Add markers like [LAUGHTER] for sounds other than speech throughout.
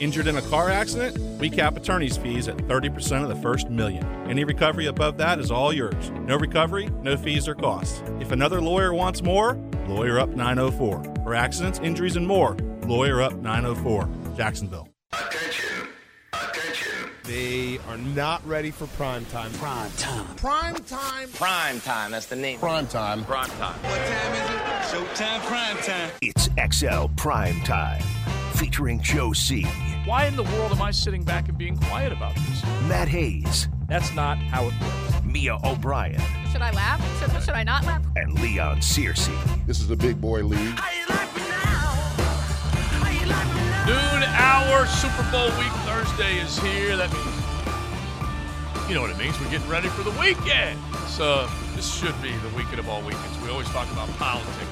Injured in a car accident? We cap attorney's fees at 30% of the first million. Any recovery above that is all yours. No recovery, no fees or costs. If another lawyer wants more, Lawyer Up 904. For accidents, injuries, and more, Lawyer Up 904. Jacksonville. Attention. Attention. They are not ready for prime time. Prime time. Prime time. Prime time. That's the name. Prime time. Prime time. What time is it? Showtime prime time. It's XL Prime Time, featuring Joe C, Why in the world am I sitting back and being quiet about this? Matt Hayes, That's not how it works. Mia O'Brien, Should I laugh? Should, should I not laugh? and Leon Searcy. This is the big boy league. Noon hour Super Bowl week Thursday is here. That means, you know what it means. We're getting ready for the weekend. So this should be the weekend of all weekends. We always talk about politics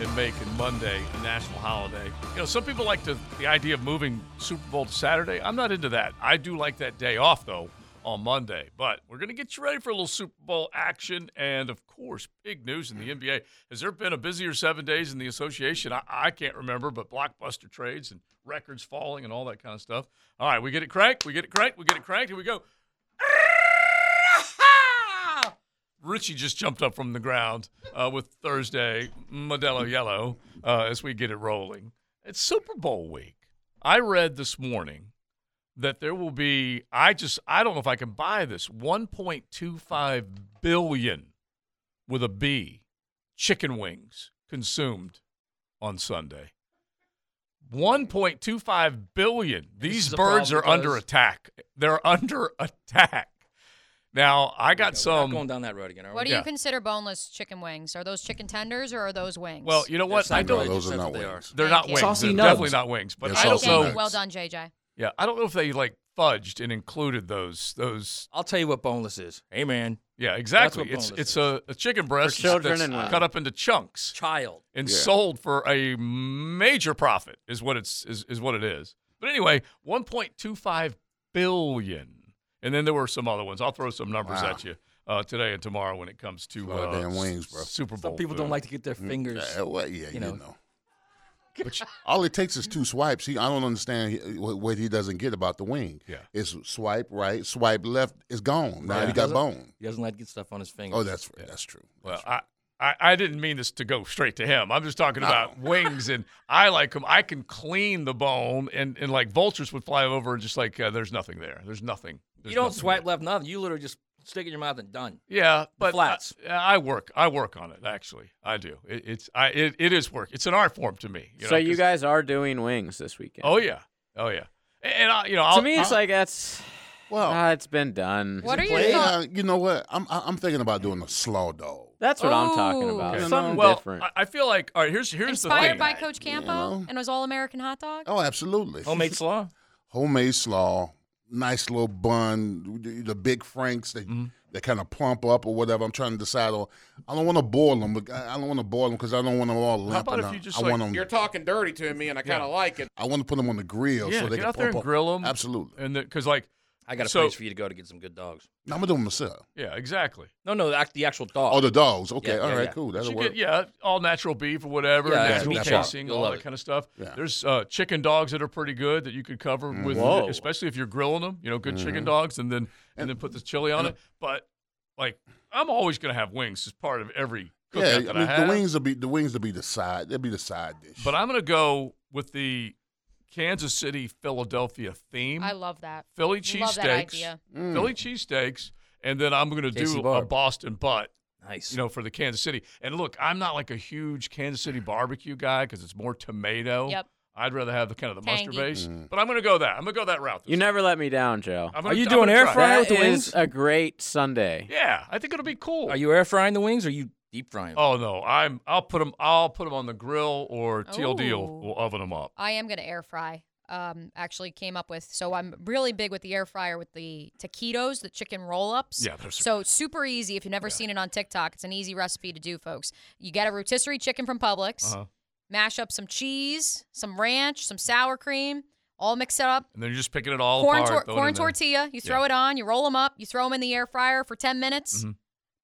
and making Monday a national holiday. You know, some people like to, the idea of moving Super Bowl to Saturday. I'm not into that. I do like that day off though on Monday. But we're going to get you ready for a little Super Bowl action. And of course, big news in the NBA. Has there been a busier seven days in the association? I, I can't remember, but blockbuster trades and records falling and all that kind of stuff. All right, we get it cranked. We get it cranked. We get it cranked. Here we go. Richie just jumped up from the ground uh, with Thursday Modelo Yellow uh, as we get it rolling. It's Super Bowl week. I read this morning that there will be I just I don't know if I can buy this 1.25 billion with a B chicken wings consumed on Sunday. 1.25 billion. These birds are under attack. They're under [LAUGHS] attack. Now, I got We're some going down that road again. Are What do you Yeah. consider boneless chicken wings? Are those chicken tenders or are those wings? Well, you know what? I don't sacrilege, those are not what they wings. They're Thank not you. wings. Saucy They're nuts. definitely not wings. But They're I don't saucy know. nuts. Well done, JJ. Yeah, I don't know if they like fudged and included those those. I'll tell you what boneless is. Hey, man. Yeah, exactly. It's boneless it's a, a chicken breast children that's and women. cut up into chunks Child. and Yeah. sold for a major profit. Is what it's is, is what it is. But anyway, 1.25 billion, and then there were some other ones. I'll throw some numbers Wow. at you uh, today and tomorrow when it comes to A lot of uh, damn wings, bro. Super Bowl. Some people food. don't like to get their fingers. Yeah, well, yeah, you you know. know. But all it takes is two swipes. He, I don't understand what what he doesn't get about the wing. Yeah. it's swipe right, swipe left. It's gone. Now Right. he got bone. He doesn't like to get stuff on his fingers. Oh, that's that's true. Well, That's I, I, I didn't mean this to go straight to him. I'm just talking about wings, and I like them. I can clean the bone, and, and like vultures would fly over and just like, uh, there's nothing there. There's nothing. There's You don't nothing swipe there. left, nothing. You literally just stick it in your mouth and done. Yeah, but flats. I, I work. I work on it. Actually, I do. It, it's I. It, it is work. It's an art form to me. You so know, you 'cause- guys are doing wings this weekend. Oh yeah. Oh yeah. And, and I, you know, I'll, to me, it's I'll- like that's Well, ah, it's been done. What are your Hey, uh, you know what? I'm I- I'm thinking about doing a slaw dog. That's what I'm talking about. Okay. Something well, different. I, I feel like all right. Here's here's the Inspired thing. by Coach Campo know. and was All American hot dog? Oh, absolutely. Homemade slaw. homemade slaw, nice little bun, the, the big franks that Mm-hmm. that kind of plump up or whatever. I'm trying to decide on. I don't want to boil them, but I I don't want to boil them because I don't want them all limp. How about if you just, I like- want them. You're talking dirty to me, and I kind of like it. I want to put them on the grill Yeah, so they get can out there and up. grill them. Absolutely. And because like I got a So- place for you to go to get some good dogs. No, I'm gonna do them myself. yeah, exactly. No, no, the, act- the actual dog. Oh, the dogs. Okay, Yeah, all yeah, right, yeah. cool. That'll You work. get, yeah, all natural beef or whatever. Yeah, Yeah, yeah, meat that's casing, You'll all love that it. kind of stuff. Yeah. There's uh, chicken dogs that are pretty good that you could cover Mm. with, Whoa. especially if you're grilling them. You know, good Mm-hmm. chicken dogs, and then and, then put the chili on it. But like, I'm always gonna have wings as part of every cookout Yeah, that I mean I have. the wings will be the wings will be the side. They'll be the side dish. But I'm gonna go with the Kansas City Philadelphia theme. I love that. Philly cheesesteaks. Mm. Philly cheesesteaks, and then I'm gonna Casey do a Boston butt. Nice. you know, for the Kansas City. And look, I'm not like a huge Kansas City barbecue guy because it's more tomato. Yep. I'd rather have the kind of the mustard base. Mm. But I'm going to go that. I'm going to go that route. this you time. never let me down, Joe. I'm Are you I'm doing air try. fryer with the wings? is a great Sunday. Yeah, I think it'll be cool. Are you air frying the wings or are you deep frying? them? Oh no, I'm. I'll put them. I'll put them on the grill or TLD will, Ooh. will oven them up. I am going to air fry. Um, actually came up with so I'm really big with the air fryer with the taquitos, the chicken roll ups. Yeah, they're super so super easy. If you've never seen it on TikTok, it's an easy recipe to do, folks. You get a rotisserie chicken from Publix, Uh-huh. mash up some cheese, some ranch, some sour cream, all mix it up. And then you're just picking it all corn apart. tor- throw it corn in there. tortilla. You throw Yeah. it on. You roll them up. You throw them in the air fryer for ten minutes. Mhm.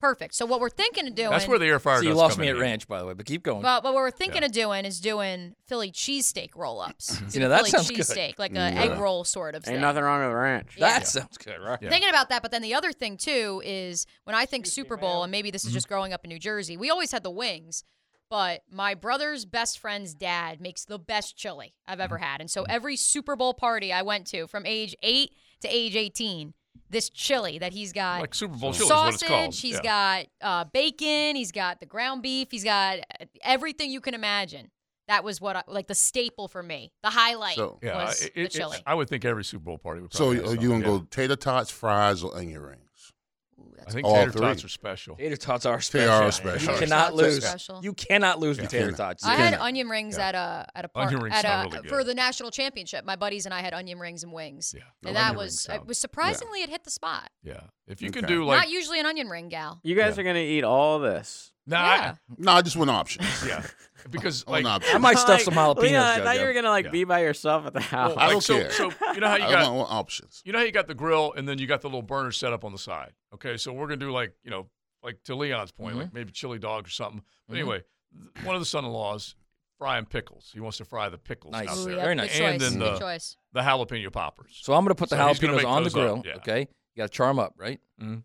Perfect. So what we're thinking of doing That's where the air fryer So you lost come me at handy. ranch, by the way, but keep going. But, but what we're thinking of doing is doing Philly cheesesteak roll ups. You know, that Philly sounds good. cheesesteak, like Yeah. an egg roll sort of thing. Ain't nothing wrong with ranch. Yeah. that sounds good, right? Yeah. Thinking about that, but then the other thing too is when I think Super Bowl, and maybe this Mm-hmm. is just growing up in New Jersey, we always had the wings. But my brother's best friend's dad makes the best chili I've ever Mm-hmm. had. And so every Super Bowl party I went to from age eight to age 18, this chili that he's got Like Super Bowl chili is what it's sausage, called. he's Yeah. got uh, bacon, he's got the ground beef, he's got uh, everything you can imagine. That was what I, like the staple for me. The highlight So- Yeah, was it- the it- chili. I would think every Super Bowl party would So are you gonna something, go tater tots, fries, or onion rings? Ooh, I think all tater three. tots are special. Tater tots are They special. You cannot Tater tots are lose. special. You cannot lose with tater tots. I You had cannot. onion rings Yeah. at a at a park Onion rings at a really for the national championship. My buddies and I had onion rings and wings, Yeah. and Onion that was it was surprisingly it hit the spot. Yeah. If you can do like Not usually an onion ring gal. You guys Yeah. are gonna eat all this. nah, yeah. No, I just want options. Yeah, [LAUGHS] [LAUGHS] because I like want I might stuff some jalapenos. Leon, I thought you were gonna like Yeah. be by yourself at the house. well, I like, don't so, care. so you know how you I got want options. you know how you got the grill and then you got the little burner set up on the side. Okay, so we're gonna do like you know like to Leon's point, Mm-hmm. like maybe chili dog or something. But anyway, one of the son-in-laws frying pickles. He wants to fry the pickles Nice. out Ooh, yeah, Very good nice. choice. And then the- choice. The jalapeno poppers. So I'm going to put the So jalapenos on the grill. yeah. Okay, you got to char them up, right? Mhm.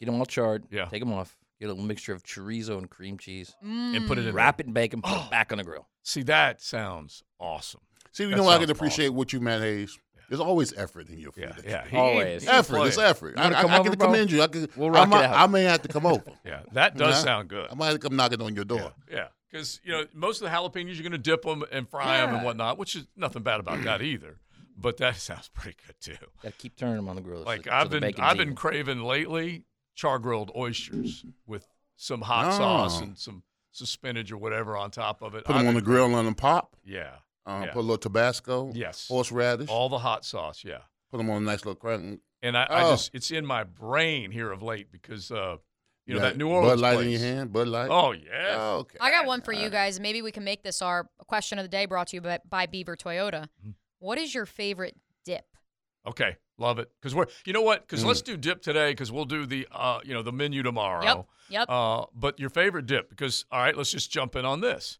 Get them all charred. Yeah. Take them off. Get a little mixture of chorizo and cream cheese. and put it in. Wrap it in bacon. Put it oh. back on the grill. See, that sounds awesome. See, you That know I can appreciate what you, Matt Hayes. There's always effort in your food. Yeah, yeah. you He- Always. he- effort. he It's effort. You I, I, come I over, can bro? commend you. I can. We'll I rock it out. I may have to come over. [LAUGHS] Yeah, that does Yeah. sound good. I might have to come knocking on your door. Yeah, yeah. Because you know most of the jalapenos you're going to dip them and fry them and whatnot, which is nothing bad about that [CLEARS THROAT] either. But that [LAUGHS] sounds pretty good too. Got to keep turning them on the grill. Like so, I've so been I've been craving lately char grilled oysters with some hot Oh. sauce and some, some spinach or whatever on top of it. Put them I've on the grill and let them pop. Yeah. Uh, Yeah. Put a little Tabasco. Yes. Horseradish. All the hot sauce. Yeah. Put them on a nice little crack. And I, I Oh. just it's in my brain here of late because uh you know got that New Orleans Bud Light place. in your hand. Bud Light. Oh yeah. Oh, okay. I got one for you guys. Maybe we can make this our question of the day brought to you by, by Beaver Toyota. Mm-hmm. What is your favorite dip? Okay, love it. Because we're, you know what? Because Mm. let's do dip today. Because we'll do the, uh, you know, the menu tomorrow. Yep. Yep. Uh, but your favorite dip? Because all right, let's just jump in on this.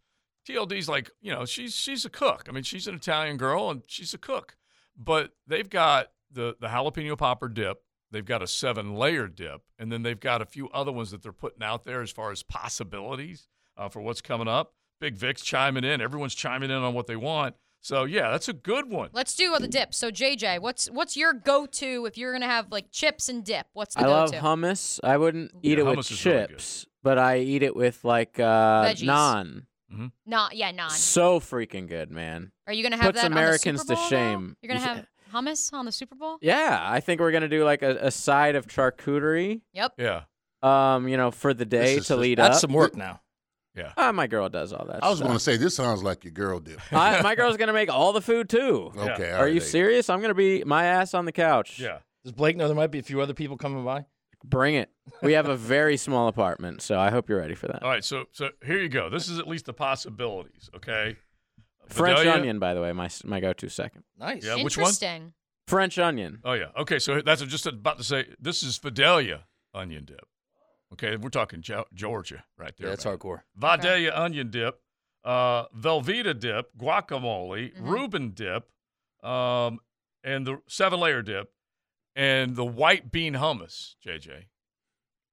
TLD's like, you know, she's she's a cook. I mean, she's an Italian girl and she's a cook. But they've got the the jalapeno popper dip. They've got a seven layer dip, and then they've got a few other ones that they're putting out there as far as possibilities uh, for what's coming up. Big Vic's chiming in. Everyone's chiming in on what they want. So yeah, that's a good one. Let's do the dip. So JJ, what's what's your go-to if you're gonna have like chips and dip? What's the I love go-to? hummus. I wouldn't eat Yeah, it with hummus is really good. chips, but I eat it with like uh, Veggies. naan. Not yeah, non. So freaking good, man. Are you gonna have Puts that Americans on the to Super Bowl, though? shame. You're gonna You have hummus on the Super Bowl? Yeah, I think we're gonna do like a, a side of charcuterie. Yep. Yeah, Um, you know, for the day is to just- lead That's up. some work now. Yeah. Ah, my girl does all that. I was going to say this sounds like your girl dip. I, [LAUGHS] my girl's gonna make all the food too. Yeah. Okay. all Are right, you there serious? I'm gonna be my ass on the couch. Yeah. Does Blake know there might be a few other people coming by? Bring it. We have a [LAUGHS] very small apartment, so I hope you're ready for that. All right, so so here you go. This is at least the possibilities. Okay. French Vidalia- onion, by the way, my my go-to second. Nice. Yeah, which one? French onion. Oh yeah. Okay, so that's just about to say. This is Vidalia onion dip. Okay, we're talking Georgia right there. Yeah, that's man. hardcore. Vidalia onion dip, uh, Velveeta dip, guacamole, Mhm. Reuben dip, um, and the seven layer dip, and the white bean hummus. JJ,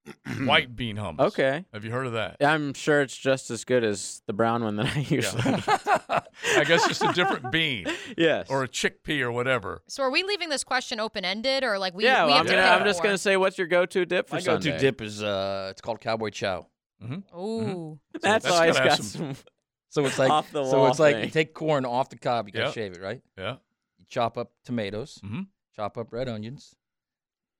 [CLEARS THROAT] white bean hummus. Okay. Have you heard of that? I'm sure it's just as good as the brown one that I usually. [LAUGHS] Yeah. I guess just a different bean [LAUGHS] yes. or a chickpea or whatever. So are we leaving this question open ended or like we yeah, we well, have I'm, to gonna, I'm just gonna say, what's your go-to dip for My go-to dip is uh, it's called Cowboy Chow. Ooh. That's, that's always gotta got some- some. So it's like Off the so wall it's like you take corn off the cob, you gotta Yep. shave it, right? Yeah. You chop up tomatoes, mm-hmm. chop up red onions,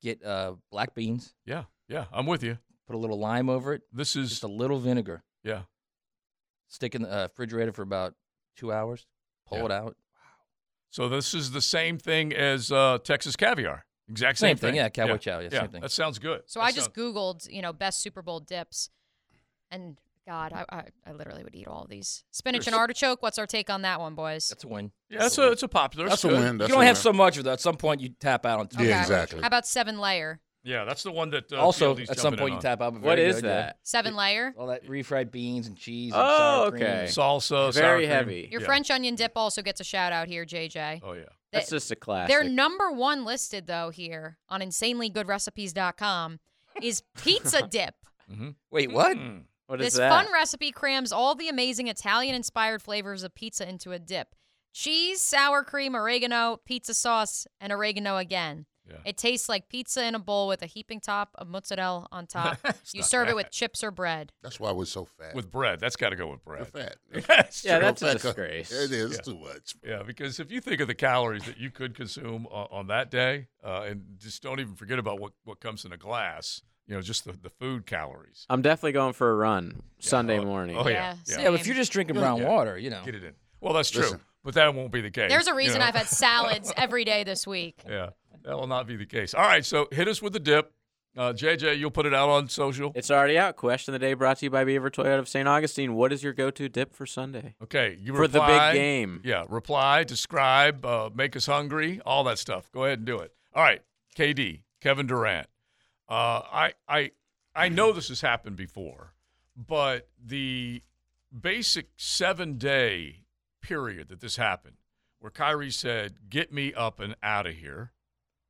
get uh, black beans, Yeah. Yeah. I'm with you. put a little lime over it, This is just a little vinegar. yeah. Stick in the uh, refrigerator for about two hours. Pull Yeah. it out. Wow. So this is the same thing as uh, Texas caviar. Exact Same same, thing, yeah, cowboy chow, yeah, yeah, same thing. That sounds good. So That I just sounds- googled, you know, best Super Bowl dips, and God, I, I, I literally would eat all of these. Spinach and artichoke. What's our take on that one, boys? That's a win. yeah, that's a it's a popular. That's it's a win. That's you don't a have win. so much of that. At some point, you tap out on. Yeah, exactly. How about seven layer? Yeah, that's the one that uh, also, PLD's at some point, you on. tap out. What is that? Seven layer. All that refried beans and cheese. And Oh, sour cream. okay. salsa, sour Very cream. heavy. Your Yeah. French onion dip also gets a shout out here, JJ. Oh yeah. That's just a classic. Their number one listed though here on insanelygoodrecipes.com [LAUGHS] is pizza dip. mm-hmm. Wait, what? Mm. what is This that? fun recipe crams all the amazing Italian inspired flavors of pizza into a dip. Cheese, sour cream, oregano, pizza sauce, and oregano again. Yeah. It tastes like pizza in a bowl with a heaping top of mozzarella on [LAUGHS] top. You not serve it with chips or bread. That's why we're so fat. With bread, that's got to go with bread. We're bread. fat. [LAUGHS] Yes, yeah, true. that's a Fat co- disgrace. It is Yeah. too much. Yeah, because if you think of the calories that you could consume on, on that day, uh, and just don't even forget about what, what comes in a glass, you know, just the, the food calories. I'm definitely going for a run Sunday oh, morning. Oh, yeah. Yeah, Yeah. Yeah, but if you're just drinking brown Yeah. water, you know. Get it in. Well, that's true. Listen. But that won't be the case. There's a you reason know? I've had salads [LAUGHS] every day this week. Yeah, that will not be the case. All right, so hit us with the dip. Uh, JJ, you'll put it out on social. It's already out. Question of the day brought to you by Beaver Toyota of St. Augustine. What is your go-to dip for Sunday? Okay, you For the big game. Yeah, reply, describe, uh, make us hungry, all that stuff. Go ahead and do it. All right, KD, Kevin Durant. Uh, I I I know this has happened before, but the basic seven day period that this happened, where Kyrie said, "Get me up and out of here,"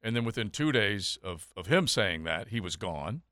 and then within two days of of him saying that, he was gone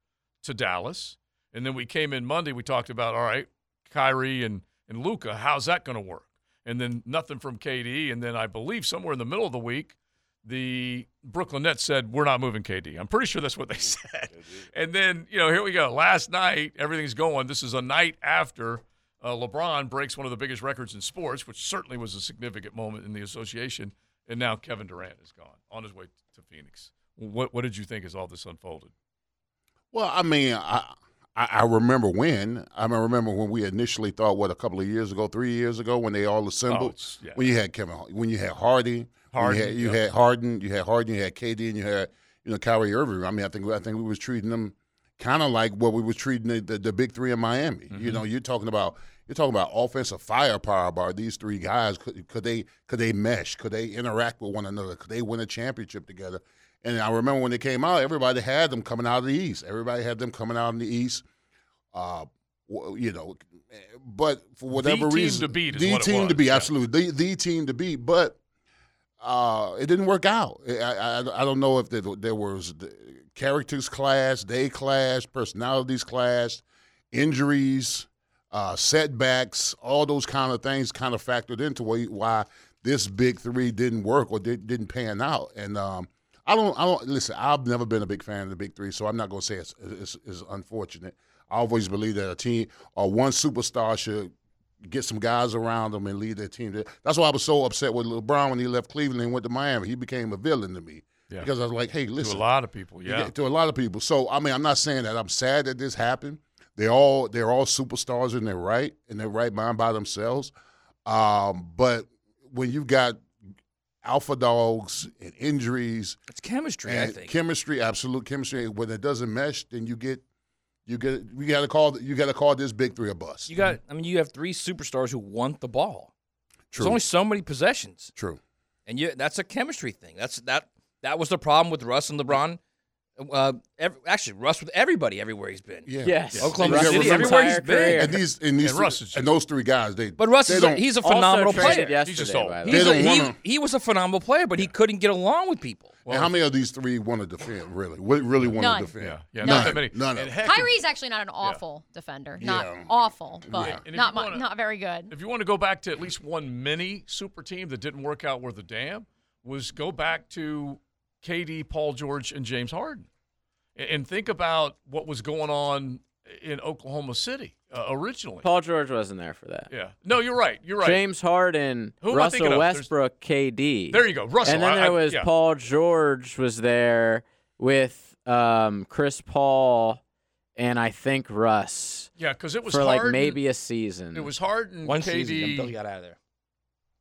to Dallas, and then we came in Monday. We talked about all right, Kyrie and and Luka. How's that going to work? And then nothing from KD, and then I believe somewhere in the middle of the week, the Brooklyn Nets said we're not moving KD. I'm pretty sure that's what they mm-hmm. said. And then you know here we go. Last night everything's going. This is a night after uh, LeBron breaks one of the biggest records in sports, which certainly was a significant moment in the association. And now Kevin Durant is gone on his way to Phoenix. What what did you think as all this unfolded? Well, I mean, I, I remember when. I remember when we initially thought, what, a couple of years ago, three years ago, when they all assembled. it's- yeah. When you had Kevin, when you had Hardy, Harden, you had, you yeah. had Harden, you had Harden, you had KD, and you had you know Kyrie Irving. I mean, I think I think we was treating them kind of like what we was treating the, the, the big three in Miami. Mm-hmm. You know, you're talking about you're talking about offensive firepower by these three guys. Could, could they could they mesh? Could they interact with one another? Could they win a championship together? And I remember when they came out, everybody had them coming out of the East. Everybody had them coming out in the East. Uh, you know, but for whatever team reason, the team to beat is the team to beat, yeah. absolutely, the the team to beat. But uh, it didn't work out. I, I, I don't know if there, there was the characters clash, they clashed, personalities clashed, injuries, uh, setbacks, all those kind of things kind of factored into why, this big three didn't work or did, didn't pan out. And um, I don't, I don't listen. I've never been a big fan of the big three, so I'm not going to say it's, it's, it's unfortunate. I always believe that a team or one superstar should get some guys around them and lead their team. That's why I was so upset with LeBron when he left Cleveland and went to Miami. He became a villain to me Yeah. because I was like, hey, listen, to a lot of people, yeah. to a lot of people. So I mean, I'm not saying that I'm sad that this happened. They're all they're all superstars in their right in their right mind by themselves. Um, but when you've got alpha dogs and injuries It's chemistry, I think. chemistry, absolute chemistry, when it doesn't mesh, then you get you get you got to call you got to call this big three a bust. you got, I mean, you have three superstars who want the ball. True. There's only so many possessions, True. and you that's a chemistry thing. That's that that was the problem with Russ and LeBron. Uh, ev actually, Russ with everybody everywhere he's been. Yeah. Yes. Oklahoma And you City, gotta remember- everywhere he's entire career. been. And these and these And three- Russ is- and those three guys, they But Russ they is a, he's a phenomenal player. yesterday, He's just old. the way. They He's a, he, wanna- he was a phenomenal player, but he couldn't get along with people. and how many of these three want to defend? Really, really want None. to defend? Yeah, yeah, None. not that many. None of them. Kyrie's actually not an awful defender. Not Yeah. awful, but Yeah. Not wanna- not very good. If you want to go back to at least one mini super team that didn't work out worth a damn, was go back to KD, Paul George, and James Harden, and, and think about what was going on in Oklahoma City uh, originally. Paul George wasn't there for that. yeah, no, you're right. You're right. James Harden, Who am I Russell of? There's- Westbrook, KD. There you go, Russell. And then there I- was yeah. Paul George was there with um, Chris Paul and I think Russ Yeah, because it was for like maybe a season. it was Harden, One KD season, Bill got out of there.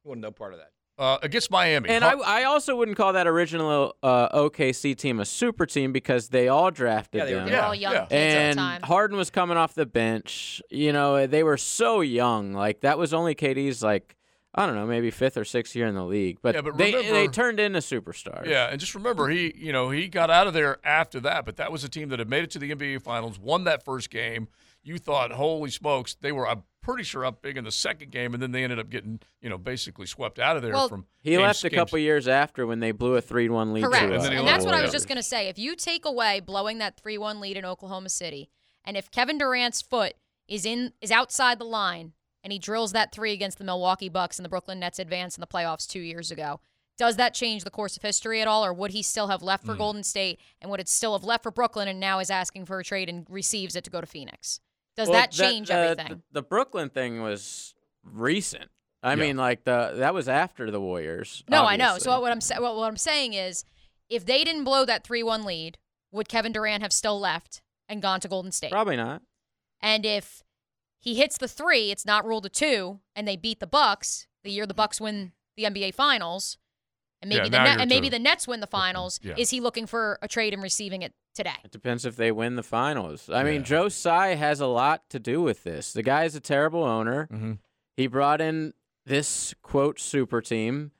He wasn't no part of that. Uh, against Miami. and Har- I, I also wouldn't call that original uh, OKC team a super team because they all drafted Yeah, they were- them. They were Yeah, all young yeah. kids at And the time. Harden was coming off the bench. You know, they were so young. Like that was only KD's like I don't know, maybe fifth or sixth year in the league. But, Yeah, but they they turned into superstars. Yeah, and just remember, he you know he got out of there after that, but that was a team that had made it to the NBA Finals, won that first game. You thought, holy smokes, they were. I'm pretty sure up big in the second game, and then they ended up getting you know basically swept out of there Well- from. He games- left a games- couple years after when they blew a three-one lead. Correct. To, And then he and that's what I was just going to say. If you take away blowing that 3-1 lead in Oklahoma City, and if Kevin Durant's foot is in is outside the line and he drills that 3 against the Milwaukee Bucks and the Brooklyn Nets advance in the playoffs 2 years ago, does that change the course of history at all or would he still have left for Hmm. Golden State and would it still have left for Brooklyn and now is asking for a trade and receives it to go to Phoenix? Does Well, that change uh, everything? The, the Brooklyn thing was recent. I Yeah. mean, like the that was after the Warriors. No, I know. So what I'm what, what I'm saying is, if they didn't blow that three-one lead, would Kevin Durant have still left and gone to Golden State? probably not. And if he hits the three, it's not ruled a two, and they beat the Bucks the year the Bucks win the NBA Finals, and maybe Yeah, the Net- and maybe the Nets win the Finals. Yeah. Is he looking for a trade and receiving it today? It depends if they win the finals. I mean, Joe Tsai has a lot to do with this. The guy is a terrible owner. Mhm. He brought in this quote super team,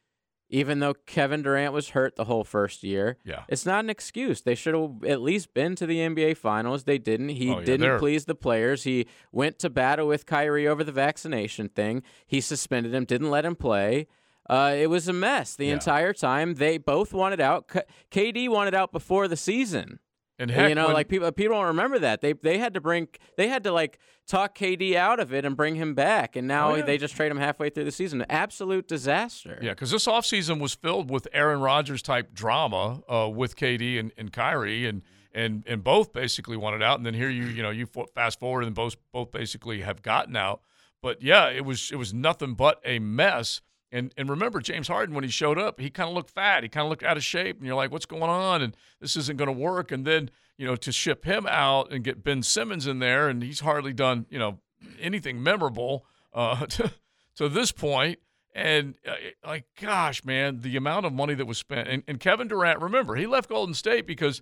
even though Kevin Durant was hurt the whole first year. Yeah. It's not an excuse. They should have at least been to the NBA Finals. They didn't. He Oh, yeah, didn't they're- please the players. He went to battle with Kyrie over the vaccination thing. He suspended him, didn't let him play. Uh, it was a mess the Yeah. entire time. They both wanted out. K- KD wanted out before the season. And heck, you know, when- like people people don't remember that. They they had to bring they had to like talk KD out of it and bring him back, and now Oh, yeah. they just trade him halfway through the season. Absolute disaster. Yeah, because this offseason was filled with Aaron Rodgers type drama uh, with KD and, and Kyrie, and and and both basically wanted out. And then here you you know you fast forward and both both basically have gotten out. But yeah, it was it was nothing but a mess. And and remember James Harden when he showed up, he kind of looked fat, he kind of looked out of shape, and you're like, what's going on? And this isn't going to work. And then you know to ship him out and get Ben Simmons in there, and he's hardly done you know anything memorable uh, [LAUGHS] to to this point. And uh, like, gosh, man, the amount of money that was spent. And, and Kevin Durant, remember, he left Golden State because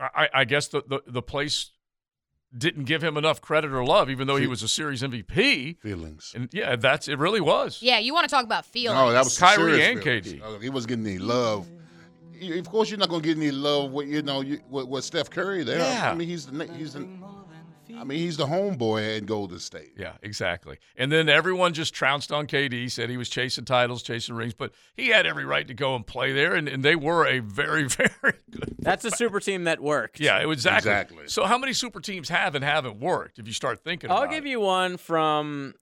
I, I guess the, the, the place didn't give him enough credit or love, even though he was a series MVP. Feelings. And yeah, that's it. Really was. Yeah, you want to talk about feelings? No, that was Kyrie serious and feelings. KD. Uh, he wasn't getting any love. Of course, you're not going to get any love with you know you, with, with Steph Curry there. Yeah. I mean, he's the he's the, I mean, he's the homeboy at Golden State. Yeah, exactly. And then everyone just trounced on KD, said he was chasing titles, chasing rings, but he had every right to go and play there, and, and they were a very, [LAUGHS] very good. That's a super team that worked. Yeah, it was exactly. Exactly. So how many super teams have and haven't worked if you start thinking I'll about give it? you one from.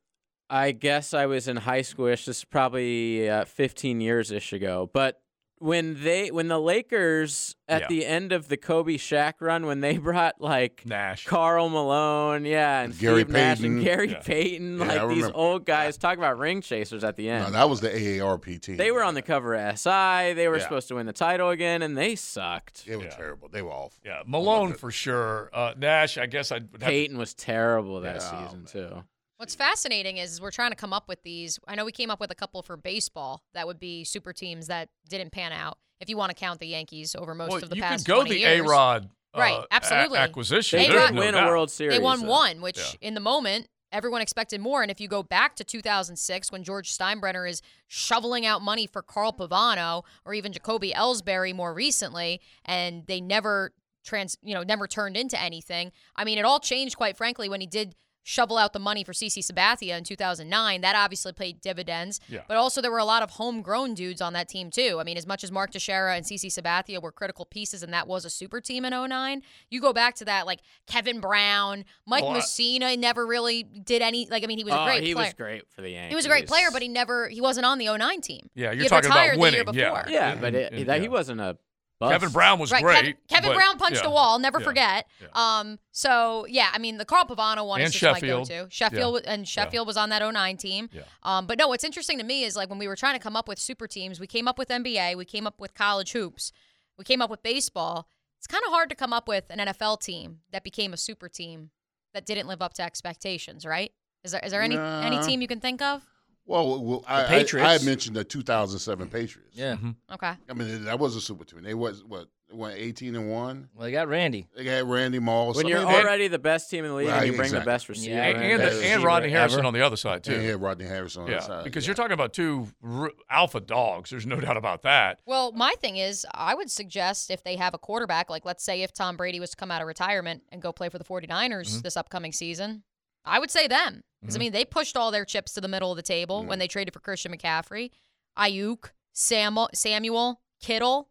I guess I was in high schoolish. This is probably uh, 15 years ish ago, but when they when the Lakers at Yeah. the end of the Kobe Shaq run when they [LAUGHS] brought like Nash. Karl Malone, yeah, and Gary Steve Nash and Payton. Gary Yeah. Payton, Yeah, like these old guys. Talk about ring chasers at the end. No, that was the AARP team. they were on the cover of SI. They were Yeah. supposed to win the title again, and they sucked. They were Yeah. terrible. They were awful. Yeah, Malone for sure. Uh, Nash, I guess I'd have to- was terrible that Yeah, season man. too. What's fascinating is, is we're trying to come up with these. I know we came up with a couple for baseball that would be super teams that didn't pan out. If you want to count the Yankees over most well, of the you past could go 20 the years. A Rod Right, uh, absolutely. a- acquisition. They They did no win doubt. a World Series. They won though. one, which Yeah. in the moment everyone expected more. And if you go back to 2006, when George Steinbrenner is shoveling out money for Carl Pavano or even Jacoby Ellsbury more recently, and they never trans, you know, never turned into anything. I mean, it all changed quite frankly when he did shovel out the money for CC Sabathia in 2009. That obviously paid dividends. Yeah. But also there were a lot of homegrown dudes on that team too. I mean, as much as Mark Teixeira and CC Sabathia were critical pieces and that was a super team in 09, you go back to that like Kevin Brown, Mike Well, I- Mussina never really did any like I mean, he was a oh, great he player. was great for the Yankees. He was a great player, but he never he wasn't on the 09 team. Yeah, He you're had talking about retired the year winning. Yeah. before. yeah, but it, and- that, yeah. he wasn't a. Bust. Kevin Brown was Right, great. Kevin, Kevin but- Brown punched yeah. a wall. Never Yeah. forget. Yeah. Um. So yeah, I mean the Carl Pavano one And is Sheffield. my go-to. Sheffield and Sheffield was on that 09 team. Yeah. Um. But no, what's interesting to me is like when we were trying to come up with super teams, we came up with NBA, we came up with college hoops, we came up with baseball. It's kind of hard to come up with an NFL team that became a super team that didn't live up to expectations, right? Is there is there any any team you can think of? Well, well I, I, Patriots. I had mentioned the 2007 Patriots. Yeah. Mhm. Okay. I mean, that was a super team. They was what went 18 and one. Well, they got Randy. They got Randy Moss. When I you're mean, already the best team in the league and you bring exactly. the best receiver, Yeah, and, and, that's- and Rodney Harrison ever. on the other side too. and he had Rodney Harrison on Yeah, the side. because yeah. you're talking about two r- alpha dogs. There's no doubt about that. Well, my thing is, I would suggest if they have a quarterback, like let's say if Tom Brady was to come out of retirement and go play for the 49ers Mm-hmm. this upcoming season, I would say them. Because, I mean, they pushed all their chips to the middle of the table Mm-hmm. when they traded for Christian McCaffrey, Aiyuk, Samuel, Samuel, Kittle,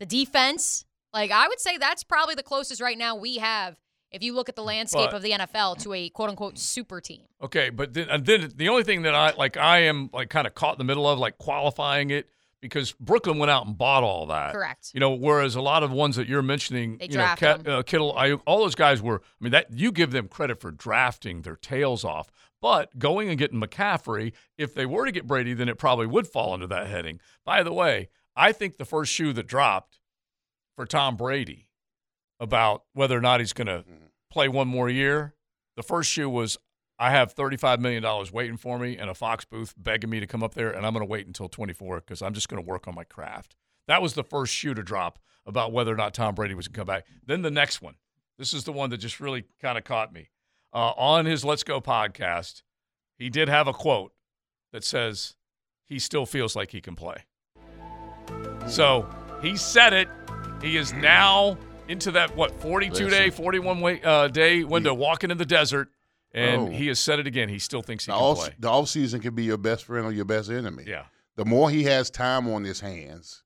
the defense. Like, I would say that's probably the closest right now we have, if you look at the landscape But- of the NFL, to a quote unquote super team. Okay, but then, and then the only thing that I like, I am like kind of caught in the middle of like qualifying it because Brooklyn went out and bought all that. Correct. You know, whereas a lot of ones that you're mentioning, They you know, drafted Ket- uh, Kittle, Aiyuk, all those guys were. I mean, that you give them credit for drafting their tails off. But going and getting McCaffrey, if they were to get Brady, then it probably would fall under that heading. By the way, I think the first shoe that dropped for Tom Brady about whether or not he's going to play one more year, the first shoe was I have $35 million waiting for me and a Fox booth begging me to come up there, and I'm going to wait until 24 because I'm just going to work on my craft. That was the first shoe to drop about whether or not Tom Brady was going to come back. Then the next one. This is the one that just really kind of caught me. Uh, on his Let's Go podcast, he did have a quote that says he still feels like he can play. So he said it. He is now into that, what, 42 day, 41 way, uh, day window, walking in the desert. And Oh. he has said it again. He still thinks he the can off, play. the off season can be your best friend or your best enemy. Yeah. The more he has time on his hands,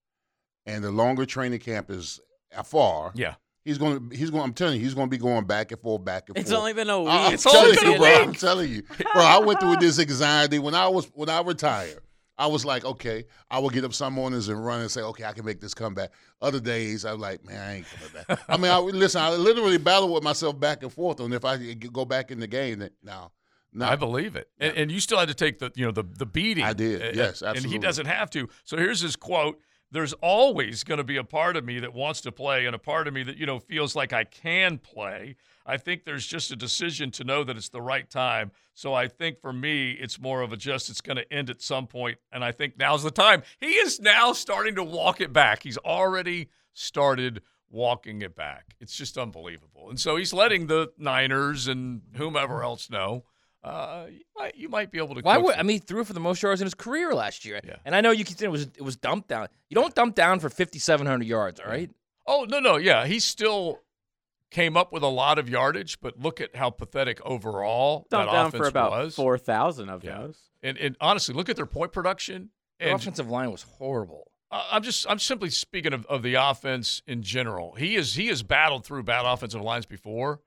and the longer training camp is afar, Yeah. he's going to he's going. I'm telling you, he's going to be going back and forth, back and It's forth. It's only been a week. I- I'm It's telling only been you, a bro. week. I'm telling you, bro. I went through this anxiety when I was when I retired. I was like, okay, I will get up some mornings and run and say, okay, I can make this comeback. Other days, I'm like, man, I ain't coming back. I mean, I [LAUGHS] listen. I literally battle with myself back and forth on if I go back in the game. Now, no, I believe it. And, and you still had to take the you know the the beating. I did. Uh, Yes, absolutely. And he doesn't have to. So here's his quote. There's always going to be a part of me that wants to play and a part of me that you know feels like I can play. I think there's just a decision to know that it's the right time. So I think for me, it's more of a just it's going to end at some point, and I think now's the time. He is now starting to walk it back. He's already started walking it back. It's just unbelievable. And so he's letting the Niners and whomever else know. Uh, you might you might be able to. Why would them. I mean? He threw for the most yards in his career last year. Yeah. And I know you can it was it was dumped down. You don't dump down for fifty seven hundred yards. All right. Oh no, no, yeah, he's still came up with a lot of yardage, but look at how pathetic overall Dumped that down offense for about was. four thousand of Yeah. those. And, and honestly, look at their point production. Their And offensive line was horrible. I'm just I'm simply speaking of, of the offense in general. He is he has battled through bad offensive lines before,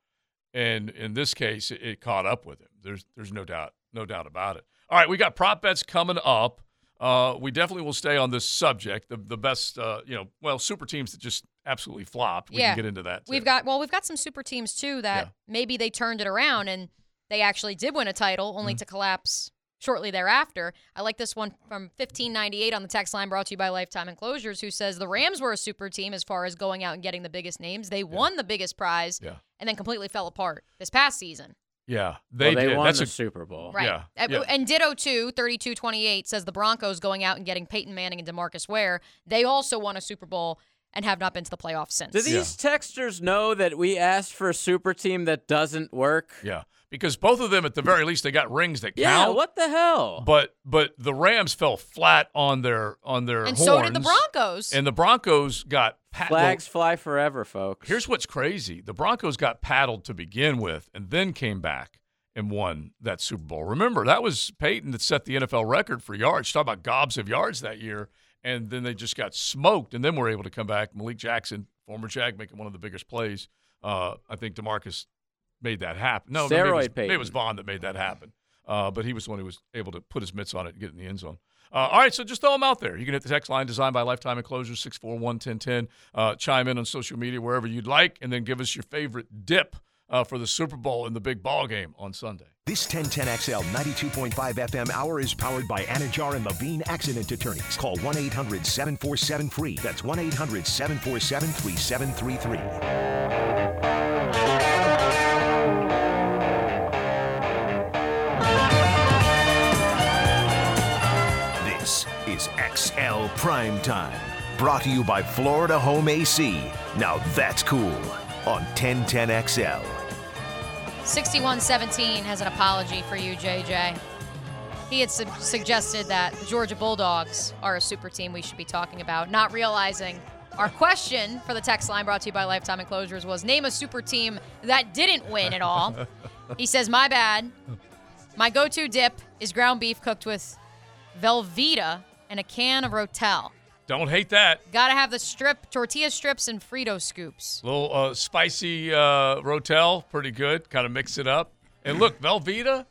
and in this case, it, it caught up with him. There's there's no doubt no doubt about it. All right, we got prop bets coming up. Uh, we definitely will stay on this subject. The the best, uh, you know, well, super teams that just absolutely flopped. We Yeah. can get into that. We've got well, we've got some super teams too that Yeah. maybe they turned it around and they actually did win a title, only Mm-hmm. to collapse shortly thereafter. I like this one from 1598 on the text line brought to you by Lifetime Enclosures, who says the Rams were a super team as far as going out and getting the biggest names. They won the biggest prize Yeah. and then completely fell apart this past season. Yeah, they well, they did. won That's the a, Super Bowl. Right. Yeah, Uh, yeah. And Ditto 2, 3228 says the Broncos going out and getting Peyton Manning and DeMarcus Ware. They also won a Super Bowl and have not been to the playoffs since. Do these texters know that we asked for a super team that doesn't work? yeah, because both of them, at the very least, they got rings that Yeah, count. Yeah, what the hell? But but the Rams fell flat on their on their and horns, so did the Broncos. And the Broncos got pat- Flags fly forever, folks. Here's what's crazy: the Broncos got paddled to begin with, and then came back and won that Super Bowl. Remember, that was Peyton that set the NFL record for yards. Talk about gobs of yards that year, and then they just got smoked, and then we were able to come back. Malik Jackson, former Jag, making one of the biggest plays. Uh, I think Demarcus made that happen. No, maybe it, was, maybe it was. Von that made that happen. Uh, but he was the one who was able to put his mitts on it and get in the end zone. Uh, all right, so just throw them out there. You can hit the text line designed by Lifetime Enclosures, 641 1010. Uh, chime in on social media wherever you'd like, and then give us your favorite dip uh, for the Super Bowl and the big ball game on Sunday. This 1010XL 92.5 FM hour is powered by Anidjar and Levine Accident Attorneys. Call 1 800 747 free. That's 1 800 747 3733. This is XL Prime Time. Brought to you by Florida Home AC. Now that's cool on 1010XL. 6117 has an apology for you, JJ. He had su- suggested that the Georgia Bulldogs are a super team we should be talking about, not realizing our question for the text line brought to you by Lifetime Enclosures was name a super team that didn't win at all. he says, My bad. My go to dip is ground beef cooked with Velveeta and a can of Rotel. Don't hate that. Gotta have the strip, tortilla strips, and Frito scoops. little uh, spicy uh, Rotel, pretty good. Kind of mix it up. And look, Velveeta,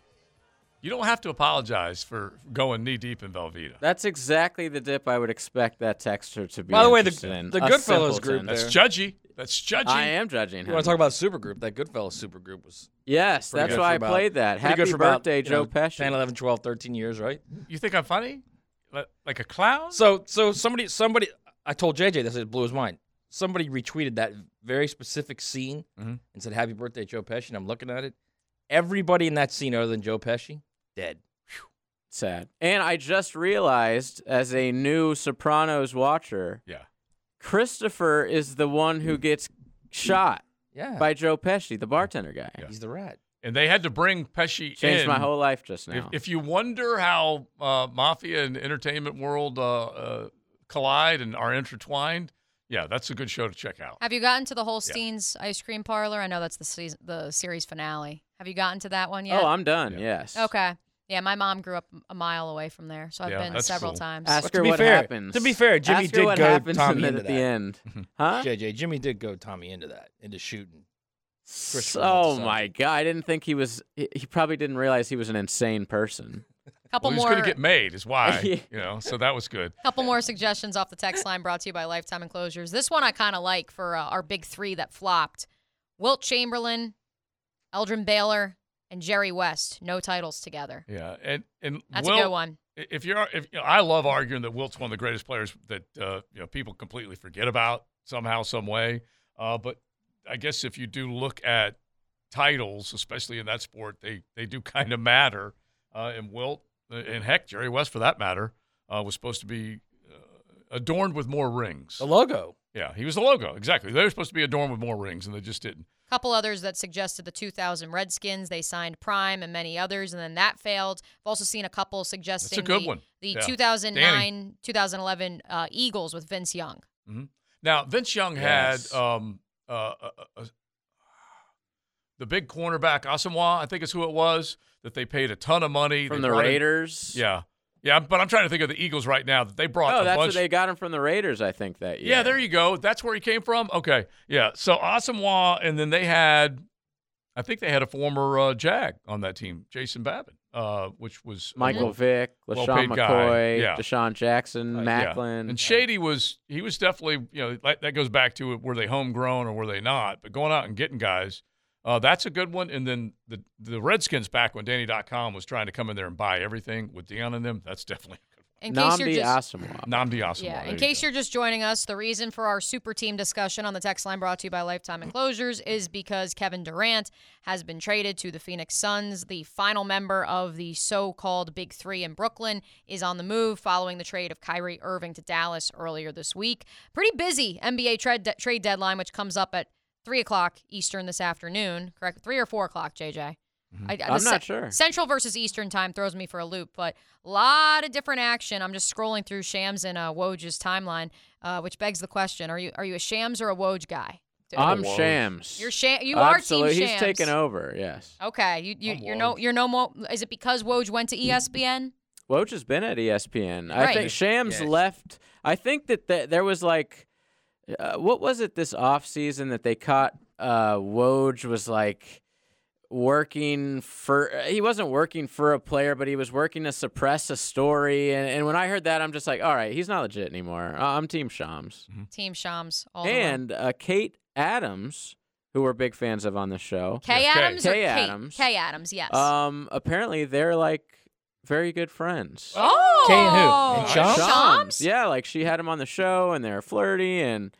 you don't have to apologize for going knee deep in Velveeta. That's exactly the dip I would expect that texture to be. By the way, the- interested in. the A Goodfellas group simpleton. That's there. judgy. That's judgy. I am judging You him. want to talk about super group? That Goodfellas supergroup was yes, pretty that's good why for I about- played that. pretty Happy good for about, birthday, you Joe know, Pesci. 10, 11, 12, 13 years, right? You think I'm funny? Like- Like a clown? So, so somebody, somebody, I told JJ this, it blew his mind. Somebody retweeted that very specific scene Mhm. and said, "Happy birthday, Joe Pesci." And I'm looking at it. Everybody in that scene, other than Joe Pesci, dead. Sad. And I just realized, as a new Sopranos watcher, yeah. Christopher is the one who gets shot Yeah, by Joe Pesci, the bartender guy. he's the rat. And they had to bring Pesci Changed in. my whole life just now. if you wonder how uh, mafia and entertainment world uh, uh, collide and are intertwined, yeah, that's a good show to check out. Have you gotten to the Holsten's ice cream parlor? I know that's the season, the series finale. Have you gotten to that one yet? oh, I'm done. Yes. okay. Yeah, my mom grew up a mile away from there, so I've Yeah, been several cool. times. Ask to her be what fair- happens. to be fair, Jimmy Ask her did what goad happens Tommy into at the end. Huh? JJ, Jimmy did go Tommy into that, into shooting. Christopher Oh wants my god! I didn't think he was. He he probably didn't realize he was an insane person. couple Well, he's more, going to get made, is why. [LAUGHS] You know, so that was good. couple more suggestions off the text line brought to you by Lifetime Enclosures. This one I kind of like for uh, our big three that flopped: Wilt Chamberlain, Elgin Baylor, and Jerry West. No titles together. Yeah, and and That's Wilt, a good one. If you're, if you know, I love arguing that Wilt's one of the greatest players that uh, you know people completely forget about somehow, some way. Uh, but I guess if you do look at titles, especially in that sport, they they do kind of matter. Uh, and Wilt, uh, and heck, Jerry West for that matter, uh, was supposed to be uh, adorned with more rings. The logo. Yeah, he was the logo exactly. They were supposed to be adorned with more rings, and they just didn't. couple others that suggested the 2000 Redskins. They signed Prime and many others, and then that failed. I've also seen a couple suggesting good the, one. the Yeah. 2009 2011 uh, Eagles with Vince Young. Now, Vince Young Yes. had um, uh, uh, uh, the big cornerback Asomugha, I think is who it was, that they paid a ton of money From They the brought in- Raiders. yeah, yeah, but I'm trying to think of the Eagles right now that they brought Oh, a that's bunch. what they got him from the Raiders. I think that year. yeah, there you go. That's where he came from. Okay, yeah. So Asomugha, and then they had, I think they had a former uh, Jag on that team, Jason Babin, uh, which was Michael Vick, LeSean. McCoy, Yeah. DeSean Jackson, Uh, yeah. Maclin. And Shady was he was definitely you know like, that goes back to were they homegrown or were they not? But going out and getting guys, uh, that's a good one. And then the the Redskins back when Danny.com was trying to come in there and buy everything with Deion and them, that's definitely a good In case you're Nnamdi just Asomugha. Nnamdi Asomugha. yeah, there in you case go. you're just joining us, the reason for our super team discussion on the text line brought to you by Lifetime Enclosures is because Kevin Durant has been traded to the Phoenix Suns. The final member of the so-called Big Three in Brooklyn is on the move following the trade of Kyrie Irving to Dallas earlier this week. Pretty busy NBA trade trade deadline, which comes up at three o'clock Eastern this afternoon. Correct, three or four o'clock, JJ. I, the I'm ce- not sure. Central versus Eastern time throws me for a loop, but a lot of different action. I'm just scrolling through Shams and uh, Woj's timeline, uh, which begs the question: Are you are you a Shams or a Woj guy? I'm Shams. You're Sham. You are Absolutely. Team He's Shams. taken over. Yes. Okay, you you I'm you're no you're no more. Is it because Woj went to E ESPN? Woj has been at ESPN. I Right. think Shams Yeah. left. I think that th- there was like, uh, what was it this off season that they caught? Uh, Woj was like working for. He wasn't working for a player, but he was working to suppress a story. And, and when I heard that, I'm just like, all right, he's not legit anymore. Uh, I'm Team Shams. Team Shams. All the way. And uh, Kate Adams, who we're big fans of on the show. Kay Yeah, Kay. Adams or Kay Kate? Adams. Kay Adams. Yes. Um, apparently they're like very good friends. oh, Kay and who? And Shams? Shams? Yeah, like she had him on the show and they're flirty and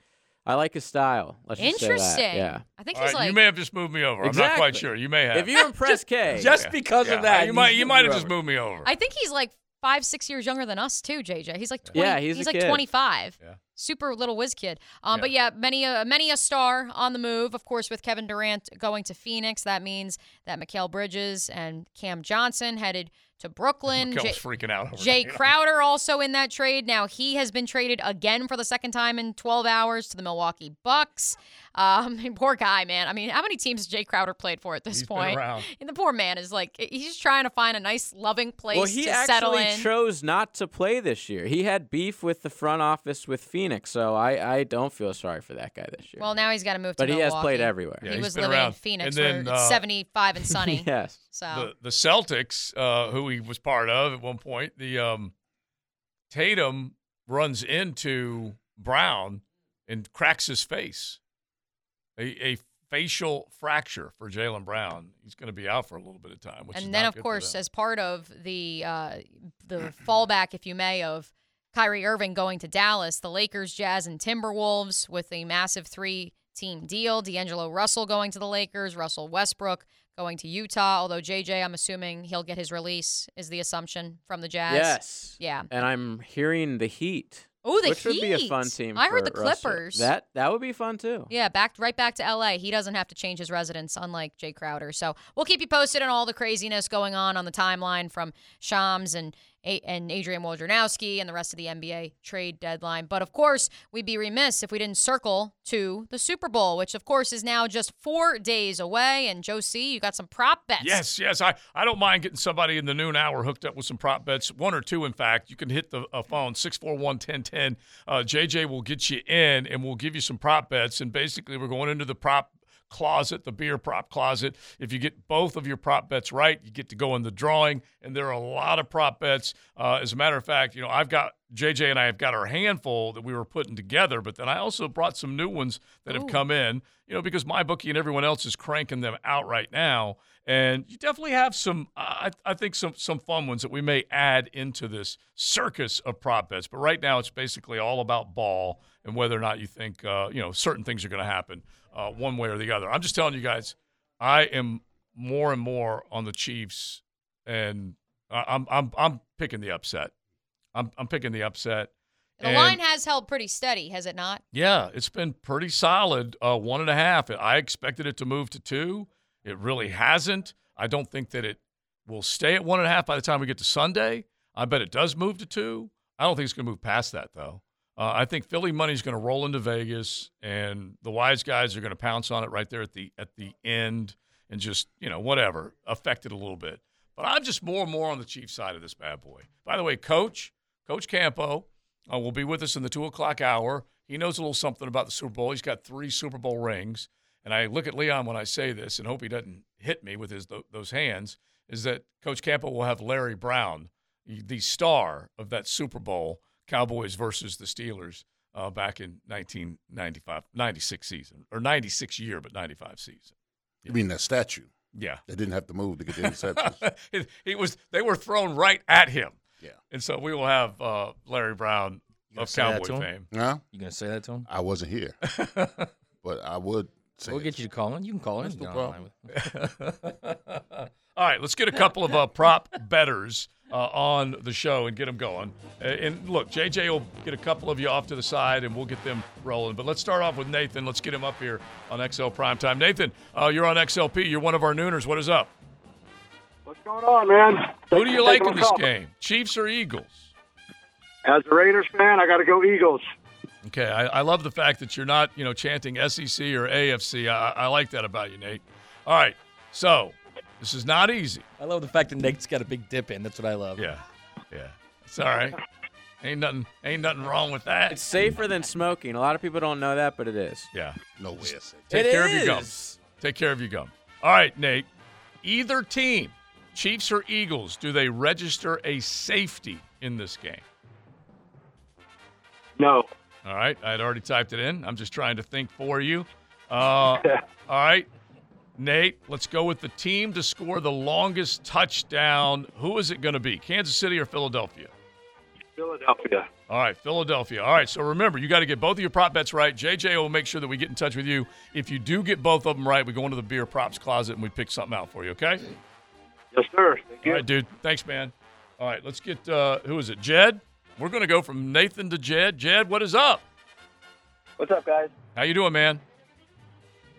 I like his style. Let's just say that. Interesting. Yeah. I think All he's right, like. you may have just moved me over. I'm not quite sure. You may have. If you impress [LAUGHS] K, Just because Yeah, of that, you might you might have just moved me over. I think he's like five, six years younger than us too, JJ. He's like 20, Yeah, he's a like kid. 25. Yeah. super little whiz kid. Um, But yeah, many a many a star on the move. Of course, with Kevin Durant going to Phoenix, that means that Mikal Bridges and Cam Johnson headed to Brooklyn. Jae- freaking out. Jae that. [LAUGHS] Crowder also in that trade. Now he has been traded again for the second time in 12 hours to the Milwaukee Bucks. Um, [LAUGHS] poor guy, man. I mean, how many teams has Jae Crowder played for at this He's been point? around. And the poor man is like he's just trying to find a nice, loving place well, he to settle actually chose not to play this year. He had beef with the front office with Phoenix, so I, I don't feel sorry for that guy this year. well, now he's got to move to but he has played everywhere. Yeah, he was been living in. Phoenix And then, where it's uh, 75 and [LAUGHS] sunny. yes. So the the Celtics, uh, who he was part of at one point, the um, Tatum runs into Brown and cracks his face, a, a facial fracture for Jaylen Brown. He's going to be out for a little bit of time. Which is and then of course as part of the uh, the [CLEARS THROAT] fallback if you may of Kyrie Irving going to Dallas the Lakers Jazz and Timberwolves with a massive 3 team deal D'Angelo Russell going to the Lakers Russell Westbrook going to Utah although JJ I'm assuming he'll get his release is the assumption from the Jazz Yes. yeah And I'm hearing the Heat. Oh, the which would be a Heat. fun team. I heard the Russell. Clippers. That that would be fun too. Yeah, back right back to LA. He doesn't have to change his residence, unlike Jae Crowder. So we'll keep you posted on all the craziness going on on the timeline from Shams and and Adrian Wojnarowski and the rest of the NBA trade deadline. But of course, we'd be remiss if we didn't circle to the Super Bowl, which of course is now just four days away. And C, you got some prop bets. Yes, yes. I, I don't mind getting somebody in the noon hour hooked up with some prop bets, one or two, in fact. You can hit the uh, phone, 641 1010. Uh, JJ will get you in and we'll give you some prop bets. And basically, we're going into the prop closet, the beer prop closet. If you get both of your prop bets right, you get to go in the drawing. And there are a lot of prop bets. Uh, as a matter of fact, you know, I've got JJ and I have got our handful that we were putting together, but then I also brought some new ones that have come in, you know, because my bookie and everyone else is cranking them out right now. And you definitely have some, I, I think, some some fun ones that we may add into this circus of prop bets. But right now, it's basically all about ball and whether or not you think, uh, you know, certain things are going to happen uh, one way or the other. I'm just telling you guys, I am more and more on the Chiefs, and I'm I'm I'm picking the upset. I'm I'm picking the upset. The And- line has held pretty steady, has it not? yeah, it's been pretty solid. Uh, one and a half. I expected it to move to two. It really hasn't. I don't think that it will stay at one and a half by the time we get to Sunday. I bet it does move to two. I don't think it's going to move past that though. Uh, I think Philly money is going to roll into Vegas, and the wise guys are going to pounce on it right there at the at the end, and just you know whatever affect it a little bit. But I'm just more and more on the Chiefs side of this bad boy. By the way, Coach Coach Campo uh, will be with us in the two o'clock hour. He knows a little something about the Super Bowl. He's got three Super Bowl rings, and I look at Leon when I say this, and hope he doesn't hit me with his those hands. Is that Coach Campo will have Larry Brown, the star of that Super Bowl, Cowboys versus the Steelers, uh, back in 1995, 96 season or 96 year, but 95 season. You mean that statue? Yeah, They didn't have to move to get the interceptions. [LAUGHS] it, he was. They were thrown right at him. Yeah. and so we will have uh, Larry Brown of say that Cowboy to him? fame. huh? You gonna say that to him? I wasn't here, [LAUGHS] but I would say We'll it. get you to call in. You can call in. That's no Get on the line with- [LAUGHS] All right, let's get a couple of uh, prop betters uh, on the show and get them going. And look, JJ will get a couple of you off to the side, and we'll get them rolling. But let's start off with Nathan. Let's get him up here on XL Primetime. Nathan, uh, you're on XLP. You're one of our nooners. What is up? What's going on, man? Who do you like in this game? Chiefs or Eagles? As a Raiders fan, I got to go Eagles. Okay, I, I love the fact that you're not, you know, chanting SEC or AFC. I, I like that about you, Nate. All right, so this is not easy. I love the fact that Nate's got a big dip in. That's what I love. Yeah, yeah, it's all right. Ain't nothing, ain't nothing wrong with that. It's safer than smoking. A lot of people don't know that, but it is. yeah. No way. I Take It care of your gum. Take care of your gum. All right, Nate. Either team, Chiefs or Eagles, do they register a safety in this game? No. All right, I had already typed it in. I'm just trying to think for you. Uh, [LAUGHS] all right, Nate, let's go with the team to score the longest touchdown. Who is it going to be? Kansas City or Philadelphia? Philadelphia. All right, Philadelphia. All right, so remember, you got to get both of your prop bets right. JJ will make sure that we get in touch with you. If you do get both of them right, we go into the beer props closet and we pick something out for you, okay? Yes, sir. Thank you. All right, dude. Thanks, man. All right, let's get, uh, who is it? Jed? We're going to go from Nathan to Jed. Jed, what is up? What's up, guys? How you doing, man?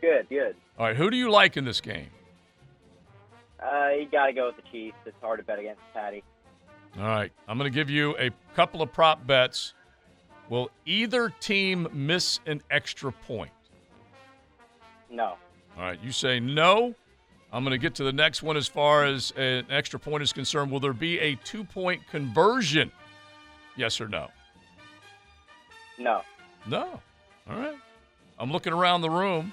Good, good. All right, who do you like in this game? Uh, you got to go with the Chiefs. It's hard to bet against Patty. All right, I'm going to give you a couple of prop bets. Will either team miss an extra point? No. All right, you say no. I'm going to get to the next one as far as an extra point is concerned. Will there be a two point conversion? Yes or no? No. No. All right. I'm looking around the room.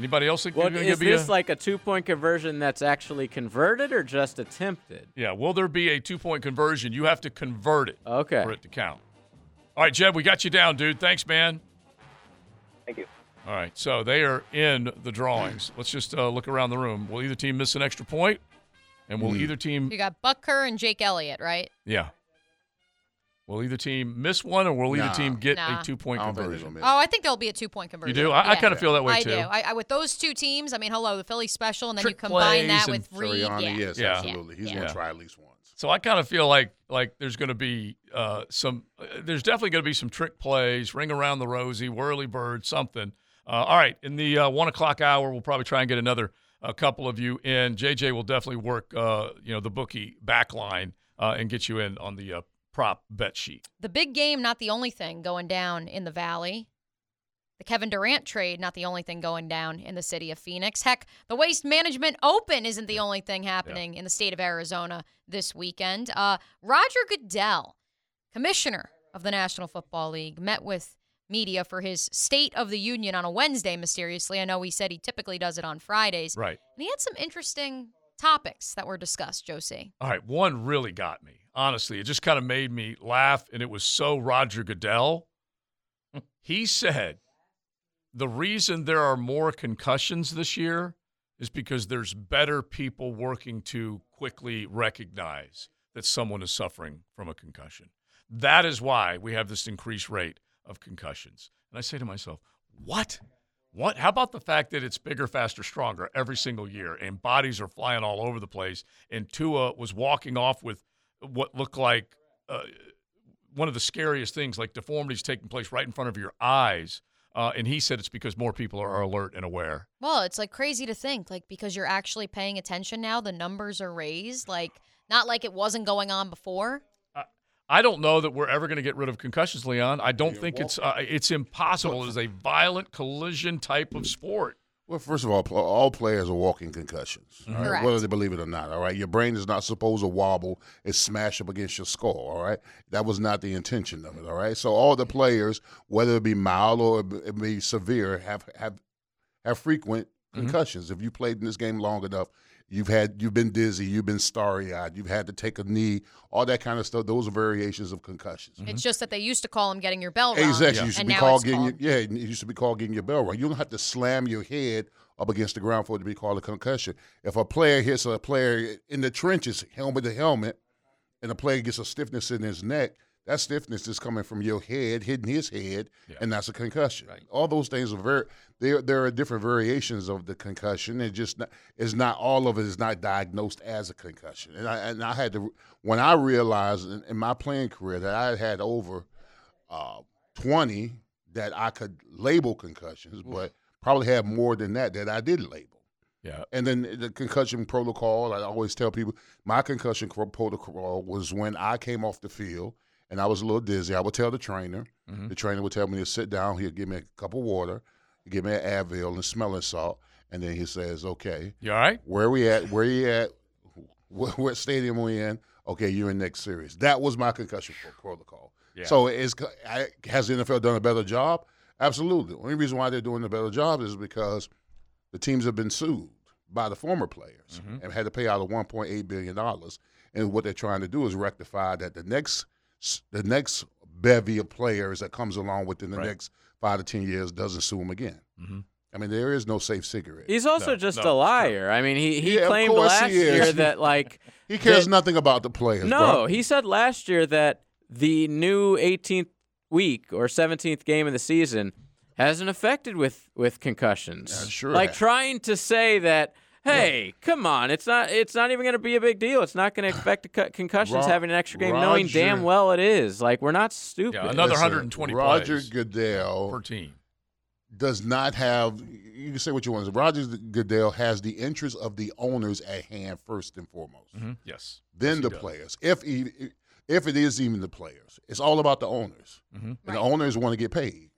Anybody else think Well, you're going to is this a, like a two point conversion that's actually converted or just attempted? Yeah, will there be a two point conversion? You have to convert it Okay. for it to count. All right, Jeb, we got you down, dude. Thanks, man. Thank you. All right, so they are in the drawings. Let's just uh, look around the room. Will either team miss an extra point? And will either team, You got Butker and Jake Elliott, right? yeah. Will either team miss one or will either Nah. team get Nah. a two point I don't think they're conversion? Oh, I think there'll be a two point conversion. You do? I- I kinda feel that way, I too. do. I, I, with those two teams, I mean, hello, the Philly special, and then Trick you combine that with and Reid. Yeah. yes, Yeah. absolutely. He's Yeah. going to try at least once. So I kind of feel like like there's going to be uh, some. Uh, there's definitely going to be some trick plays, ring around the rosy, whirly bird, something. Uh, all right, in the uh, one o'clock hour, we'll probably try and get another a couple of you in. JJ will definitely work, uh, you know, the bookie back line uh, and get you in on the uh, prop bet sheet. The big game, not the only thing going down in the Valley. The Kevin Durant trade, not the only thing going down in the city of Phoenix. Heck, the Waste Management Open isn't the only thing happening in the state of Arizona this weekend. Uh, Roger Goodell, commissioner of the National Football League, met with media for his State of the Union on a Wednesday, mysteriously. I know he said he typically does it on Fridays. Right. And he had some interesting topics that were discussed, Josie. All right, one really got me. Honestly, it just kind of made me laugh, and it was so Roger Goodell. [LAUGHS] He said the reason there are more concussions this year is because there's better people working to quickly recognize that someone is suffering from a concussion. That is why we have this increased rate of concussions. And I say to myself, what? What? How about the fact that it's bigger, faster, stronger every single year, and bodies are flying all over the place? And Tua was walking off with what looked like uh, one of the scariest things, like deformities taking place right in front of your eyes. Uh, and he said it's because more people are alert and aware. Well, it's like crazy to think, like because you're actually paying attention now, the numbers are raised. Like not like it wasn't going on before. I don't know that we're ever going to get rid of concussions, Leon. I don't think it's uh, it's impossible. It is a violent collision type of sport. Well, first of all, all players are walking concussions, all right? Correct. whether they believe it or not. All right, your brain is not supposed to wobble and smash up against your skull. All right, that was not the intention of it. All right, so all the players, whether it be mild or it be severe, have have have frequent concussions. If you played in this game long enough, you've had you've been dizzy, you've been starry eyed, you've had to take a knee, all that kind of stuff. Those are variations of concussions. It's just that they used to call them getting your bell rung, Exactly. It used to and be now called it's getting called. your, yeah, it used to be called getting your bell rung. You don't have to slam your head up against the ground for it to be called a concussion. If a player hits a player in the trenches, helmet to helmet, and the player gets a stiffness in his neck, that stiffness is coming from your head, hitting his head, and that's a concussion. All those things are very there. There are different variations of the concussion. It just not, it's not all of it is not diagnosed as a concussion. And I and I had to when I realized in, in my playing career that I had over uh, twenty that I could label concussions, but probably had more than that that I didn't label. Yeah. And then the concussion protocol, I always tell people my concussion protocol was when I came off the field and I was a little dizzy. I would tell the trainer. The trainer would tell me to sit down. He'd give me a cup of water, give me an Advil and smelling salt, and then he says, "Okay, You all right? where we at? Where you at? [LAUGHS] What, what stadium we in? Okay, you're in next series." That was my concussion protocol. Yeah. So is has the NFL done a better job? Absolutely. The only reason why they're doing a better job is because the teams have been sued by the former players Mm-hmm. and had to pay out of 1.8 billion dollars. And what they're trying to do is rectify that the next the next bevy of players that comes along within the Right. next five to ten years doesn't sue him again. Mhm. I mean, there is no safe cigarette. He's also No, just no, a it's liar. I mean, he, he Yeah, claimed last he year [LAUGHS] that like he cares that- nothing about the players. No, bro. he said last year that the new 18th week or 17th game of the season hasn't affected with with concussions. Yeah, sure Like has. trying to say that Hey, come on! It's not. It's not even going to be a big deal. It's not going to expect to cut concussions Ro- having an extra game, knowing damn well it is. Like we're not stupid. Yeah, another Listen, 120 Roger plays Goodell per team. does not have. You can say what you want. Roger Goodell has the interests of the owners at hand first and foremost. Mhm. Yes. Then Yes, the does. players. If he, if it is even the players, it's all about the owners. Mhm. And the owners want to get paid.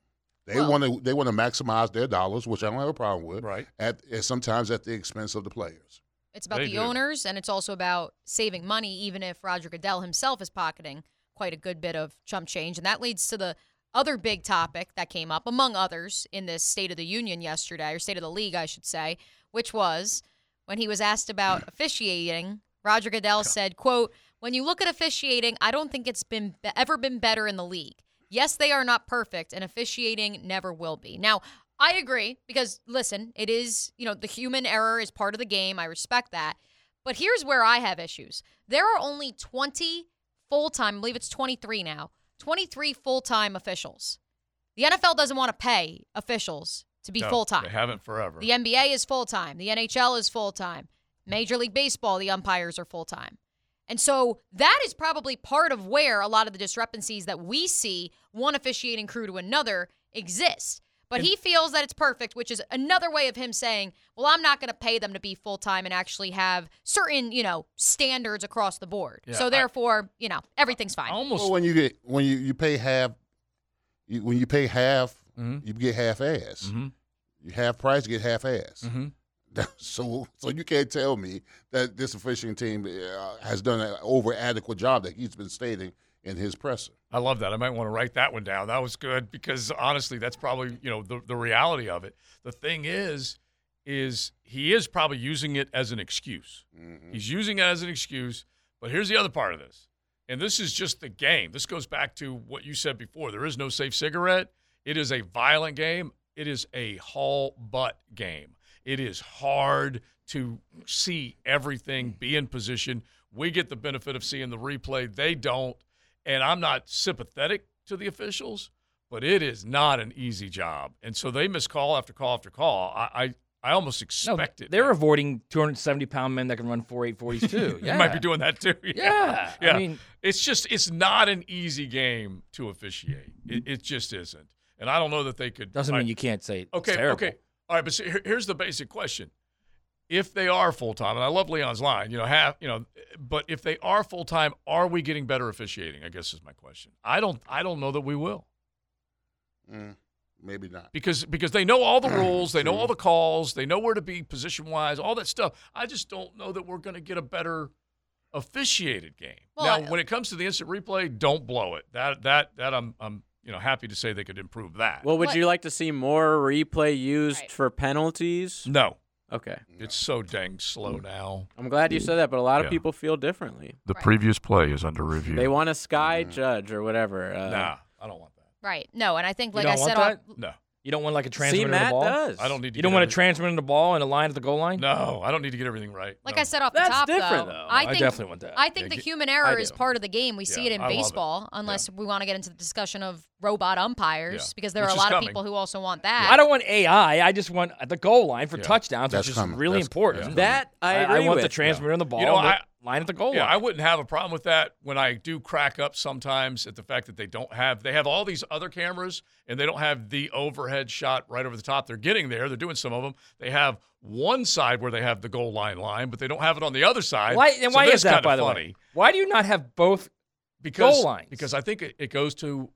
They Well- want to. They want to maximize their dollars, which I don't have a problem with. Right. At, at sometimes at the expense of the players. It's about They the do. owners, and it's also about saving money, even if Roger Goodell himself is pocketing quite a good bit of chump change. And that leads to the other big topic that came up, among others, in this State of the Union yesterday, or State of the League, I should say, which was when he was asked about [CLEARS THROAT] officiating. Roger Goodell said, "quote When you look at officiating, I don't think it's been ever been better in the league. Yes, they are not perfect, and officiating never will be. Now, I agree because listen, it is, you know, the human error is part of the game. I respect that. But here's where I have issues. There are only 20 full-time, I believe it's 23 now. 23 full-time officials. The NFL doesn't want to pay officials to be No, full-time. They haven't forever. The NBA is full-time. The NHL is full-time. Major League Baseball, the umpires are full-time. And so that is probably part of where a lot of the discrepancies that we see one officiating crew to another exist. But he feels that it's perfect, which is another way of him saying, "Well, I'm not going to pay them to be full time and actually have certain, you know, standards across the board. Yeah, so I- therefore, you know, everything's fine." Almost. Well, when you get when you, you pay half, you, when you pay half, Mhm. you get half ass. Mhm. You half price, you get half ass. Mhm. [LAUGHS] So, so you can't tell me that this officiating team uh, has done an over adequate job that he's been stating in his presser. I love that. I might want to write that one down. That was good because honestly, that's probably you know the the reality of it. The thing is, is he is probably using it as an excuse. He's using it as an excuse. But here's the other part of this, and this is just the game. This goes back to what you said before. There is no safe cigarette. It is a violent game. It is a haul butt game. It is hard to see everything, be in position. We get the benefit of seeing the replay. They don't. And I'm not sympathetic to the officials, but it is not an easy job. And so they miss call after call after call. I I, I almost No, expect it. they're avoiding 270 pound men that can run 4.840s too. [LAUGHS] Yeah. You might be doing that too. [LAUGHS] Yeah. I yeah. mean- it's just it's not an easy game to officiate. It, it just isn't. And I don't know that they could. Doesn't I- mean you can't say Okay. Okay. All right. But see, here's the basic question: If they are full time, and I love Leon's line, you know, have you know, but if they are full time, are we getting better officiating? I guess is my question. I don't. I don't know that we will. Mm, maybe not. because because they know all the [CLEARS THROAT] rules, they know all the calls, they know where to be position wise, all that stuff. I just don't know that we're going to get a better officiated game. Well, now, I- when it comes to the instant replay, don't blow it. That that that I'm I'm you know happy to say they could improve that. Well, would What- you like to see more replay used Right. for penalties? no, Okay. it's so dang slow now. I'm glad you said that, but a lot of Yeah. people feel differently. The Right. previous play is under review. They want a sky judge or whatever. Uh, nah, I don't want that. Right. No, and I think You like don't I want said that? No, You don't want like a See, transmitter in the Matt ball. does. I don't need to. You get don't want a everything- transmitter in the ball and a line at the goal line. No, I don't need to get everything right. like No. I said off the That's top different, though, though. I I think definitely want that. I think Yeah, the get- human error I is do. part of the game. We see Yeah, it in I love it. baseball, unless we want to get into the discussion of robot umpires, Yeah. because there Which are a lot coming. of people who also want that. I don't want AI. I just want the goal line for Yeah. touchdowns, That's which is coming. really That's- important. yeah. That I agree want with. the transmitter in the ball. You know, and I- line at the goal Yeah, line. I wouldn't have a problem with that when I do crack up sometimes at the fact that they don't have they have all these other cameras and they don't have the overhead shot right over the top. They're getting there. They're doing some of them. They have one side where they have the goal line line, but they don't have it on the other side. Why and So why that's is that? kinda By the way, why do you not have both? Because goal lines? because I think it, it goes to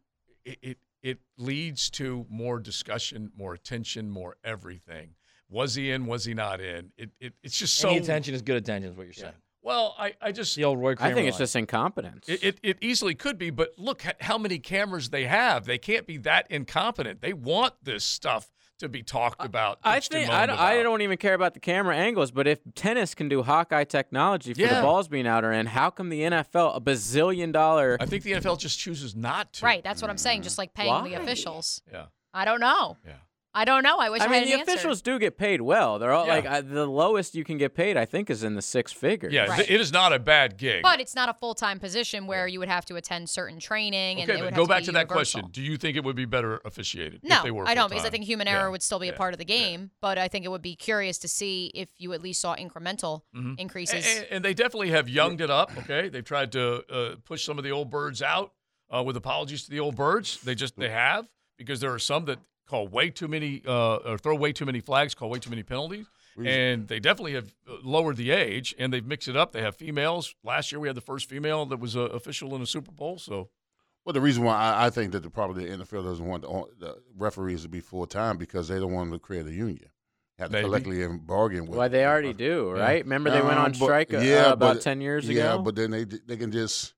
it, it it leads to more discussion, more attention, more everything. Was he in? Was he not in? It, it it's just so Any attention is good attention, is what you're Yeah. saying. Well, I I just The old Roy I think it's line. just incompetence. It, it, it easily could be, but look at how many cameras they have. They can't be that incompetent. They want this stuff to be talked about. I think I moaned don't, I don't even care about the camera angles, but if tennis can do Hawkeye technology for the balls being out or in, how come the NFL, a bazillion dollar? I think the NFL just chooses not to. Right. That's what I'm saying. Just like paying the officials. Yeah. I don't know. Yeah. I don't know. I wish I, I mean, had the an answer. officials do get paid well. They're all Yeah. like uh, the lowest you can get paid. I think is in the six figures. Yeah, Right. th- it is not a bad gig. But it's not a full time position where you would have to attend certain training. and okay, it would go back be to that question. Do you think it would be better officiated No, if they were I don't because I think human Yeah, error would still be a part of the game. But I think it would be curious to see if you at least saw incremental Mhm. increases. And, and they definitely have younged it up. Okay, they've tried to uh, push some of the old birds out. Uh, with apologies to the old birds, they just they have because there are some that call way too many uh, or throw way too many flags, call way too many penalties, and they definitely have uh, lowered the age and they've mixed it up. They have females. Last year we had the first female that was uh, official in a Super Bowl. So Well, the reason why I, I think that the, probably the NFL doesn't want the, the referees to be full time because they don't want to create a union, have to collectively bargain with. Well, they already do, right? Remember they went Um, on but- strike uh, yeah, about but- ten years Yeah, ago. Yeah, but then they they can just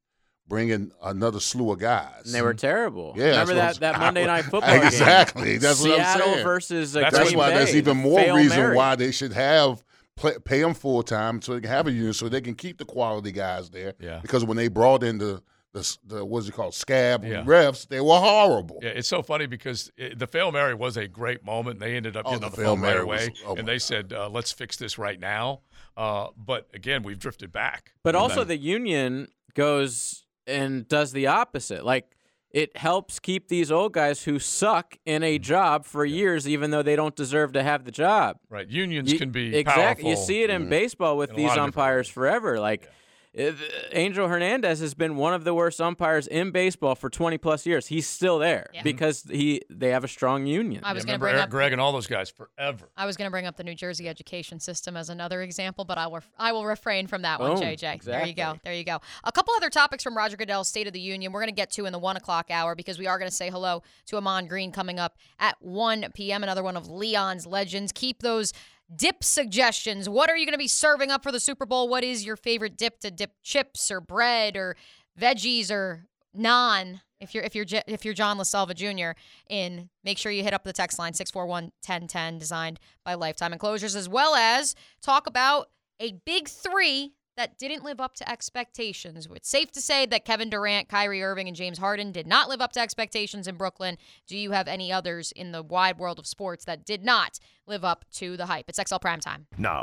bring in another slew of guys. and they were terrible. Yeah, remember that, that saying. Monday Night [LAUGHS] Football game? Exactly, that's what I'm Seattle saying. versus uh, That's Green why Bay, there's even more reason Mary. why they should have play, pay them full time so they can have a union so they can keep the quality guys there. Yeah. Because when they brought in the the, the what's it called scab Yeah. refs, they were horrible. Yeah, it's so funny because it, the Fail Mary was a great moment. They ended up Oh, getting the on the Fail phone right Mary away, was- oh and my they said, uh, "Let's fix this right now." Uh, but again, we've drifted back. But also, that. the union goes and does the opposite. Like, it helps keep these old guys who suck in a job for years, even though they don't deserve to have the job. right unions You- can be exactly. You see it in Mm-hmm. baseball with in these lot of different umpires forever. Like, uh, Uh, Angel Hernandez has been one of the worst umpires in baseball for 20 plus years. He's still there Yeah. because he they have a strong union. I was Yeah, going to bring Eric up Gregg and all those guys forever. I was going to bring up the New Jersey education system as another example, but I will I will refrain from that one, Boom. JJ. There you go. There you go. A couple other topics from Roger Goodell's State of the Union we're going to get to in the one o'clock hour because we are going to say hello to Ahman Green coming up at 1 p.m. Another one of Leon's legends. Keep those dip suggestions. What are you going to be serving up for the Super Bowl? What is your favorite dip to dip chips or bread or veggies or naan? If you're if you're if you're John LaSalva Jr. in, make sure you hit up the text line 641-1010 designed by Lifetime Enclosures as well as talk about a big 3 that didn't live up to expectations. It's safe to say that Kevin Durant, Kyrie Irving and James Harden did not live up to expectations in Brooklyn. Do you have any others in the wide world of sports that did not live up to the hype? It's XL Prime Primetime. Now,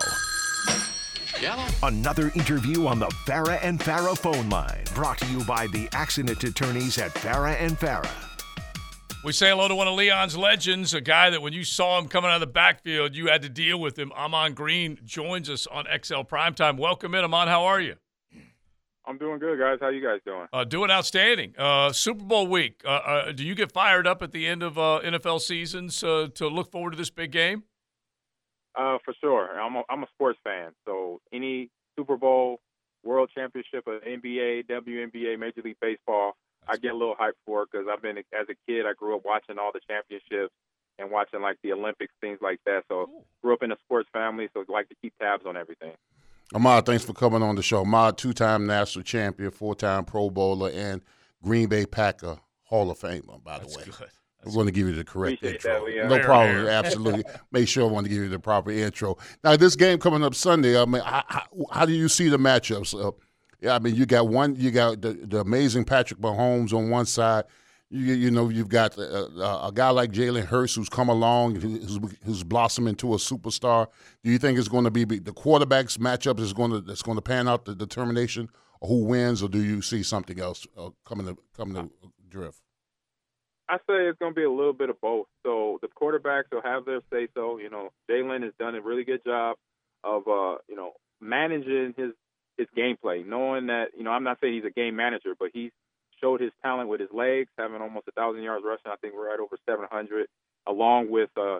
another interview on the Farah and Farah phone line, brought to you by the accident attorneys at Farah and Farah. We say hello to one of Leon's legends, a guy that when you saw him coming out of the backfield, you had to deal with him. Ahman Green joins us on XL Primetime. Welcome in, Ahman. How are you? I'm doing good, guys. How you guys doing? Uh, doing outstanding. Uh, Super Bowl week. Uh, uh, do you get fired up at the end of uh, NFL seasons uh, to look forward to this big game? Uh, for sure. I'm a, I'm a sports fan, so any Super Bowl, World Championship, of NBA, WNBA, Major League Baseball, I get a little hyped for it because I've been as a kid. I grew up watching all the championships and watching like the Olympics, things like that. So grew up in a sports family, so like to keep tabs on everything. Ahman, thanks for coming on the show. Ahman, two-time national champion, four-time Pro Bowler, and Green Bay Packer Hall of Famer. By the way, Good. I'm going to give you the correct Appreciate intro. that, Leon. no problem. Absolutely. [LAUGHS] Make sure I want to give you the proper intro. Now, this game coming up Sunday. I mean, how, how, how do you see the matchups? Uh, yeah, I mean, you got one. You got the, the amazing Patrick Mahomes on one side. You, you know, you've got uh, uh, a guy like Jalen Hurts who's come along, who's, who's blossomed into a superstar. Do you think it's going to be the quarterbacks matchup is going to that's going to pan out the determination of who wins, or do you see something else uh, coming to coming to drift? I say it's going to be a little bit of both. So the quarterbacks will have their say so. You know, Jalen has done a really good job of, uh, you know, managing his his gameplay, knowing that you know I'm not saying he's a game manager, but he's showed his talent with his legs, having almost a thousand yards rushing. I think we're right over 700, along with uh,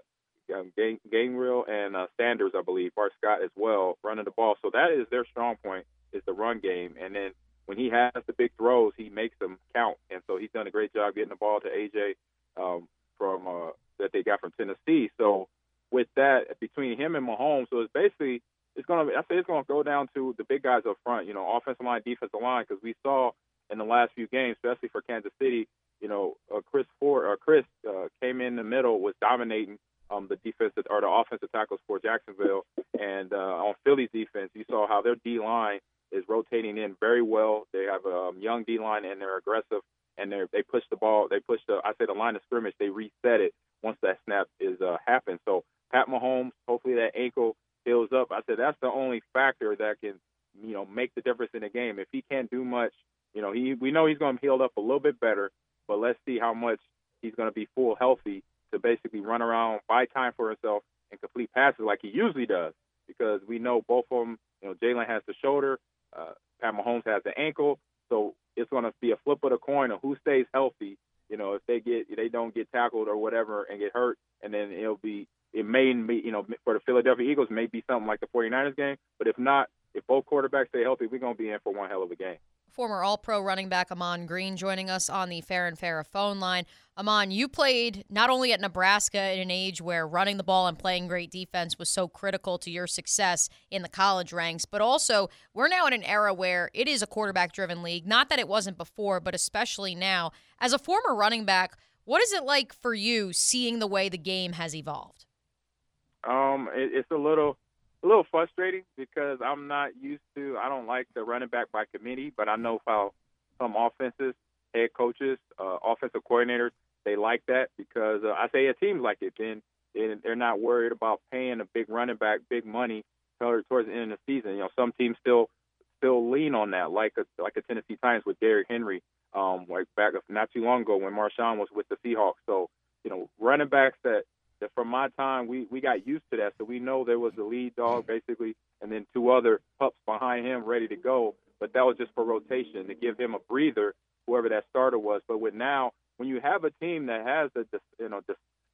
um, Gang- Gainwell and uh, Sanders, I believe, Bart Scott as well, running the ball. So that is their strong point is the run game, and then when he has the big throws, he makes them count. And so he's done a great job getting the ball to AJ um, from uh, that they got from Tennessee. So with that, between him and Mahomes, so it's basically it's gonna. I say it's gonna go down to the big guys up front. You know, offensive line, defensive line, because we saw in the last few games, especially for Kansas City, you know, uh, Chris Ford or Chris uh, came in the middle, was dominating um, the defensive or the offensive tackles for Jacksonville, and uh, on Philly's defense, you saw how their D line is rotating in very well. They have a um, young D line and they're aggressive. and they they push the ball. They push the I say the line of scrimmage. They reset it once that snap is uh, happened. So Pat Mahomes, hopefully that ankle heals up. I said that's the only factor that can you know make the difference in the game. If he can't do much, you know he we know he's going to heal up a little bit better, but let's see how much he's going to be full healthy to basically run around, buy time for himself, and complete passes like he usually does. Because we know both of them. You know Jalen has the shoulder, uh, Pat Mahomes has the ankle, so it's going to be a flip of the coin of who stays healthy. You know, if they get they don't get tackled or whatever and get hurt, and then it'll be it may be you know for the Philadelphia Eagles may be something like the 49ers game, but if not, if both quarterbacks stay healthy, we're going to be in for one hell of a game. Former All Pro running back Ahman Green joining us on the Farah and Farah phone line. Ahman, you played not only at Nebraska in an age where running the ball and playing great defense was so critical to your success in the college ranks, but also we're now in an era where it is a quarterback driven league. Not that it wasn't before, but especially now. As a former running back, what is it like for you seeing the way the game has evolved? Um, it, it's a little a little frustrating because I'm not used to. I don't like the running back by committee, but I know how some offenses, head coaches, uh, offensive coordinators, they like that because uh, I say a team like it. Then they're not worried about paying a big running back big money towards the end of the season. You know, some teams still still lean on that, like a like a Tennessee Titans with Derrick Henry, um, like back not too long ago when Marshawn was with the Seahawks. So you know, running backs that that from my time we we got used to that, so we know there was the lead dog basically, and then two other pups behind him ready to go. But that was just for rotation to give him a breather, whoever that starter was. But with now, when you have a team that has the you know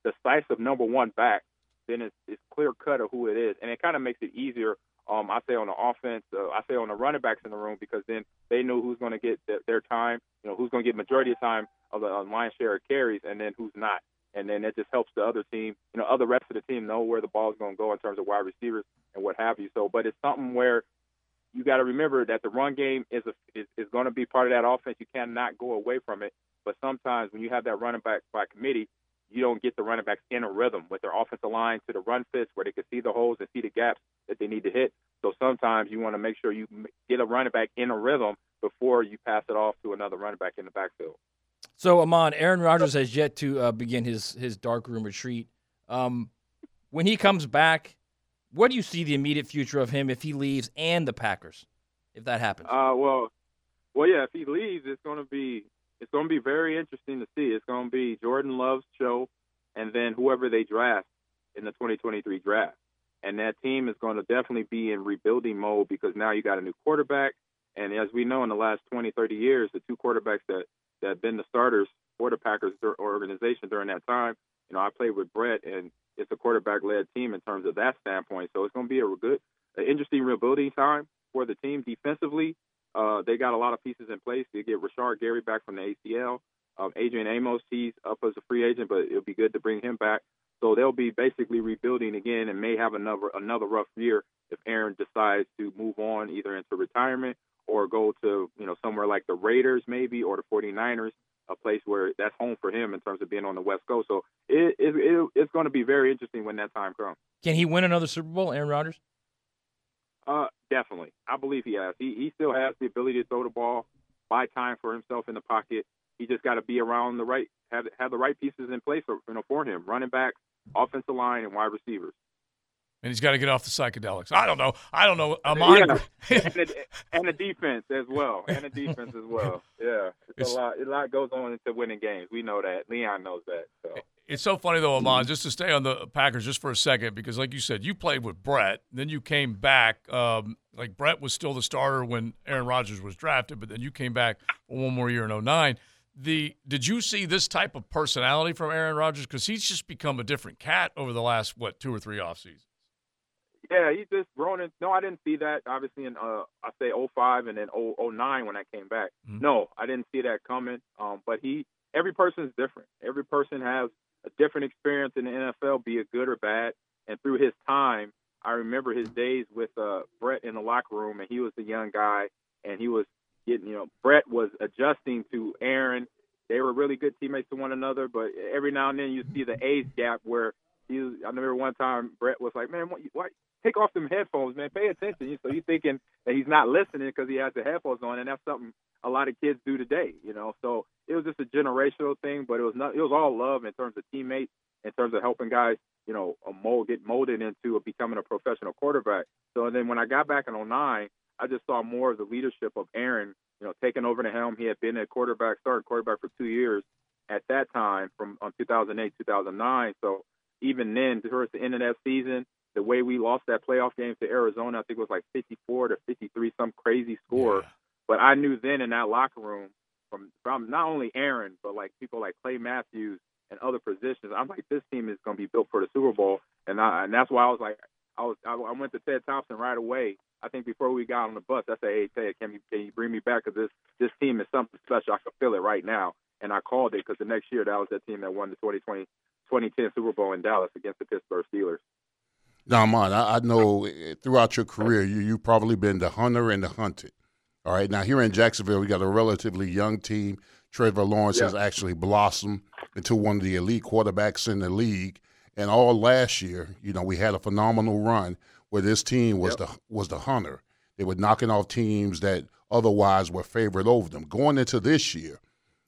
decisive number one back, then it's, it's clear cut of who it is, and it kind of makes it easier. Um, I say on the offense, uh, I say on the running backs in the room because then they know who's going to get th- their time, you know, who's going to get majority of time of the uh, lion's share of carries, and then who's not and then it just helps the other team, you know, other rest of the team know where the ball is going to go in terms of wide receivers and what have you. So, but it's something where you got to remember that the run game is a, is, is going to be part of that offense. You cannot go away from it. But sometimes when you have that running back by committee, you don't get the running backs in a rhythm with their offensive line to the run fits where they can see the holes and see the gaps that they need to hit. So sometimes you want to make sure you get a running back in a rhythm before you pass it off to another running back in the backfield. So, Ahman, Aaron Rodgers has yet to uh, begin his his dark room retreat. Um, when he comes back, what do you see the immediate future of him if he leaves and the Packers, if that happens? Uh, well, well, yeah, if he leaves, it's going to be it's going to be very interesting to see. It's going to be Jordan Love's show, and then whoever they draft in the 2023 draft, and that team is going to definitely be in rebuilding mode because now you got a new quarterback, and as we know, in the last 20, 30 years, the two quarterbacks that that been the starters for the Packers organization during that time. You know, I played with Brett, and it's a quarterback-led team in terms of that standpoint. So it's going to be a good, an interesting rebuilding time for the team defensively. Uh, they got a lot of pieces in place. They get Rashan Gary back from the ACL. Um, Adrian Amos, he's up as a free agent, but it'll be good to bring him back. So they'll be basically rebuilding again and may have another another rough year if Aaron decides to move on either into retirement or go to you know somewhere like the Raiders maybe or the 49ers, a place where that's home for him in terms of being on the West Coast. So it, it, it it's going to be very interesting when that time comes. Can he win another Super Bowl, Aaron Rodgers? Uh, definitely. I believe he has. He he still has the ability to throw the ball, buy time for himself in the pocket. He just got to be around the right have have the right pieces in place for you know for him, running back, offensive line, and wide receivers and he's got to get off the psychedelics. I don't know. I don't know. Ahman. Yeah. [LAUGHS] and, the, and the defense as well. And the defense as well. Yeah, it's, it's, a lot. A lot goes on into winning games. We know that. Leon knows that. So. It's so funny though, Ahman. Just to stay on the Packers just for a second, because like you said, you played with Brett, then you came back. Um, like Brett was still the starter when Aaron Rodgers was drafted, but then you came back one more year in 09 the did you see this type of personality from Aaron Rodgers because he's just become a different cat over the last what two or three off seasons? Yeah, he's just grown in. No, I didn't see that. Obviously, in uh, I say 05 and then 09 when I came back. Mm-hmm. No, I didn't see that coming. Um, but he, every person is different. Every person has a different experience in the NFL, be it good or bad. And through his time, I remember his days with uh, Brett in the locker room, and he was the young guy, and he was getting, you know, Brett was adjusting to Aaron. They were really good teammates to one another, but every now and then you see the age gap where he was. I remember one time Brett was like, "Man, what, why take off them headphones, man? Pay attention." So he's thinking that he's not listening because he has the headphones on, and that's something a lot of kids do today. You know, so it was just a generational thing, but it was not. It was all love in terms of teammates, in terms of helping guys, you know, a mold get molded into becoming a professional quarterback. So then when I got back in 09, I just saw more of the leadership of Aaron, you know, taking over the helm. He had been a quarterback, starting quarterback for two years at that time from um, on 2008, 2009. So even then, towards the end of that season, the way we lost that playoff game to Arizona, I think it was like 54 to 53, some crazy score. Yeah. But I knew then in that locker room, from from not only Aaron, but like people like Clay Matthews and other positions, I'm like, this team is going to be built for the Super Bowl, and I, and that's why I was like, I was I, I went to Ted Thompson right away. I think before we got on the bus, I said, hey Ted, can you can you bring me back? Because this this team is something special. I can feel it right now, and I called it because the next year that was that team that won the 2020 2010 Super Bowl in Dallas against the Pittsburgh Steelers. Now, man, I, I know eh, throughout your career, you you've probably been the hunter and the hunted. All right. Now here in Jacksonville, we got a relatively young team. Trevor Lawrence Yeah. has actually blossomed into one of the elite quarterbacks in the league. And all last year, you know, we had a phenomenal run where this team was the was the hunter. They were knocking off teams that otherwise were favored over them. Going into this year,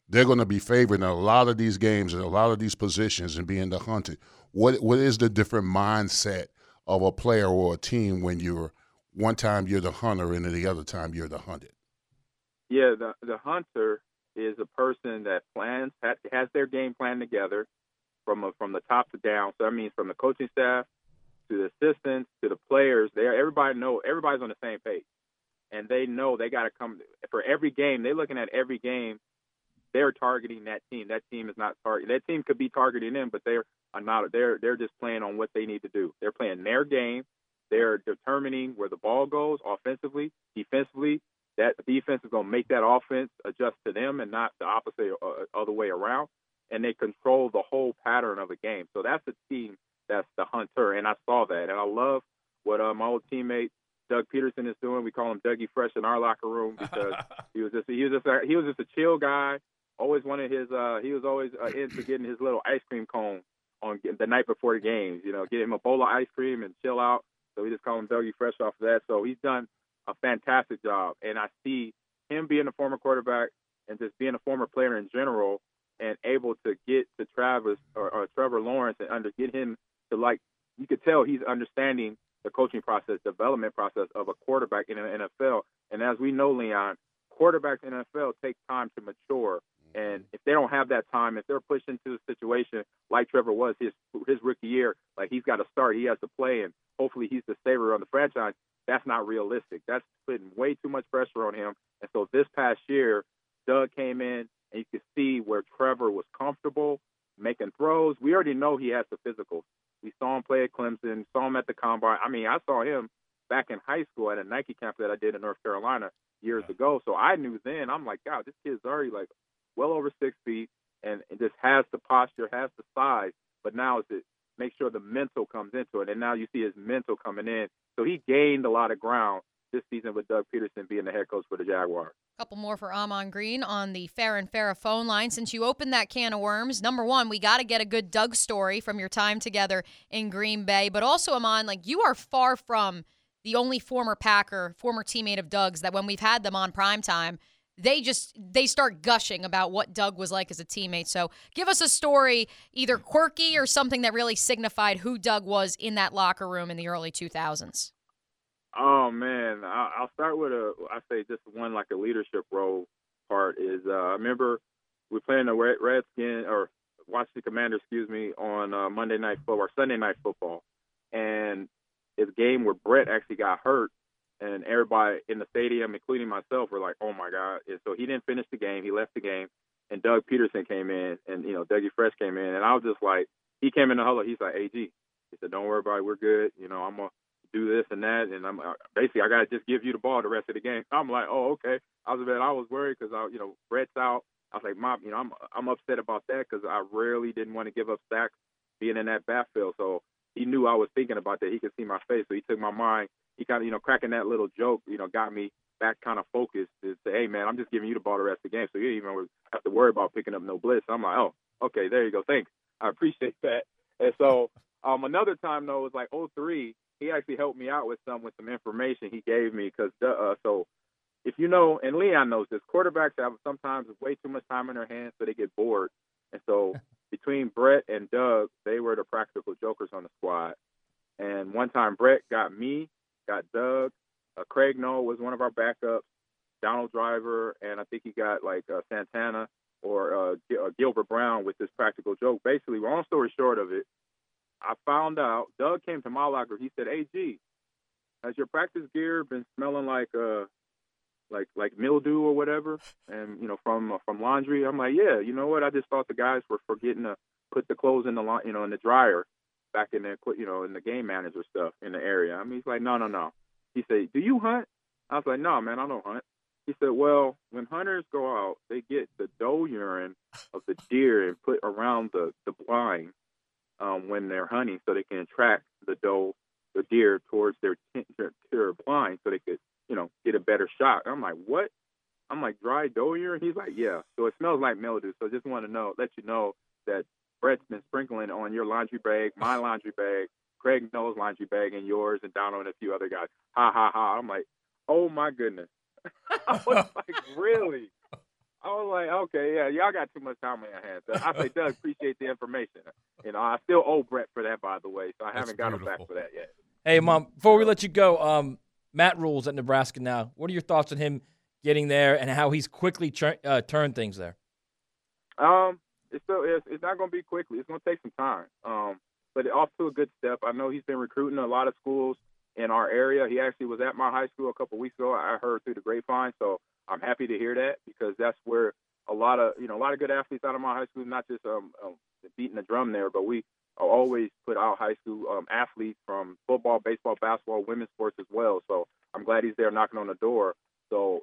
they're going to be favored in a lot of these games and a lot of these positions and being the hunted. What what is the different mindset of a player or a team when you're one time you're the hunter and the other time you're the hunted? Yeah, the the hunter is a person that plans has, their game plan together from a, from the top to down. So that means from the coaching staff to the assistants to the players. They everybody know everybody's on the same page, and they know they got to come for every game. They're looking at every game. They're targeting that team. That team is not target. That team could be targeting them, but they're not. They're they're just playing on what they need to do. They're playing their game. They're determining where the ball goes offensively, defensively. That defense is going to make that offense adjust to them and not the opposite uh, other way around. And they control the whole pattern of the game. So that's the team that's the hunter. And I saw that. And I love what uh, my old teammate Doug Pederson is doing. We call him Dougie Fresh in our locker room because [LAUGHS] he was just he was just a, he was just a chill guy. Always wanted his uh, he was always uh, into getting his little ice cream cone on the night before the games. You know, get him a bowl of ice cream and chill out. So we just call him Dougie Fresh off of that. So he's done a fantastic job, and I see him being a former quarterback and just being a former player in general, and able to get to Travis or, or Trevor Lawrence and under get him to like you could tell he's understanding the coaching process, development process of a quarterback in the NFL. And as we know, Leon, quarterbacks in the NFL take time to mature. And if they don't have that time, if they're pushed into a situation like Trevor was his his rookie year, like he's got to start, he has to play, and hopefully he's the savior on the franchise. That's not realistic. That's putting way too much pressure on him. And so this past year, Doug came in, and you could see where Trevor was comfortable making throws. We already know he has the physical. We saw him play at Clemson, saw him at the combine. I mean, I saw him back in high school at a Nike camp that I did in North Carolina years ago. So I knew then. I'm like, God, this kid's already like well over six feet, and, just has the posture, has the size. But now it's it make sure the mental comes into it, and now you see his mental coming in. So he gained a lot of ground this season with Doug Pederson being the head coach for the Jaguars. Couple more for Ahman Green on the Farah and Farah phone line. Since you opened that can of worms, number one, we got to get a good Doug story from your time together in Green Bay. But also, Ahman, like you are far from the only former Packer, former teammate of Doug's that when we've had them on primetime, they just they start gushing about what Doug was like as a teammate. So give us a story, either quirky or something that really signified who Doug was in that locker room in the early 2000s. Oh man, I'll start with a. I say just one like a leadership role part is. Uh, I remember we playing the Red- Redskin or Washington Commander, excuse me, on uh, Monday Night Football or Sunday Night Football, and it's game where Brett actually got hurt, and everybody in the stadium, including myself, were like, "Oh my God!" And so he didn't finish the game. He left the game, and Doug Pederson came in, and you know Dougie Fresh came in, and I was just like, he came in the huddle. He's like, "Ag," he said, "Don't worry about it. We're good. You know, I'm gonna." do this and that, and I'm uh, basically I gotta just give you the ball the rest of the game. I'm like, oh okay. I was man, I was worried because I, you know, Brett's out. I was like, mom, you know, I'm I'm upset about that because I really didn't want to give up sacks being in that backfield. So he knew I was thinking about that. He could see my face, so he took my mind. He kind of, you know, cracking that little joke, you know, got me back kind of focused to say, hey man, I'm just giving you the ball the rest of the game, so you didn't even have to worry about picking up no blitz. I'm like, oh, okay, there you go, thanks. I appreciate that. And so Um, another time though it was like 03. He actually helped me out with some with some information he gave me because uh, so if you know, and Leon knows this, quarterbacks have sometimes way too much time in their hands, so they get bored. And so [LAUGHS] between Brett and Doug, they were the practical jokers on the squad. And one time Brett got me, got Doug, uh, Craig Nall was one of our backups, Donald Driver, and I think he got like uh, Santana or uh, uh, Gilbert Brown with this practical joke. Basically, long story short of it, I found out Doug came to my locker. He said, "Hey, G, has your practice gear been smelling like uh like like mildew or whatever and you know from uh, from laundry i'm like yeah you know what i just thought the guys were forgetting to put the clothes in the la- you know in the dryer back in the you know in the game manager stuff in the area i mean he's like no no no he said do you hunt i was like no man i don't hunt he said well when hunters go out they get the doe urine of the deer and put around the the blind um when they're hunting so they can attract the doe the deer towards their tent, their, their blind so they could you know, get a better shot. I'm like, what? I'm like, dry doe urine? He's like, yeah. So it smells like mildew. So just want to know, let you know that Brett's been sprinkling on your laundry bag, my laundry bag, Craig Nall's laundry bag, and yours, and Donald and a few other guys. Ha ha ha. I'm like, oh my goodness. [LAUGHS] I was [LAUGHS] like, really? I was like, okay, yeah, y'all got too much time on your hands. I say, Doug, appreciate the information. You know, I still owe Brett for that, by the way, so I That's haven't got him back for that yet. Hey, mom. Before we let you go, um, Matt Rhule's at Nebraska now. What are your thoughts on him getting there and how he's quickly tur- uh, turned things there? Um, it's still it's, it's not going to be quickly. It's going to take some time. Um, but off to a good step. I know he's been recruiting a lot of schools in our area. He actually was at my high school a couple of weeks ago. I heard through the grapevine, so I'm happy to hear that because that's where a lot of you know a lot of good athletes out of my high school, not just um, um beating the drum there, but we always put out high school um, athletes from football, baseball, basketball, women's sports as well. So I'm glad he's there knocking on the door. So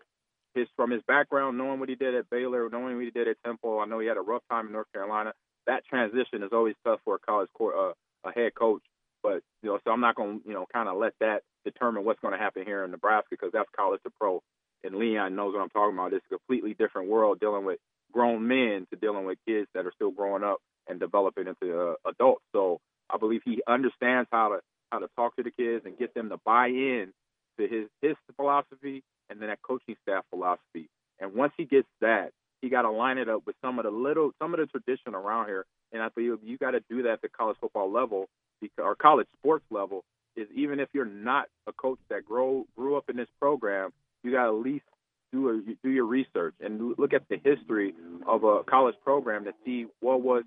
his from his background, knowing what he did at Baylor, knowing what he did at Temple, I know he had a rough time in North Carolina. That transition is always tough for a college court, uh, a head coach. But you know, so I'm not going to you know kind of let that determine what's going to happen here in Nebraska because that's college to pro. And Leon knows what I'm talking about. It's a completely different world dealing with grown men to dealing with kids that are still growing up and developing into uh, adults. So I believe he understands how to how to talk to the kids and get them to buy in to his his philosophy and then that coaching staff philosophy. And once he gets that, he got to line it up with some of the little some of the tradition around here. And I believe you got to do that at the college football level or college sports level. Is even if you're not a coach that grow grew up in this program, you got to at least do a, do your research and look at the history of a college program to see what was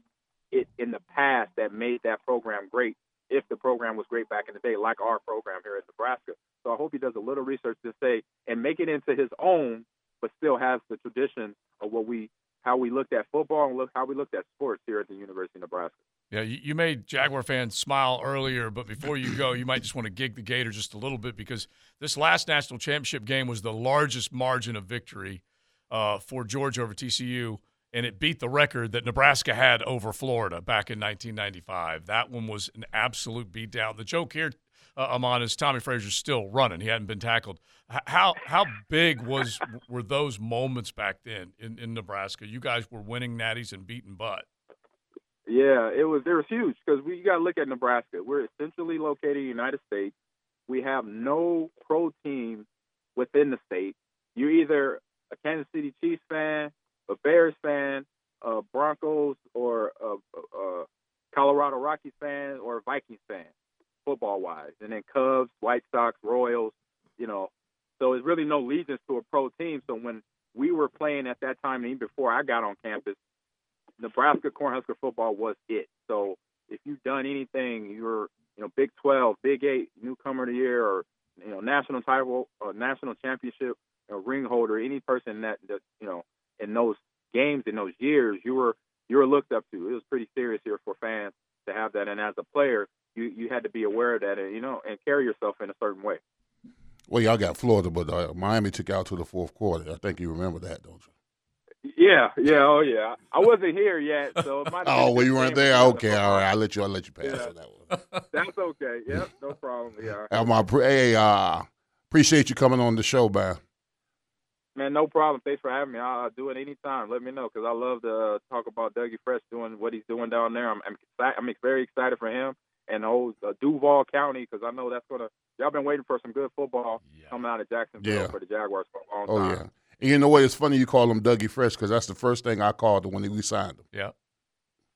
it in the past that made that program great if the program was great back in the day, like our program here at Nebraska. So I hope he does a little research to say and make it into his own, but still has the tradition of what we how we looked at football and look how we looked at sports here at the University of Nebraska. Yeah, you, made Jaguar fans smile earlier, but before you go, you might just want to gig the Gator just a little bit because this last national championship game was the largest margin of victory uh, for Georgia over TCU, and it beat the record that Nebraska had over Florida back in 1995. That one was an absolute beatdown. The joke here, uh, Ahman, is Tommie Frazier's still running. He hadn't been tackled. How how big was were those moments back then in, in Nebraska? You guys were winning natties and beating butt. Yeah, it was it was huge because we got to look at Nebraska. We're essentially located in the United States. We have no pro team within the state. You're either a Kansas City Chiefs fan, a Bears fan, a Broncos or a, a Colorado Rockies fan, or a Vikings fan, football wise, and then Cubs, White Sox, Royals. You know, so it's really no allegiance to a pro team. So when we were playing at that time, even before I got on campus, Nebraska Cornhusker football was it. So if you've done anything, you're you know Big 12, Big Eight, newcomer of the year, or you know national title, or national championship, know, ring holder, any person that, that you know in those games in those years, you were you were looked up to. It was pretty serious here for fans to have that, and as a player, you you had to be aware of that, and you know, and carry yourself in a certain way. Well, y'all got Florida, but uh, Miami took out to the fourth quarter. I think you remember that, don't you? Yeah, yeah, oh yeah. I wasn't here yet, so it might. [LAUGHS] Oh, well, you weren't there. the Okay, all right. I'll let you. I'll let you pass Yeah. on that one. [LAUGHS] That's okay. Yep, no problem. Yeah. I pre- hey, uh, appreciate you coming on the show, man. Man, no problem. Thanks for having me. I'll, I'll do it anytime. Let me know because I love to uh, talk about Dougie Fresh doing what he's doing down there. I'm I'm, excited, I'm very excited for him, and old uh, Duval County because I know that's gonna. Y'all been waiting for some good football coming out of Jacksonville Yeah. for the Jaguars for a long Oh time. yeah. And you know what? It's funny you call him Dougie Fresh because that's the first thing I called him when we signed him. Yeah.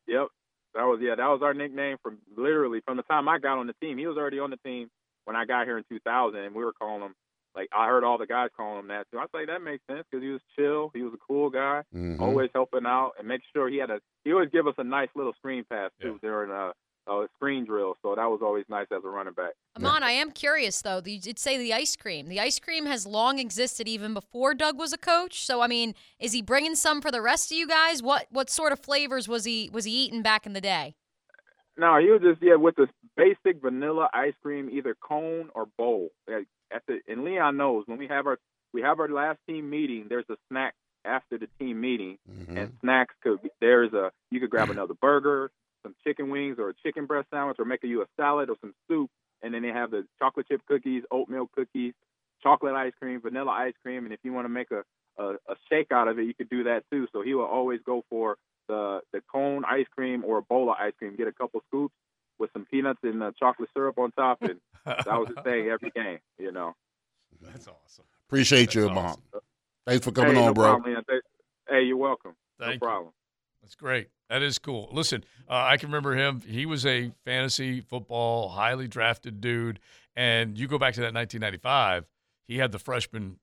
Yep. That was yeah, that was our nickname from literally from the time I got on the team. He was already on the team when I got here in 2000, and we were calling him like I heard all the guys calling him that too. I was like that makes sense because he was chill, he was a cool guy, Mhm. always helping out and make sure he had a. He always give us a nice little screen pass too during a, a screen drill, so that was always nice as a running back. Ahman, I am curious though. You did say the ice cream. The ice cream has long existed even before Doug was a coach. So I mean, is he bringing some for the rest of you guys? What what sort of flavors was he was he eating back in the day? No, he was just yeah with this basic vanilla ice cream, either cone or bowl. Like, At the and Leon knows when we have our we have our last team meeting. There's a snack after the team meeting, and snacks could be, there's a you could grab another burger, some chicken wings, or a chicken breast sandwich, or make you a salad or some soup, and then they have the chocolate chip cookies, oatmeal cookies, chocolate ice cream, vanilla ice cream, and if you want to make a, a a shake out of it, you could do that too. So he will always go for the the cone ice cream or a bowl of ice cream. Get a couple scoops with some peanuts and uh, chocolate syrup on top, and that was his thing every game. You know. That's awesome. Appreciate you, Mom. Thanks for coming hey, on, no bro. Problem, Hey, you're welcome. Thank no problem. That's great. That is cool. Listen, uh, I can remember him. He was a fantasy football, highly drafted dude. And you go back to that 1995, he had the freshman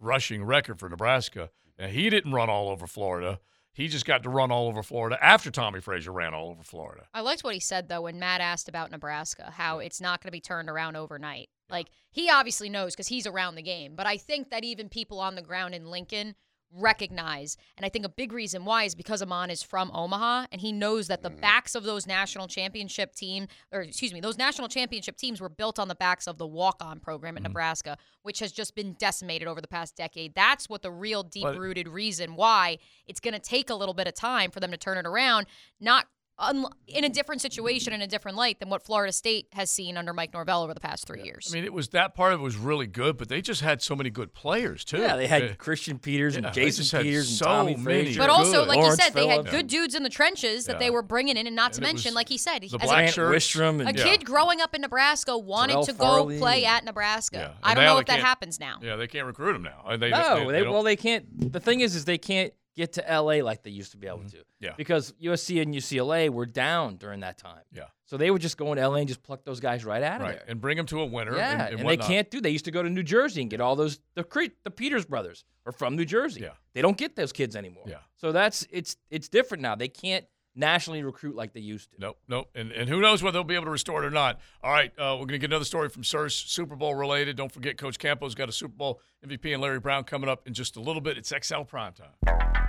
rushing record for Nebraska. And he didn't run all over Florida. He just got to run all over Florida after Tommie Frazier ran all over Florida. I liked what he said though when Matt asked about Nebraska, how it's not going to be turned around overnight. Like he obviously knows because he's around the game, but I think that even people on the ground in Lincoln recognize, and I think a big reason why is because Ahman is from Omaha and he knows that the mm-hmm. backs of those national championship team, or excuse me, those national championship teams were built on the backs of the walk-on program at mm-hmm. Nebraska, which has just been decimated over the past decade. That's what the real deep-rooted reason why it's going to take a little bit of time for them to turn it around. Not un- in a different situation, in a different light than what Florida State has seen under Mike Norvell over the past three years. I mean, it was that part of it was really good, but they just had so many good players too. Yeah, they had Christian Peters and Yeah, they Jason Peters and so Tommy many Frazier. But also, like Lawrence you said, they had Phillips. good dudes in the trenches that Yeah. they were bringing in, and not to And it mention, was like he said, the as black a, Grant shirts. Wistrom a and Yeah. kid growing up in Nebraska wanted Terrell to Farley. go play at Nebraska. Yeah. I don't know if that happens now. Yeah, they can't recruit him now. And They, no, they, don't- well they can't. The thing is, is they can't get to L.A. like they used to be able to. Mm-hmm. Yeah. Because USC and UCLA were down during that time. Yeah. So they would just go into L.A. and just pluck those guys right out of right, there. and bring them to a winner. Yeah, and, and, and they can't do. They used to go to New Jersey and get all those. The Cre- the Peters brothers are from New Jersey. Yeah. they don't get those kids anymore. Yeah. So that's it's it's different now. They can't nationally recruit like they used to. Nope, nope. And, and who knows whether they'll be able to restore it or not. All right, uh, we're going to get another story from Sirs, Super Bowl related. Don't forget, Coach Campo's got a Super Bowl MVP and Larry Brown coming up in just a little bit. It's XL Primetime.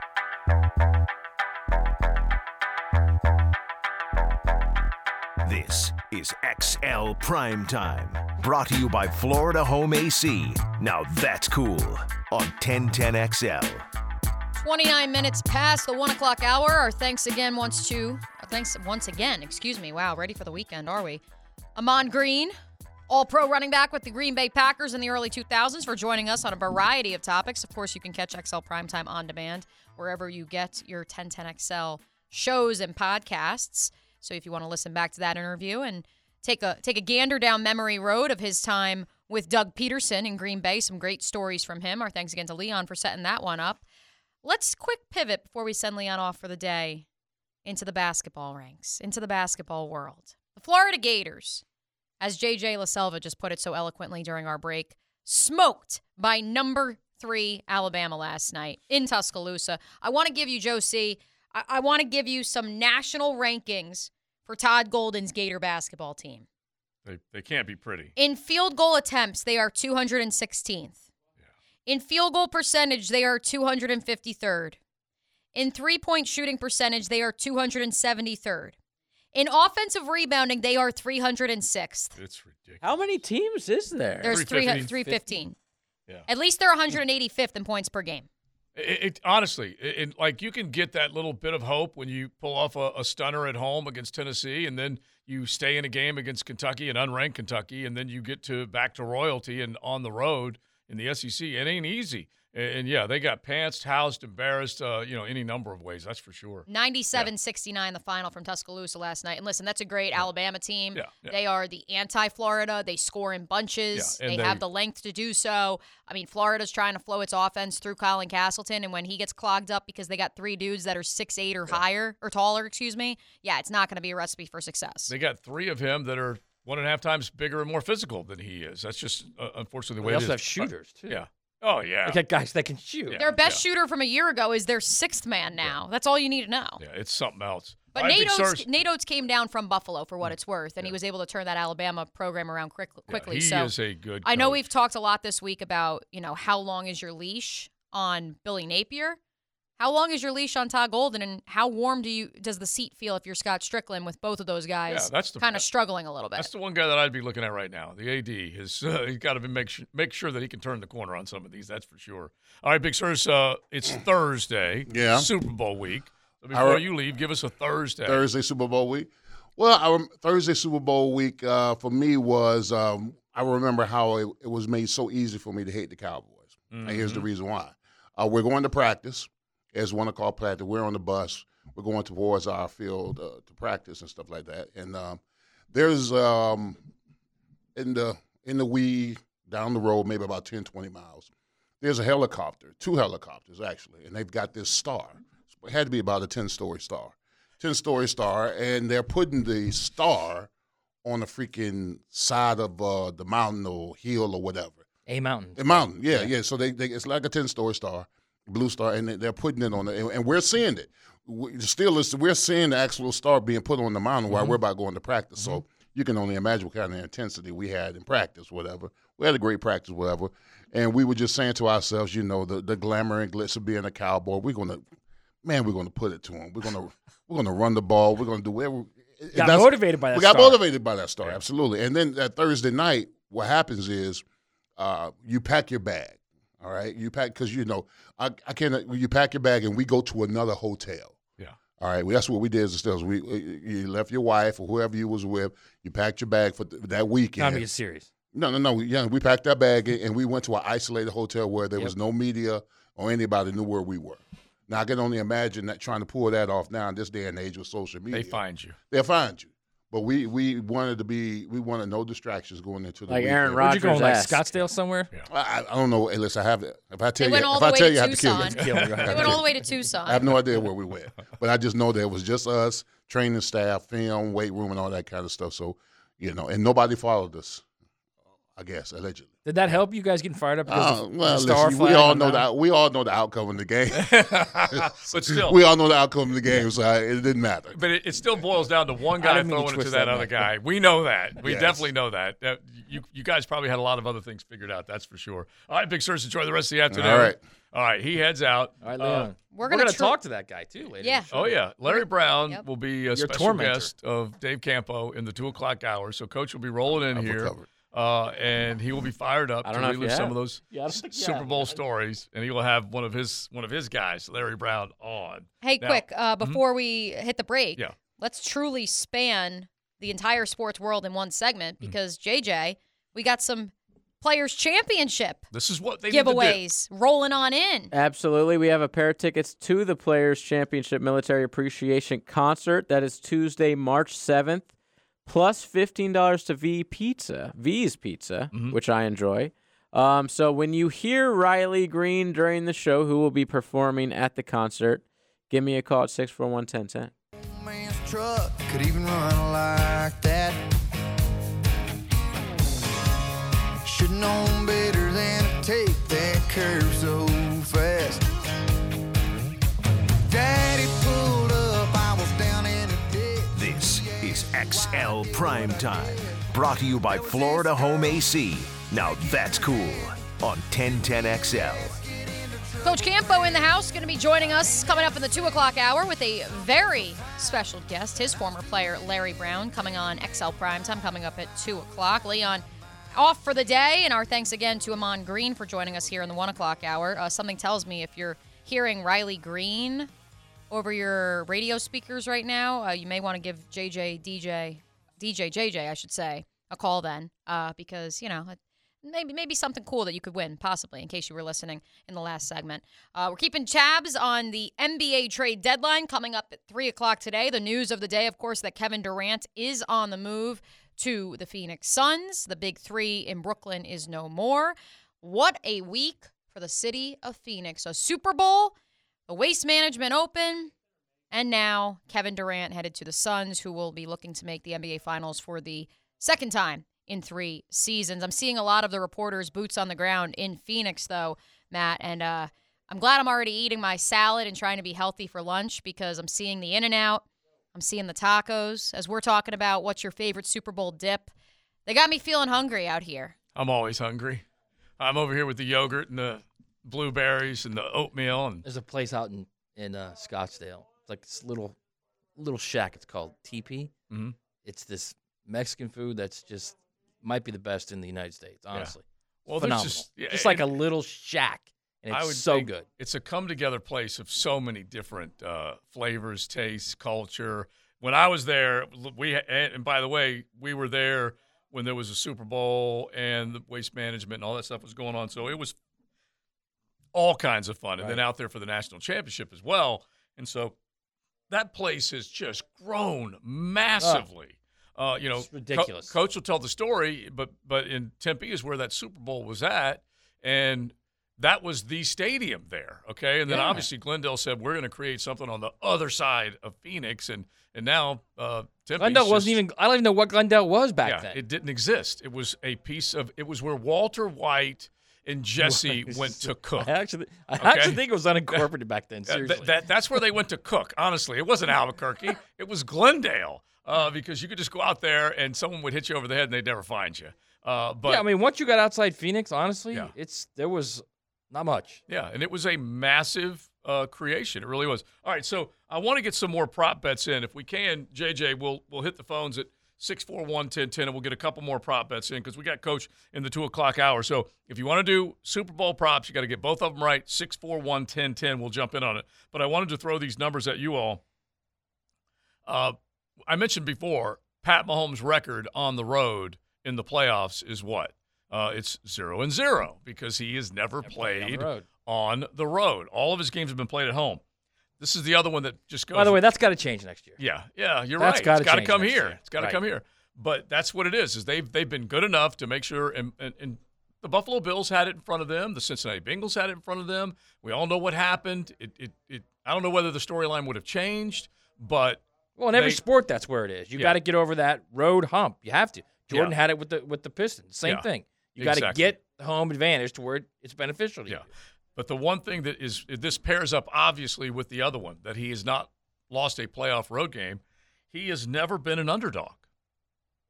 This is XL Prime Time, brought to you by Florida Home AC. Now that's cool on 1010XL. 29 minutes past the one o'clock hour. Our thanks again once to, thanks once again, excuse me. Wow, ready for the weekend, are we? Ahman Green, all pro running back with the Green Bay Packers in the early 2000s, for joining us on a variety of topics. Of course, you can catch XL Primetime on demand wherever you get your 1010XL shows and podcasts. So if you want to listen back to that interview and take a take a gander down memory road of his time with Doug Pederson in Green Bay, some great stories from him. Our thanks again to Leon for setting that one up. Let's quick pivot before we send Leon off for the day into the basketball ranks, into the basketball world. The Florida Gators, as JJ LaSelva just put it so eloquently during our break, smoked by number three Alabama last night in Tuscaloosa. I want to give you, Joe C., I, I want to give you some national rankings for Todd Golden's Gator basketball team. They, they can't be pretty. In field goal attempts, they are 216th. Yeah. In field goal percentage, they are 253rd. In three point shooting percentage, they are 273rd. In offensive rebounding, they are 306th. It's ridiculous. How many teams is there? There's 315. 315. Yeah. At least they're 185th in points per game. It, it honestly, it, it- like you can get that little bit of hope when you pull off a, a stunner at home against Tennessee, and then you stay in a game against Kentucky and unranked Kentucky, and then you get to back to royalty and on the road in the SEC. It ain't easy. And, and yeah, they got pantsed, housed, embarrassed, uh, you know, any number of ways. That's for sure. 97 69, the final from Tuscaloosa last night. And listen, that's a great Alabama team. Yeah, yeah. They are the anti Florida. They score in bunches, Yeah, and they, have the length to do so. I mean, Florida's trying to flow its offense through Colin Castleton. And when he gets clogged up because they got three dudes that are six eight or higher, or taller, excuse me, yeah, it's not going to be a recipe for success. They got three of him that are one and a half times bigger and more physical than he is. That's just uh, unfortunately the They way it also is. have shooters, too. Yeah. Oh yeah. They got guys that can shoot. Yeah. Their best shooter from a year ago is their sixth man now. That's all you need to know. Yeah, it's something else. But All right, Big Nate Oates, Sirs- Nate Oates came down from Buffalo for what it's worth, and he was able to turn that Alabama program around quick, quickly. he so is a good I know we've talked a lot this week about you know how long is your leash on Billy Napier. How long is your leash on Todd Golden, and how warm do you does the seat feel if you're Scott Stricklin with both of those guys Yeah, that's the- kind of struggling a little bit? That's the one guy that I'd be looking at right now. The AD is [LAUGHS] uh, he's got to be make sure, make sure that he can turn the corner on some of these. That's for sure. All right, Big Sirs, uh, it's [CLEARS THROAT] Thursday. Yeah. Super Bowl week. So before re- you leave, give us a Thursday. Thursday Super Bowl week. Well, I rem- Thursday Super Bowl week uh, for me was um, I remember how it, it was made so easy for me to hate the Cowboys. And here's the Mhm. reason why: uh, we're going to practice, as one o'clock practice. We're on the bus. We're going towards our field uh, to practice and stuff like that. And um, there's um, in the in the wee down the road, maybe about 10, 20 miles. There's a helicopter, two helicopters actually, and they've got this star. It had to be about a 10 story star. 10 story star, and they're putting the star on the freaking side of uh, the mountain or hill or whatever. A mountain. A mountain, yeah, yeah. So they, they it's like a 10 story star, blue star, and they- they're putting it on it, and, we're seeing it. We, still, it's, we're seeing the actual star being put on the mound while Mhm. we're about going to practice. So you can only imagine what kind of intensity we had in practice, whatever. We had a great practice, whatever. And we were just saying to ourselves, you know, the, the glamour and glitz of being a cowboy, we're going to, man, we're going to put it to him. We're going [LAUGHS] to, we're to run the ball. We're going to do whatever. Got motivated by that We got star. motivated by that star, absolutely. And then that Thursday night, what happens is uh, you pack your bag. All right, you pack because you know I, I can't. You pack your bag and we go to another hotel. Yeah. All right, well, that's what we did as a. We you left your wife or whoever you was with. You packed your bag for th- that weekend. I'm being serious. No, no, no. Yeah, we packed our bag and and we went to an isolated hotel where there was no media or anybody knew where we were. Now I can only imagine that trying to pull that off now in this day and age with social media. They find you. They'll find you. But we we wanted to be we wanted no distractions going into the Like Aaron weekend. Where'd you go? Like Scottsdale somewhere? I, I don't know. Hey, listen, I have it. If I tell They you, if I tell you, I have to kill Tucson. [LAUGHS] you. They went all the way to Tucson. I have no idea where we went, but I just know that it was just us, training staff, film, weight room, and all that kind of stuff. So, you know, and nobody followed us. I guess allegedly. Did that help you guys getting fired up? Because Uh, the well, star listen, we all know the that. We all know the outcome of the game. [LAUGHS] But still. we all know the outcome of the game, so I, it didn't matter. But it, it still boils down to one guy didn't to throwing it to that that, other guy. We know that. We Yes. definitely know that. That- you you guys probably had a lot of other things figured out. That's for sure. All right, Big Sirs, enjoy the rest of the afternoon. All right. All right, he heads out. All right, Uh, Leon. We're We're gonna tr- talk to that guy too later. Yeah. in the show. Oh yeah, Larry Brown Yep. will be a Your special tormentor. guest of Dave Campo in the two o'clock hour. So Coach will be rolling in I've here, recovered. Uh, and he will be fired up I to don't know relive some of those Yeah, I don't think you Super have. Bowl stories, and he will have one of his one of his guys, Larry Brown, on. Hey, Now- quick, uh, before we hit the break, Yeah. let's truly span the entire sports world in one segment because JJ, we got some Players Championship This is what they need to do. giveaways rolling on in. Absolutely. We have a pair of tickets to the Players Championship Military Appreciation Concert. That is Tuesday, March 7th, plus $15 to V Pizza, V's Pizza, Mhm. which I enjoy. Um, so when you hear Riley Green during the show, who will be performing at the concert, give me a call at 641 1010. man's truck could even run like that. Should known better than to take that curve XL Prime Time, brought to you by Florida Home AC. Now that's cool on 1010XL. Coach Campo in the house, going to be joining us coming up in the 2 o'clock hour with a very special guest, his former player, Larry Brown, coming on XL Primetime, coming up at 2 o'clock. Leon off for the day, and our thanks again to Ahman Green for joining us here in the 1 o'clock hour. Uh, something tells me if you're hearing Riley Green over your radio speakers right now, uh, you may want to give JJ, DJ, DJ, JJ, I should say, a call then, uh, because, you know, maybe maybe something cool that you could win, possibly, in case you were listening in the last segment. Uh, we're keeping tabs on the NBA trade deadline coming up at three o'clock today. The news of the day, of course, that Kevin Durant is on the move to the Phoenix Suns. The big three in Brooklyn is no more. What a week for the city of Phoenix! A Super Bowl, the Waste Management Open. And now Kevin Durant headed to the Suns, who will be looking to make the NBA Finals for the second time in three seasons. I'm seeing a lot of the reporters boots on the ground in Phoenix, though, Matt, and uh, I'm glad I'm already eating my salad and trying to be healthy for lunch because I'm seeing the In and Out, I'm seeing the tacos. As we're talking about, what's your favorite Super Bowl dip? They got me feeling hungry out here. I'm always hungry. I'm over here with the yogurt and the blueberries and the oatmeal and There's a place out in in uh, Scottsdale. It's like this little little shack. It's called TP. Mhm. It's this Mexican food that's just might be the best in the United States. Honestly, Well, there's phenomenal. just- yeah, like and- a little shack, and it's I would so good. It's a come together place of so many different uh, flavors, tastes, culture. When I was there, we and and by the way, we were there when there was a Super Bowl and the waste management and all that stuff was going on. So it was all kinds of fun, and then out there for the national championship as well. And so that place has just grown massively. uh, you know, It's Co- ridiculous. coach will tell the story, but but in Tempe is where that Super Bowl was at, and that was the stadium there. Okay, and then Yeah. obviously Glendale said we're going to create something on the other side of Phoenix, and and now uh, Tempe Glendale wasn't even. I don't even know what Glendale was back yeah, then. it didn't exist. It was a piece of. It was where Walter White and Jesse [LAUGHS] went to cook. I actually, I Okay? actually think it was unincorporated [LAUGHS] back then. Th- Seriously, that, that's where they went to cook. Honestly, it wasn't Albuquerque. [LAUGHS] it was Glendale uh, because you could just go out there and someone would hit you over the head and they'd never find you. Uh, but yeah, I mean, once you got outside Phoenix, honestly, Yeah. it's there was not much. Yeah, and it was a massive uh, creation. It really was. All right, so I want to get some more prop bets in. If we can, JJ, we'll we'll hit the phones at 641-1010, and we'll get a couple more prop bets in because we got Coach in the 2 o'clock hour. So if you want to do Super Bowl props, you got to get both of them right. 641-1010, we'll jump in on it. But I wanted to throw these numbers at you all. Uh, I mentioned before, Pat Mahomes' record on the road in the playoffs is what? Uh, it's zero and zero because he has never played on the on the road. All of his games have been played at home. This is the other one that just goes. By the way, that's got to change next year. yeah, yeah, you're That's right. gotta it's got to come here. year. It's got to Right. come here. But that's what it is. Is they've they've been good enough to make sure, and, and, and the Buffalo Bills had it in front of them. The Cincinnati Bengals had it in front of them. We all know what happened. It it, it I don't know whether the storyline would have changed, but Well, in every sport, that's where it is. You Yeah. got to get over that road hump. You have to. Jordan Yeah. had it with the with the Pistons. Same Yeah. thing. You got to Exactly. get home advantage to where it's beneficial to Yeah. you. But the one thing that is this pairs up obviously with the other one that he has not lost a playoff road game. He has never been an underdog.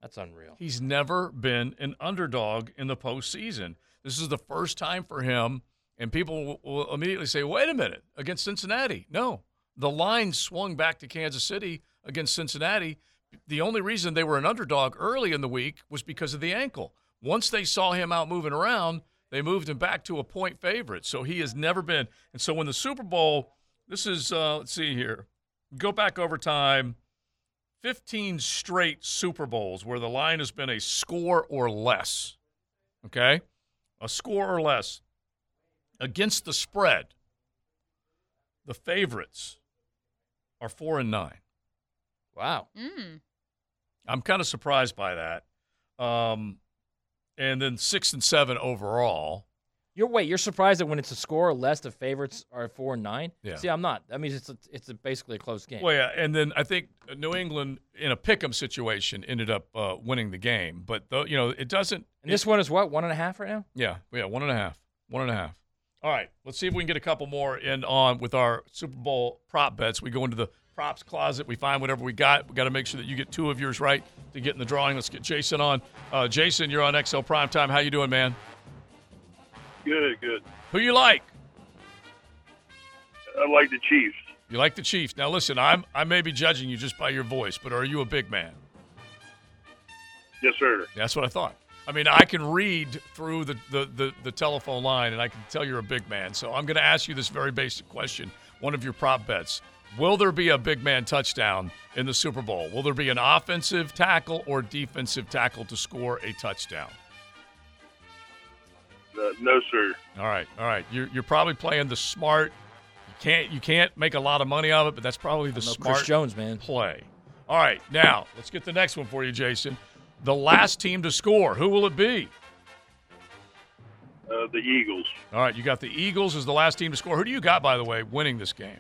That's unreal. He's never been an underdog in the postseason. This is the first time for him, and people will, immediately say, "Wait a minute, against Cincinnati?" No, the line swung back to Kansas City against Cincinnati. The only reason they were an underdog early in the week was because of the ankle. Once they saw him out moving around, they moved him back to a point favorite. So he has never been. And so when the Super Bowl, this is uh, let's see here, go back over time. 15 straight Super Bowls where the line has been a score or less. Okay? A score or less. Against the spread, the favorites are 4 and 9. Wow. Mm. I'm kind of surprised by that. Um, and then 6 and 7 overall. You're wait. You're surprised that when it's a score or less, the favorites are four and nine. Yeah. See, I'm not. That means it's a, it's a basically a close game. Well, yeah, and then I think New England in a pick'em situation ended up uh, winning the game, but though you know it doesn't. And this one is what one and a half right now. Yeah, yeah, one and a half, one and a half. All right, let's see if we can get a couple more in on with our Super Bowl prop bets. We go into the props closet, we find whatever we got. We got to make sure that you get two of yours right to get in the drawing. Let's get Jason on. Uh, Jason, you're on XL Prime Time. How you doing, man? Good, good. Who you like? I like the Chiefs. You like the Chiefs. Now listen, I'm I may be judging you just by your voice, but are you a big man? Yes, sir. That's what I thought. I mean, I can read through the, the, the, the telephone line and I can tell you're a big man. So I'm going to ask you this very basic question one of your prop bets. Will there be a big man touchdown in the Super Bowl? Will there be an offensive tackle or defensive tackle to score a touchdown? Uh, no, sir. All right, all right. You're you're probably playing the smart. You can't you can't make a lot of money of it, but that's probably the smart Chris Jones, man. play. All right, now let's get the next one for you, Jason. The last team to score. Who will it be? Uh, the Eagles. All right, you got the Eagles as the last team to score. Who do you got, by the way, winning this game?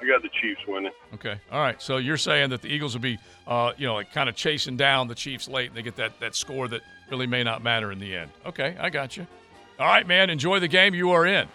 I got the Chiefs winning. Okay. All right. So you're saying that the Eagles will be, uh, you know, like kind of chasing down the Chiefs late, and they get that that score that really may not matter in the end. Okay, I got you. All right, man. Enjoy the game. You are in.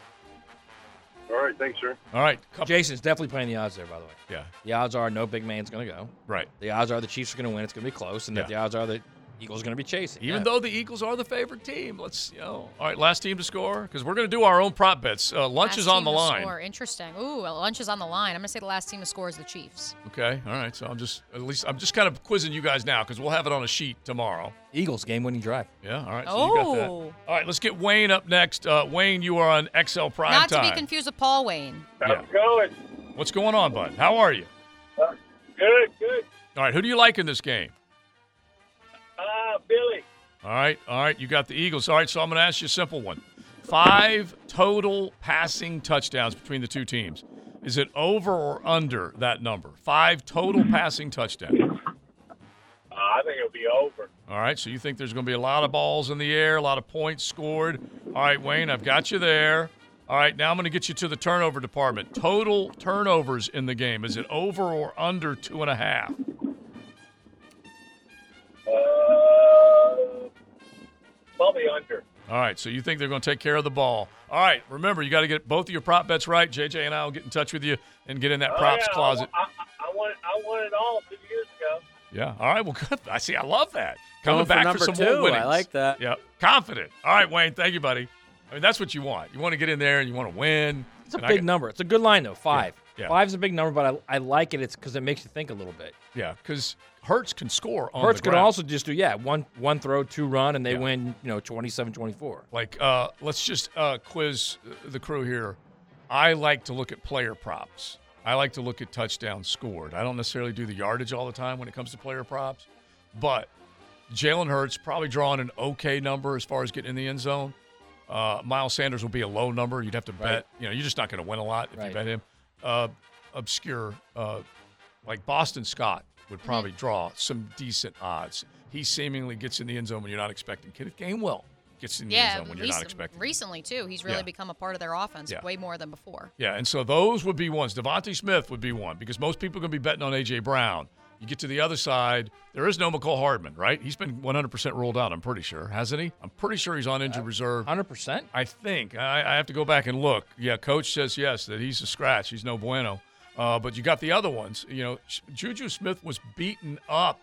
All right, thanks, sir. All right. Jason's definitely playing the odds there, by the way. Yeah. The odds are no big man's going to go. Right. The odds are the Chiefs are going to win. It's going to be close, and that Yeah. the odds are the Eagles are going to be chasing. Even Yeah. though the Eagles are the favorite team, let's you know. All right, last team to score because we're going to do our own prop bets. Uh, lunch Last is on team the to line. Score. Interesting. Ooh, lunch is on the line. I'm gonna say the last team to score is the Chiefs. Okay. All right. So I'm just at least I'm just kind of quizzing you guys now because we'll have it on a sheet tomorrow. Eagles game-winning drive. Yeah. All right. So you got that. Oh. All right. Let's get Wayne up next. Uh, Wayne, you are on XL Prime Not Time. to be confused with Paul Wayne. Yeah. Going. What's going on, bud? How are you? Good, good. All right. Who do you like in this game? Billy. All right. All right. You got the Eagles. All right. So I'm going to ask you a simple one. Five total passing touchdowns between the two teams. Is it over or under that number? Five total passing touchdowns. Uh, I think it'll be over. All right. So you think there's going to be a lot of balls in the air, a lot of points scored. All right, Wayne, I've got you there. All right. Now I'm going to get you to the turnover department. Total turnovers in the game. Is it over or under two and a half? Probably under. All right, so you think they're going to take care of the ball. All right, remember, you got to get both of your prop bets right. JJ and I will get in touch with you and get in that Oh, props yeah, closet. I, I, I won. I won it all two years ago. Yeah. All right, well, good. I see. I love that. Coming Going for back number some two. more I like that. Yep. Confident. All right, Wayne. Thank you, buddy. I mean, that's what you want. You want to get in there and you want to win. It's a And big get- number. It's a good line though. Five. Yeah. Five's a big number, but I, I like it. It's because it makes you think a little bit. Yeah, because Hurts can score on Hurts the could also just do yeah one one throw, two run, and they Yeah. win you know 27-24. Like, uh, let's just uh, quiz the crew here. I like to look at player props. I like to look at touchdowns scored. I don't necessarily do the yardage all the time when it comes to player props, but Jalen Hurts probably drawing an okay number as far as getting in the end zone. Uh, Miles Sanders will be a low number. You'd have to bet. You know, you're just not going to win a lot if you bet him. Uh, obscure, uh, like Boston Scott would probably draw some decent odds. He seemingly gets in the end zone when you're not expecting. Kenneth Gainwell gets in the end zone when you're not expecting. recently too. He's really Yeah. become a part of their offense Yeah. way more than before. Yeah, and so those would be ones. DeVonta Smith would be one because most people are going to be betting on A.J. Brown. You get to the other side, there is no Mecole Hardman, right? He's been 100% ruled out, I'm pretty sure. Hasn't he? I'm pretty sure he's on injured reserve. 100%? I think. I, I have to go back and look. Yeah, coach says yes, that he's a scratch. He's no bueno. Uh, but you got the other ones. You know, Juju Smith was beaten up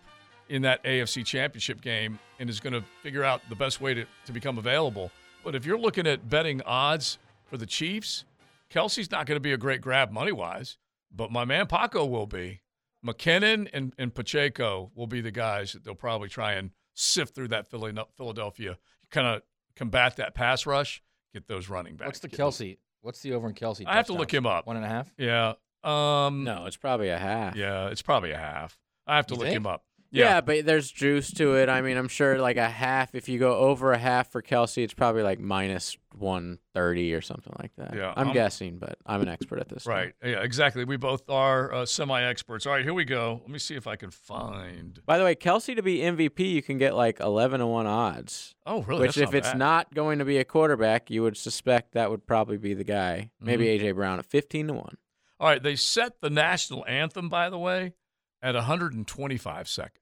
in that AFC championship game and is going to figure out the best way to, to become available. But if you're looking at betting odds for the Chiefs, Kelce's not going to be a great grab money wise, but my man Paco will be. McKinnon and, and Pacheco will be the guys that they'll probably try and sift through that Philly- Philadelphia, kind of combat that pass rush, get those running backs. What's the Get Kelce? What's the over in Kelce? I have to look him up. One and a half. Yeah. Um, No, it's probably a half. Yeah, it's probably a half. I have to You look think? him up. Yeah. Yeah. but there's juice to it. I mean, I'm sure like a half. If you go over a half for Kelce, it's probably like minus 130 or something like that. Yeah, I'm I'm- guessing, but I'm an expert at this. Right. Yeah, exactly. We both are uh, semi experts. All right, here we go. Let me see if I can find. By the way, Kelce to be MVP, you can get like 11 to 1 odds. Oh, really? Which, That's if not it's bad. not going to be a quarterback, you would suspect that would probably be the guy. Maybe Mm-hmm. AJ Brown at 15 to 1. All right, they set the national anthem, by the way, at 125 seconds.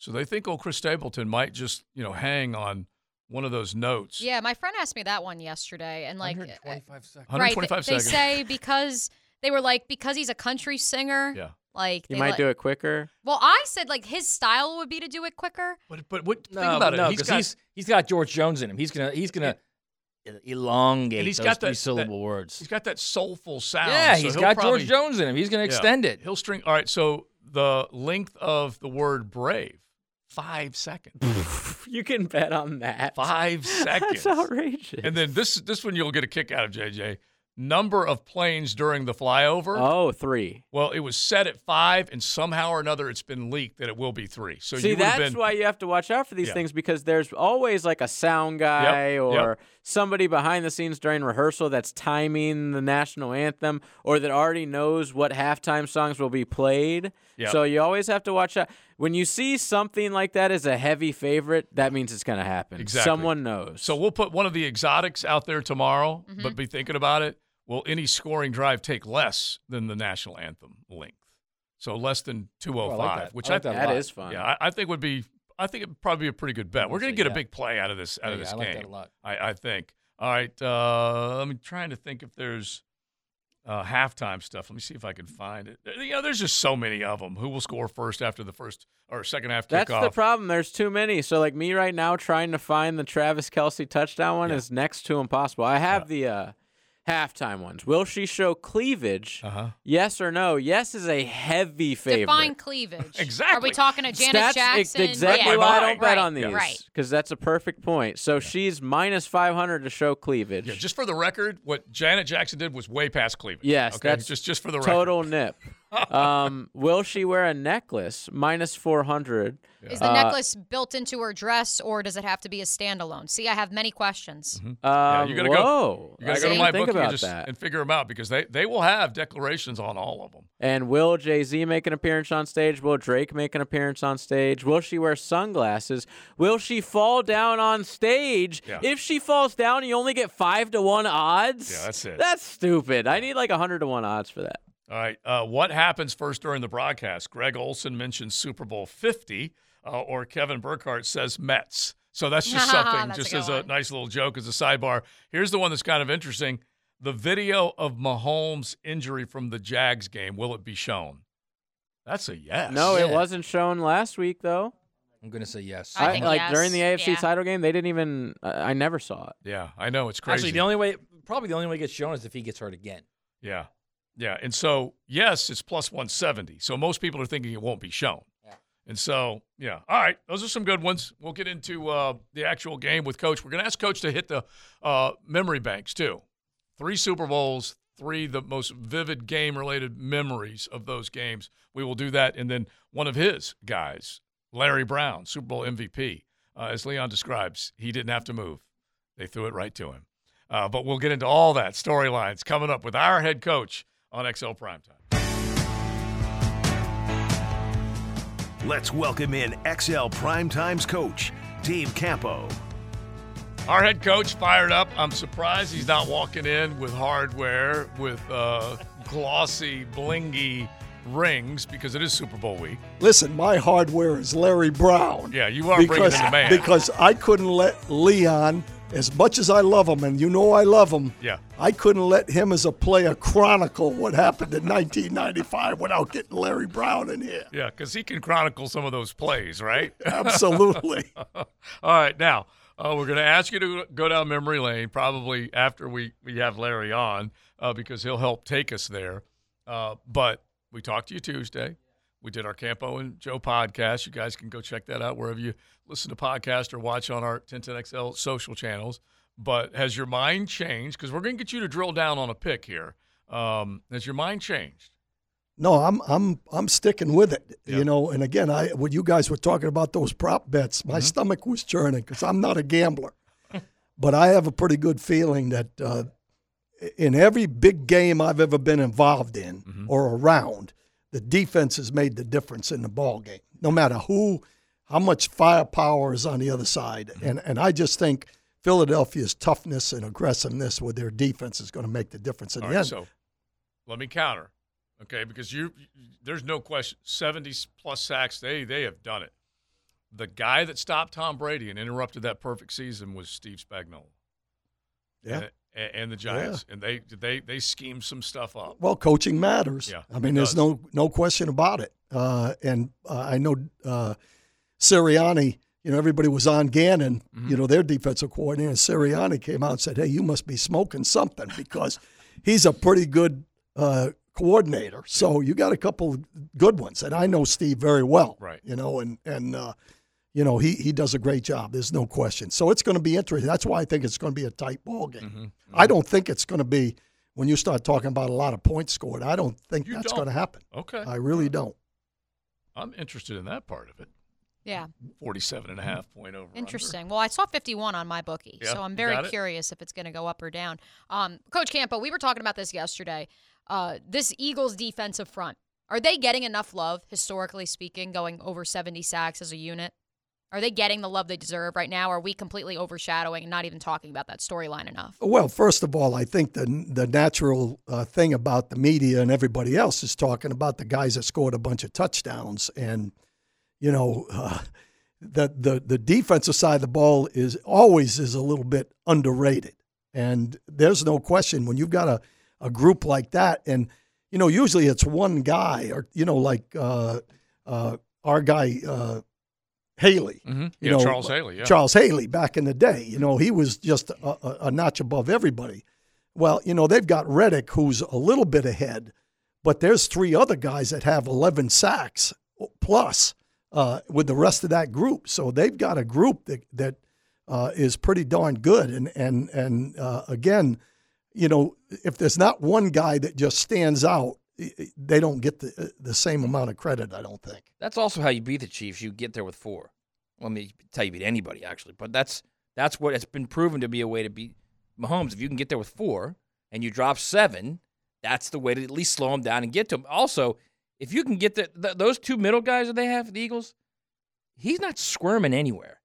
So they think old Chris Stapleton might just, you know, hang on one of those notes. Yeah, my friend asked me that one yesterday, and like, uh, 125 seconds. right? 125 they, they say because they were like because he's a country singer. Yeah. Like You might let- do it quicker. Well, I said like his style would be to do it quicker. But but what? No, think about no, it. He's 'cause got he's he's got George Jones in him. He's gonna he's gonna elongate and he's those got three that syllable that- words. He's got that soulful sound. Yeah, so he's got probably- George Jones in him. He's gonna Yeah. extend it. He'll string. All right. So the length of the word brave, five seconds. [LAUGHS] you can bet on that. Five [LAUGHS] seconds. That's outrageous. And then this this one you'll get a kick out of JJ. number of planes during the flyover. Oh, three. Well, it was set at five, and somehow or another, it's been leaked that it will be three. So See, that's been. why you have to watch out for these Yeah. things because there's always like a sound guy Yep, or yep. Somebody behind the scenes during rehearsal that's timing the national anthem or that already knows what halftime songs will be played. Yep. So you always have to watch out. When you see something like that as a heavy favorite, that means it's going to happen. Exactly. Someone knows. So we'll put one of the exotics out there tomorrow, Mm-hmm. but be thinking about it. Will any scoring drive take less than the national anthem length? So less than 205, Oh, I like that. which I like that a That lot. is fun. Yeah, I, I think would be. I think it'd probably be a pretty good bet. We're going to get a big play out of this out of Yeah, this I like game. that a lot. I, I think. All right, uh, I'm trying to think if there's uh, halftime stuff. Let me see if I can find it. You know, there's just so many of them. Who will score first after the first or second half kickoff? That's kickoff? the problem. There's too many. So like me right now trying to find the Travis Kelce touchdown one Yeah. is next to impossible. I have the uh, halftime ones. Will she show cleavage? Uh-huh. Yes or no? Yes is a heavy favorite. Define cleavage. Exactly. [LAUGHS] Are we talking to Janet that's ex- Jackson? exactly Yeah. why I don't bet right, on these. Right. Because that's a perfect point. So she's minus 500 to show cleavage. Yeah, just for the record, what Janet Jackson did was way past cleavage. Yes, okay? that's just just for the record. total nip. [LAUGHS] um, will she wear a necklace? Minus 400. Is the Uh, necklace built into her dress, or does it have to be a standalone? See, I have many questions. Um, Yeah, you gotta go. You got to go to my think bookie and, just, that. and figure them out because they, they will have declarations on all of them. And will Jay Z make an appearance on stage? Will Drake make an appearance on stage? Will she wear sunglasses? Will she fall down on stage? Yeah. If she falls down, you only get five to one odds. Yeah, that's it. That's stupid. I need like a hundred to one odds for that. All right. Uh, what happens first during the broadcast? Greg Olsen mentions Super Bowl 50, uh, or Kevin Burkhardt says Mets. So that's just [LAUGHS] something, That's just good as a one. nice little joke, as a sidebar. Here's the one that's kind of interesting the video of Mahomes' injury from the Jags game. Will it be shown? That's a yes. No, it wasn't shown last week though. I'm gonna say yes. I think like yes. during the AFC Yeah. title game, they didn't even. I I never saw it. Yeah, I know. It's crazy. Actually, the only way, probably the only way it gets shown is if he gets hurt again. Yeah. Yeah. And so, yes, it's plus 170. So most people are thinking it won't be shown. Yeah. And so, yeah. All right. Those are some good ones. We'll get into uh, the actual game with Coach. We're going to ask Coach to hit the uh, memory banks, too. Three Super Bowls, three the most vivid game related memories of those games. We will do that. And then one of his guys, Larry Brown, Super Bowl MVP, uh, as Leon describes, he didn't have to move, they threw it right to him. Uh, but we'll get into all that storylines coming up with our head coach on XL Primetime. Let's welcome in XL Primetime's coach, Dave Campo. Our head coach fired up. I'm surprised he's not walking in with hardware with uh, glossy, blingy rings because it is Super Bowl week. Listen, my hardware is Larry Brown. Yeah, you are because, bringing in the man. Because I couldn't let Leon, as much as I love him, and you know I love him, Yeah. I couldn't let him as a player chronicle what happened in 1995 without getting Larry Brown in here. Yeah, because he can chronicle some of those plays, right? [LAUGHS] Absolutely. [LAUGHS] All right, now uh, we're going to ask you to go down memory lane, probably after we, we have Larry on, uh, because he'll help take us there. Uh, but we talked to you Tuesday. We did our Campo and Joe podcast. You guys can go check that out wherever you listen to podcasts or watch on our 1010XL social channels. But has your mind changed? Because we're going to get you to drill down on a pick here. Um, has your mind changed? No, I'm I'm I'm sticking with it. Yeah. You know, and again, I when you guys were talking about those prop bets, my stomach was churning because I'm not a gambler, [LAUGHS] but I have a pretty good feeling that uh, in every big game I've ever been involved in or around, the defense has made the difference in the ball game. No matter who, how much firepower is on the other side, mm-hmm. and and I just think Philadelphia's toughness and aggressiveness with their defense is going to make the difference in All the right, end. so let me counter, okay? Because you, there's no question, 70 plus sacks. They they have done it. The guy that stopped Tom Brady and interrupted that perfect season was Steve Spagnuolo. Yeah. And, and the Giants, and they they they schemed some stuff up. Well, coaching matters. Yeah, I mean, there's does. no no question about it. Uh, and uh, I know uh, Sirianni. You know, everybody was on Gannon. Mm-hmm. You know, their defensive coordinator. And Sirianni came out and said, "Hey, you must be smoking something because he's a pretty good uh, coordinator. So you got a couple good ones, and I know Steve very well. Right. You know, and and uh, you know he he does a great job. There's no question. So it's going to be interesting. That's why I think it's going to be a tight ball game. Mm-hmm. I don't think it's going to be when you start talking about a lot of points scored, I don't think You that's don't. going to happen. Okay. I really don't. I'm interested in that part of it. Yeah. 47 and a half point over. Interesting. Well, I saw 51 on my bookie, Yeah, so I'm very curious if it's going to go up or down. Um, Coach Campo, we were talking about this yesterday. Uh, this Eagles defensive front, are they getting enough love, historically speaking, going over 70 sacks as a unit? Are they getting the love they deserve right now? Or are we completely overshadowing and not even talking about that storyline enough? Well, first of all, I think the the natural uh, thing about the media and everybody else is talking about the guys that scored a bunch of touchdowns, and you know, uh, the the the defensive side of the ball is always is a little bit underrated, and there's no question when you've got a a group like that, and you know, usually it's one guy, or you know, like uh, uh, our guy. Haley, Mhm. you Yeah, know, Charles Haley, yeah. Charles Haley back in the day. You know, he was just a, a, a notch above everybody. Well, you know, they've got Reddick, who's a little bit ahead, but there's three other guys that have 11 sacks plus uh, with the rest of that group. So they've got a group that that uh, is pretty darn good. And and and uh, again, you know, if there's not one guy that just stands out, they don't get the uh, the same amount of credit. I don't think. That's also how you beat the Chiefs. You get there with four. I mean, tell you beat anybody actually, but that's that's what it's been proven to be a way to beat Mahomes. If you can get there with four and you drop seven, that's the way to at least slow him down and get to him. Also, if you can get the, th those two middle guys that they have, the Eagles, he's not squirming anywhere.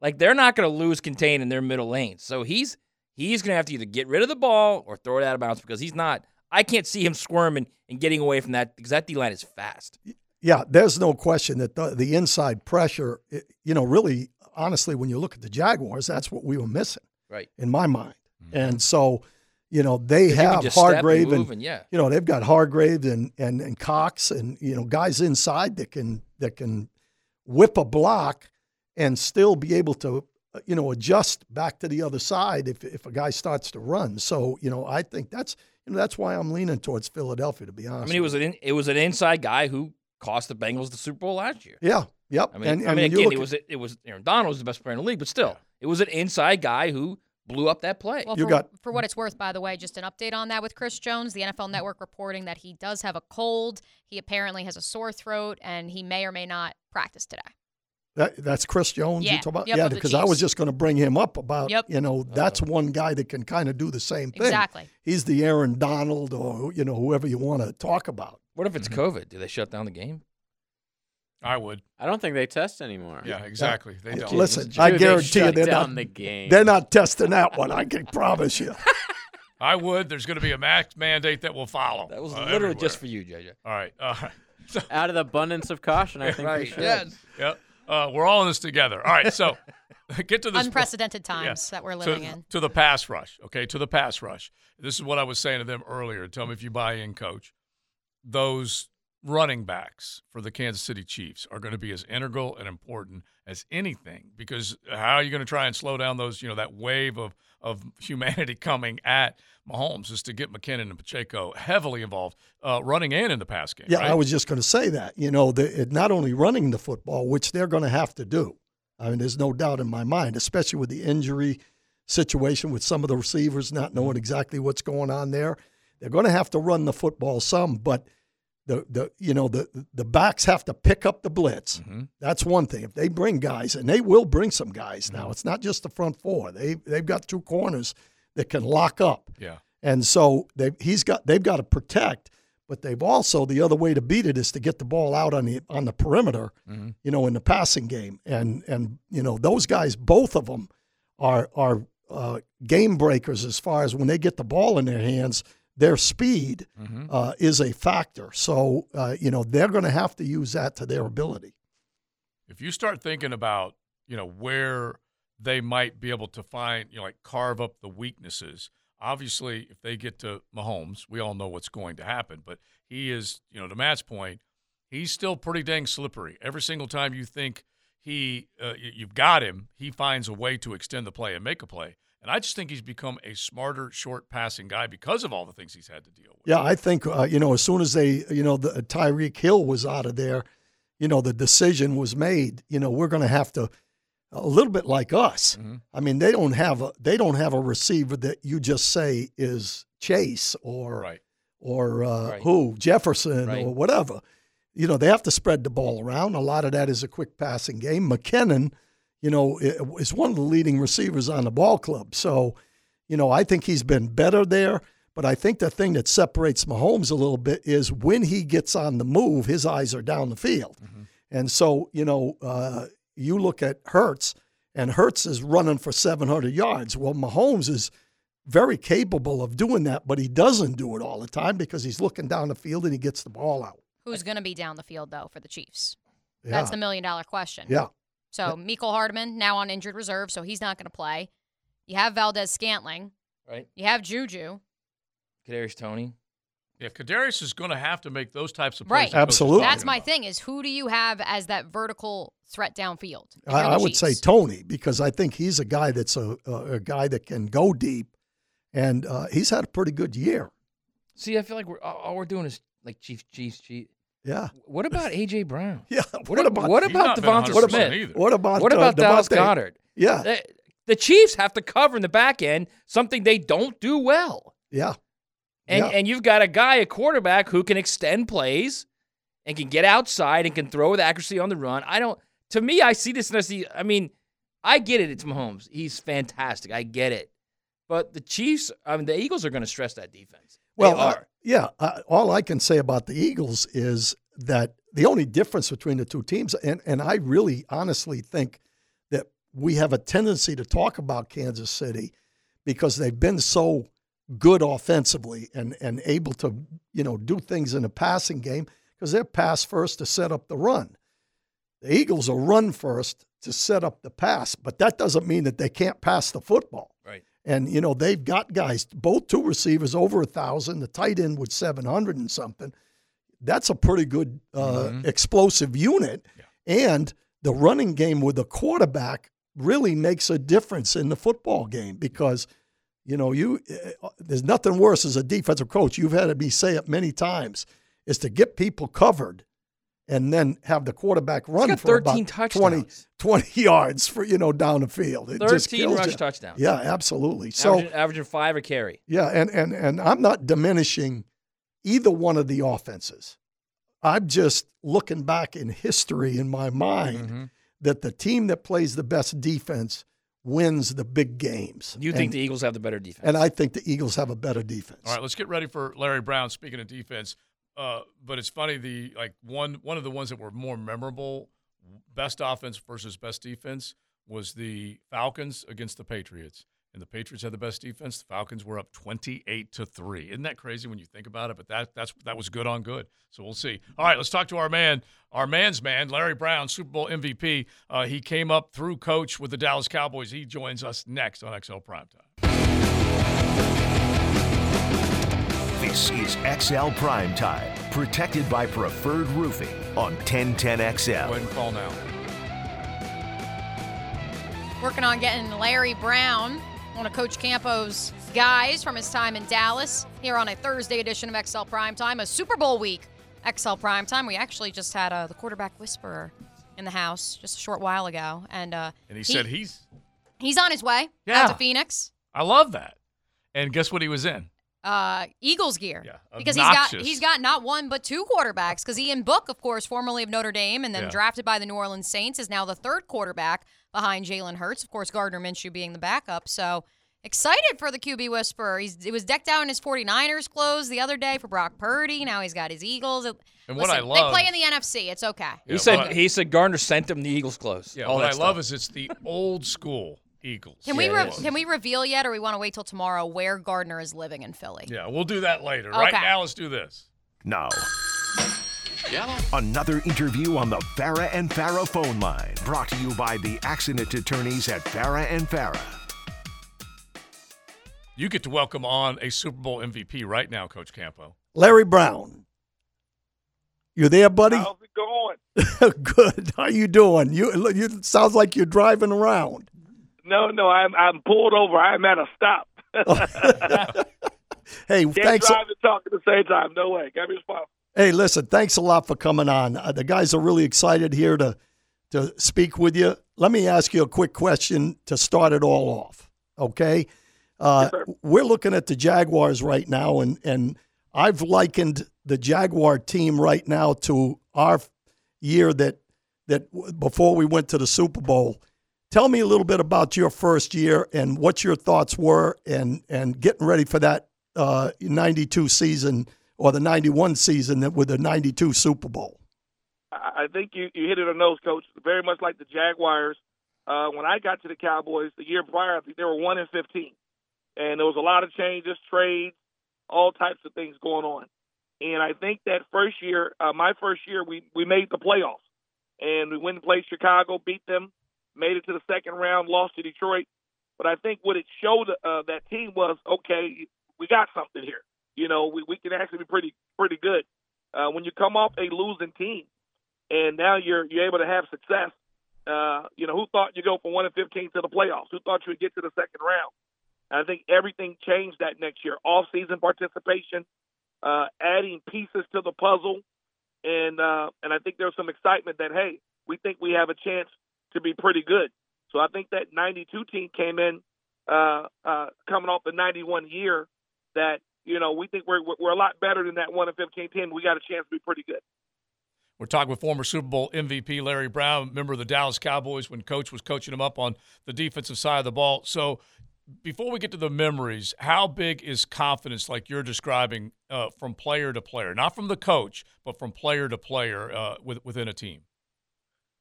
Like they're not going to lose contain in their middle lanes. So he's he's going to have to either get rid of the ball or throw it out of bounds because he's not. I can't see him squirming and getting away from that because that D line is fast. Yeah, there's no question that the, the inside pressure, i- you know, really, honestly, when you look at the Jaguars, that's what we were missing, Right. in my mind. Mm-hmm. And so, you know, they 'Cause you can have just step and Hargrave and, and- yeah. you know, they've got Hargrave and, and and Cox and you know guys inside that can that can whip a block and still be able to you know adjust back to the other side if if a guy starts to run. So you know, I think that's you know that's why I'm leaning towards Philadelphia to be honest. I mean, it was an in, it was an inside guy who cost the Bengals the Super Bowl last year. Yeah. Yep. I mean, And- I mean, you again, look it at- was it was Aaron Donald was the best player in the league, but still, it was an inside guy who blew up that play. Well, for, for what it's worth, by the way, just an update on that with Chris Jones. The NFL Network reporting that he does have a cold. He apparently has a sore throat, and he may or may not practice today. That, that's Chris Jones Yeah. you're talking about? Yep, yeah, because I was just going to bring him up about, Yep. you know, that's one guy that can kind of do the same thing. Exactly. He's the Aaron Donald or, you know, whoever you want to talk about. What if it's COVID? Do they shut down the game? I would. I don't think they test anymore. Yeah, exactly. They don't. Listen, It's I true, they guarantee you shut they're down not, the game. they're not testing that one. I can promise you. [LAUGHS] I would. There's going to be a max mandate that will follow. That was uh, literally everywhere. just for you, JJ. All right. Uh, [LAUGHS] Out of the abundance of caution, I think we should. Yep. Uh, we're all in this together. All right. So [LAUGHS] [LAUGHS] get to this. Unprecedented Yeah. times that we're To- living in. To the pass rush. Okay. To the pass rush. This is what I was saying to them earlier. Tell me if you buy in, coach. Those running backs for the Kansas City Chiefs are going to be as integral and important as anything because how are you going to try and slow down those, you know, that wave of, of humanity [LAUGHS] coming at Mahomes is to get McKinnon and Pacheco heavily involved uh, running and in the pass game. Yeah, right? I was just going to say that. You know, the, it, not only running the football, which they're going to have to do. I mean, there's no doubt in my mind, especially with the injury situation with some of the receivers not knowing exactly what's going on there. They're going to have to run the football some, but the the you know the the backs have to pick up the blitz. That's one thing. If they bring guys, and they will bring some guys now, it's not just the front four. They they've got two corners that can lock up. Yeah. And so they he's got they've got to protect, but they've also the other way to beat it is to get the ball out on the on the perimeter, Mhm. you know, in the passing game. And and you know those guys, both of them, are are uh, game breakers as far as when they get the ball in their hands. Their speed Mhm. uh, is a factor. So uh, you know they're going to have to use that to their ability. if you start thinking about you know where they might be able to find you know like carve up the weaknesses obviously if they get to Mahomes we all know what's going to happen but he is you know to Matt's point he's still pretty dang slippery every single time you think he uh, you've got him he finds a way to extend the play and make a play and I just think he's become a smarter short passing guy because of all the things he's had to deal with Yeah, I think uh, you know as soon as they you know the Tyreek Hill was out of there, you know the decision was made. You know we're going to have to a little bit like us. Mm-hmm. I mean, they don't have a they don't have a receiver that you just say is Chase or Right. or uh, Right. who Jefferson Right. or whatever. You know, they have to spread the ball around. A lot of that is a quick passing game. McKinnon, you know, i- is one of the leading receivers on the ball club. So, you know, I think he's been better there. But I think the thing that separates Mahomes a little bit is when he gets on the move, his eyes are down the field. And so, you know, uh, you look at Hurts, and Hurts is running for 700 yards. Well, Mahomes is very capable of doing that, but he doesn't do it all the time because he's looking down the field and he gets the ball out. Who's going to be down the field though for the Chiefs? Yeah. That's the million dollar question. Yeah. So Mecole Hardman now on injured reserve, so he's not going to play. You have Valdes-Scantling. Right. You have Juju. Kadarius Toney. Yeah, Kadarius is going to have to make those types of Right. plays. that Coach is That's my thing. Is who do you have as that vertical threat downfield? I, I would say Toney because I think he's a guy that's a, a, a guy that can go deep, and uh, he's had a pretty good year. See, I feel like we're all all we're doing is like Chiefs, Chiefs, Chiefs. [LAUGHS] Yeah. What about AJ Brown? Yeah. What, about what about not been DeVonta 100% Smith? either. What about what uh, about Dallas Devontae? Goedert? Yeah. The, the Chiefs have to cover in the back end, something they don't do well. Yeah. And Yeah. and you've got a guy, a quarterback who can extend plays and can get outside and can throw with accuracy on the run. I don't. To me, I see this and I see. I mean, I get it. It's Mahomes. He's fantastic. I get it. But the Chiefs, I mean, the Eagles are going to stress that defense. Well, they uh, are. Yeah. Uh, all I can say about the Eagles is that the only difference between the two teams, and, and I really honestly think that we have a tendency to talk about Kansas City because they've been so good offensively and, and able to, you know, do things in the passing game because they're pass first to set up the run. The Eagles are run first to set up the pass, but that doesn't mean that they can't pass the football. And you know they've got guys, both two receivers over a thousand, the tight end with seven hundred and something. That's a pretty good uh, explosive unit, and the running game with the quarterback really makes a difference in the football game because you know you uh, there's nothing worse as a defensive coach. You've had me say it many times is to get people covered and then have the quarterback run got for 13 about 20, touchdowns. 20 [LAUGHS] yards for you know down the field. It 13 kills rush you. touchdowns. Yeah, absolutely. So averaging, averaging five a carry. yeah, and and and I'm not diminishing either one of the offenses. I'm just looking back in history in my mind Mm-hmm. that the team that plays the best defense wins the big games. You think and, the Eagles have the better defense? and I think the Eagles have a better defense. All right, let's get ready for Larry Brown. Speaking of defense, uh, but it's funny the like one one of the ones that were more memorable, best offense versus best defense was the Falcons against the Patriots. And the Patriots had the best defense. The Falcons were up twenty-eight to three. Isn't that crazy when you think about it? But that that's that was good on good. So we'll see. All right, let's talk to our man, our man's man, Larry Brown, Super Bowl MVP. Uh, he came up through coach with the Dallas Cowboys. He joins us next on XL Primetime. This is XL Prime Time, protected by Preferred Roofing on 1010XL. Go ahead and call now. Working on getting Larry Brown, one of Coach Campo's guys from his time in Dallas, here on a Thursday edition of XL Prime Time, a Super Bowl week. XL Prime Time. We actually just had uh, the quarterback whisperer in the house just a short while ago, and uh, And he, said he's he's on his way Yeah. out to Phoenix. I love that. And guess what he was in? Uh, Eagles gear. Yeah, because he's got he's got not one but two quarterbacks. Because Ian Book, of course, formerly of Notre Dame and then Yeah. drafted by the New Orleans Saints, is now the third quarterback behind Jalen Hurts. Of course, Gardner Minshew being the backup. So excited for the QB whisperer. He's it was decked out in his 49ers clothes the other day for Brock Purdy. Now he's got his Eagles. And what Listen, I they play in the NFC. It's okay. He said he said Gardner sent him the Eagles clothes. Yeah, all what I stuff. love is it's the old school Eagles. Can we re- can we reveal yet, or we want to wait till tomorrow where Gardner is living in Philly? Yeah, we'll do that later. Right now, let's do this. Now, another interview on the Farah and Farah phone line, brought to you by the accident attorneys at Farah and Farah. You get to welcome on a Super Bowl MVP right now, Coach Campo. Larry Brown. You there, buddy? How's it going? [LAUGHS] Good. How you doing? You you sounds like you're driving around. No, no, I'm I'm pulled over. I'm at a stop. [LAUGHS] Hey, Can't thanks. drive and talk at the same time. No way. Got me responsible. Hey, listen, thanks a lot for coming on. Uh, the guys are really excited here to to speak with you. Let me ask you a quick question to start it all off. Okay, uh, we're looking at the Jaguars right now, and and I've likened the Jaguar team right now to our year that that before we went to the Super Bowl. Tell me a little bit about your first year and what your thoughts were, and and getting ready for that uh, '92 season or the '91 season that with the '92 Super Bowl. I think you, you hit it on the nose, coach. Very much like the Jaguars. Uh, when I got to the Cowboys the year prior, I think they were one and fifteen, and there was a lot of changes, trades, all types of things going on. And I think that first year, uh, my first year, we we made the playoffs, and we went and played Chicago, beat them, made it to the second round, lost to Detroit. But I think what it showed uh, that team was okay. We got something here. You know, we we can actually be pretty pretty good. Uh, when you come off a losing team, and now you're you're able to have success. Uh, you know, who thought you go from one and fifteen to the playoffs? Who thought you would get to the second round? And I think everything changed that next year. Off season participation, uh, adding pieces to the puzzle, and uh, and I think there's some excitement that hey, we think we have a chance to be pretty good. So I think that '92 team came in uh, uh, coming off the '91 year that you know we think we're we're a lot better than that one and 15 team. We got a chance to be pretty good. We're talking with former Super Bowl MVP Larry Brown, member of the Dallas Cowboys when coach was coaching him up on the defensive side of the ball. So, before we get to the memories, how big is confidence, like you're describing, uh, from player to player? Not from the coach, but from player to player uh, with, within a team?